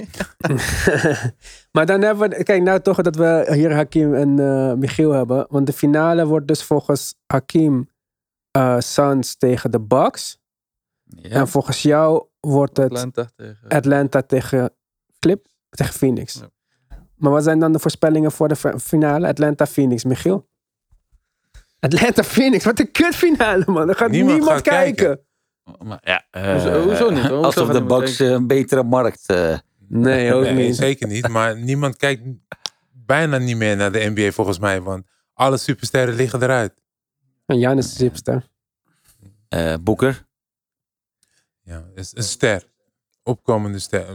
(laughs) maar dan hebben we... Kijk, nou toch dat we hier Hakim en eh, Michiel hebben. Want de finale wordt dus volgens Hakim eh Suns tegen de Bucks. Ja. En volgens jou wordt het Atlanta tegen... Atlanta tegen Clip, tegen Phoenix. Ja. Maar wat zijn dan de voorspellingen voor de fi- finale? Atlanta Phoenix, Michiel? Atlanta Phoenix, wat een kutfinale man. Er gaat Niemand niemand, gaat kijken. kijken. Maar ja, eh, Hoezo- hoezo niet? Hoezo Alsof de Bucks eh, een betere markt... eh, Nee, ook Nee, niet. zeker niet. Maar niemand kijkt bijna niet meer naar de NBA volgens mij. Want alle supersterren liggen eruit. En Janis is hipster. eh, Boeker. Ja, is een ster. Opkomende ster.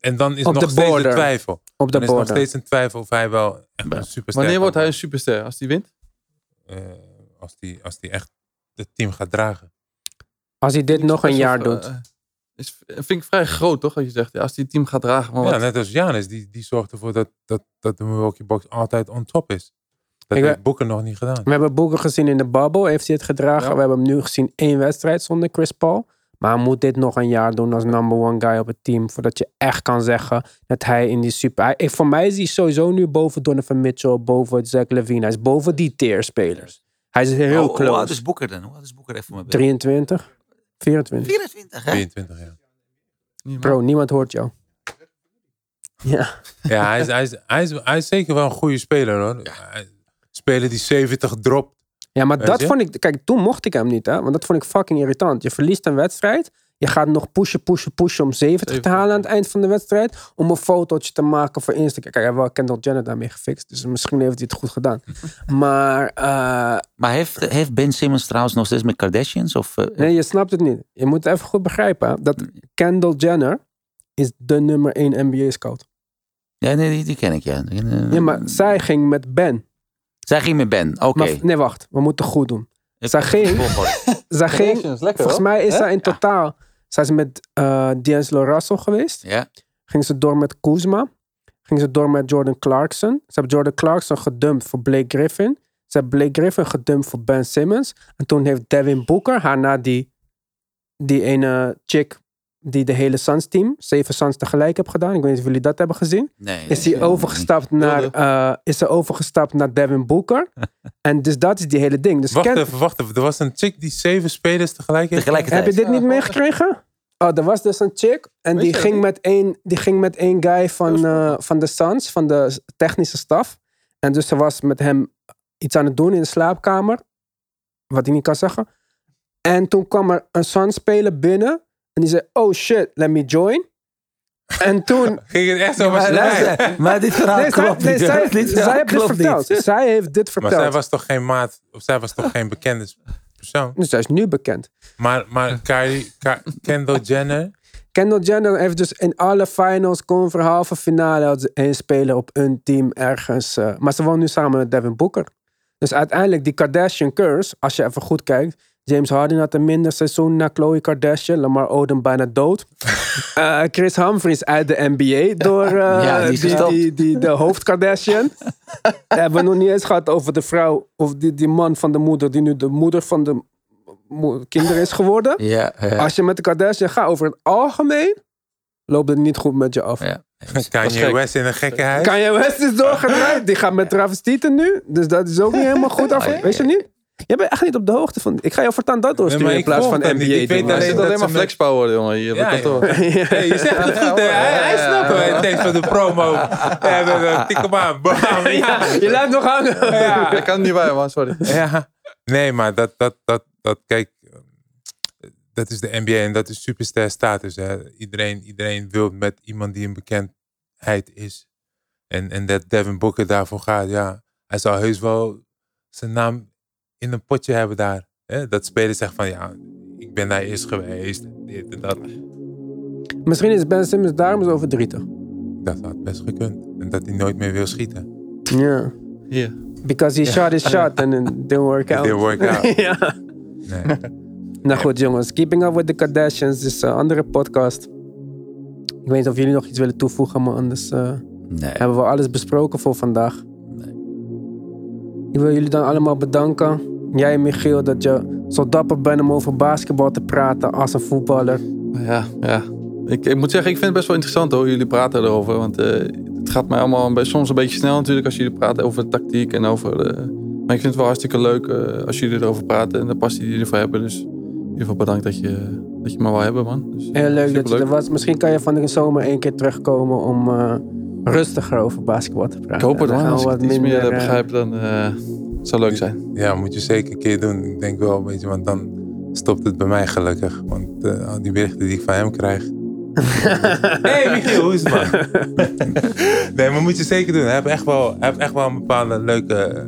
En- dan is Op nog de steeds border. een twijfel. Op de Dan is nog border. steeds een twijfel of hij wel echt een superster Wanneer wordt hij een superster? Als hij wint? Eh, als die, als die echt het team gaat dragen. Als hij dit nog een jaar eh, doet. is, vind ik vrij groot, toch? Als je zegt, ja, als die het team gaat dragen. Maar Ja, wat- net als Janis, die, die zorgt ervoor dat, dat, dat de Milwaukee Bucks altijd on top is. Dat Ik heeft we- Booker nog niet gedaan. We hebben Booker gezien in de bubble, heeft hij het gedragen. Ja. We hebben hem nu gezien één wedstrijd zonder Chris Paul. Maar hij moet dit nog een jaar doen als number one guy op het team. Voordat je echt kan zeggen dat hij in die super... Hij, ik- voor mij is hij sowieso nu boven Donovan Mitchell, boven Zach Levine. Hij is boven die tier spelers. Hij is heel Oh, Hoe close. oud is Boeker dan? Hoe oud is Boeker even voor mijn beeld? 23, 24. 24, hè? 22 jaar. Niet Bro, niemand hoort jou. Ja. Ja, hij is, hij, is, hij, is, hij is zeker wel een goede speler hoor. Speler die 70 dropt. Ja, maar Weet dat je? vond ik... Kijk, toen mocht ik hem niet, hè. Want dat vond ik fucking irritant. Je verliest een wedstrijd. Je gaat nog pushen, pushen, pushen om 70 te 70, halen aan het eind van de wedstrijd. Om een fotootje te maken voor Instagram. Kijk, hij heeft wel Kendall Jenner daarmee gefixt. Dus misschien heeft hij het goed gedaan. (laughs) maar eh, Maar heeft, heeft Ben Simmons trouwens nog steeds met Kardashians? Of, eh, nee, je snapt het niet. Je moet het even goed begrijpen. Dat Kendall Jenner is de nummer 1 NBA-scout. Ja, nee, die, die ken ik, ja. Eh, Ja, maar zij ging met Ben. Zij ging met Ben, oké. Maar, nee, wacht. We moeten goed doen. Zij ging-. (laughs) Zij ging... Kardashians, lekker Volgens mij is zij in totaal... Zij is met eh D'Angelo Russell geweest. Ja, Ging ze door met Kuzma. Ging ze door met Jordan Clarkson. Ze hebben Jordan Clarkson gedumpt voor Blake Griffin. Ze hebben Blake Griffin gedumpt voor Ben Simmons. En toen heeft Devin Booker haar na die, die ene chick die de hele Suns team, zeven Suns tegelijk heb gedaan. Ik weet niet of jullie dat hebben gezien. nee. Is hij overgestapt naar, eh, is ze overgestapt naar Devin Booker. (laughs) en dus dat is die hele ding. Dus Wacht Ken- even, wacht even. Er was een chick die zeven spelers tegelijk heeft. Tegelijkertijd. Heb je dit niet meegekregen? Oh, er was dus een chick. En Weet die ging, niet? met één, die ging met één guy van, eh, van de Suns, van de technische staf. En dus ze was met hem iets aan het doen in de slaapkamer. Wat hij niet kan zeggen. En toen kwam er een Suns-speler binnen. En die zei, oh shit, let me join. En toen... (laughs) Ging het echt zo maar, luister, (laughs) maar dit verhaal Nee, zij, klopt nee, niet. zij, Dit zij heeft dit verteld. niet. Zij heeft dit Maar verteld. zij was toch geen maat, of zij was toch geen bekende persoon. Dus zij is nu bekend. Maar, maar Kylie, Kendall Jenner, Kendall Jenner heeft dus in alle finals, confer, halve finale, had ze één speler op een team ergens. eh, maar ze woont nu samen met Devin Booker. Dus uiteindelijk die Kardashian curse, als je even goed kijkt. James Harden had een minder seizoen na Khloe Kardashian. Lamar Odom bijna dood. (laughs) Eh, Chris Humphries uit de NBA door eh, (laughs) Ja, die die, gestopt. die, die, de hoofd Kardashian. (laughs) We hebben nog niet eens gehad over de vrouw of die, die man van de moeder, die nu de moeder van de kinderen is geworden. Ja, ja. Als je met de Kardashian gaat over het algemeen, loopt het niet goed met je af. ja. Kanye gek. West in een gekke huis. Kanye West is doorgedraaid. Die gaat met travestieten nu. Dus dat is ook niet helemaal goed af. Ah, ja, Weet je niet? Je bent echt niet op de hoogte van. Ik ga jou voortaan dat doorsturen maar in plaats van dat NBA. Ik weet alleen dat alleen maar flexpower, jongen. Hier op Ja, kantoor. (laughs) Hey, je zegt het goed, hè? Hij, hij snapt. Hij denkt van de promo. (laughs) Ja, tik hem aan. (laughs) Ja. Je laat nog hangen. Ja. Ik kan niet bij, man. Sorry. Ja. Nee, maar dat, dat, dat, dat, kijk, dat is de NBA en dat is superster status. Hè. Iedereen, iedereen wil met iemand die een bekendheid is. En, en dat Devin Booker daarvoor gaat, ja. Hij zal heus wel zijn naam in een potje hebben daar. Hè. Dat spelers zeggen van, ja, ik ben daar eerst geweest. Dit en dat. Misschien is Ben Simmons daarom zo verdrietig. Dat had best gekund. En dat hij nooit meer wil schieten. Ja. Hier. Because he shot his shot and it didn't work It out. didn't work out. (laughs) ja. Nee. Nou goed, jongens. Keeping Up with the Kardashians is een andere podcast. Ik weet niet of jullie nog iets willen toevoegen, maar anders eh, Nee. hebben we alles besproken voor vandaag. Ik wil jullie dan allemaal bedanken. Jij, Michiel, dat je zo dapper bent om over basketbal te praten als een voetballer. Ja, ja. Ik, ik moet zeggen, ik vind het best wel interessant hoor, jullie praten erover. Want eh, het gaat mij allemaal soms een beetje snel natuurlijk als jullie praten over tactiek en over... eh, maar ik vind het wel hartstikke leuk eh, als jullie erover praten en de passie die jullie ervoor hebben. Dus in ieder geval bedankt dat je, dat je me wil hebben, man. Dus, Heel leuk dat je er was. Misschien kan je van de zomer één keer terugkomen om rustiger over basketbal te praten. Ik hoop het, gaan Als ik het iets meer minder, eh, begrijp, dan eh het zou leuk zijn. Ja, moet je zeker een keer doen. Ik denk wel, weet je, want dan stopt het bij mij gelukkig. Want eh, al die berichten die ik van hem krijg. Hé (laughs) hey, Michiel, hoe is het man? (laughs) nee, maar moet je zeker doen. Hij heeft echt wel, hij heeft echt wel een bepaalde leuke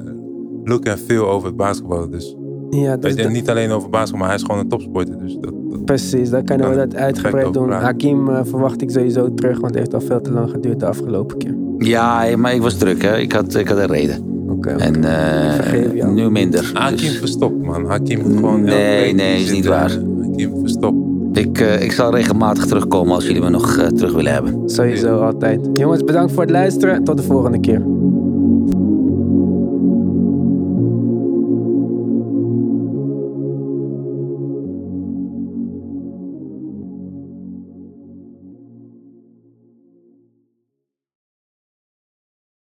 look en feel over het basketbal. Dus, Ja, dus weet je, dat- niet alleen over basketbal, maar hij is gewoon een topsporter. Dus dat- precies. Dan kunnen we Kan dat uitgebreid doen. Hakim eh, verwacht ik sowieso terug, want het heeft al veel te lang geduurd de afgelopen keer. Ja, maar ik was druk, hè. Ik had, ik had een reden. Oké. En eh, nu minder. Hakim Dus- verstopt, man. Hakim moet gewoon. Nee, nee, is niet waar. Hakim verstopt. Ik, eh, ik zal regelmatig terugkomen als jullie me nog terug willen hebben. Sowieso altijd. Jongens, bedankt voor het luisteren. Tot de volgende keer.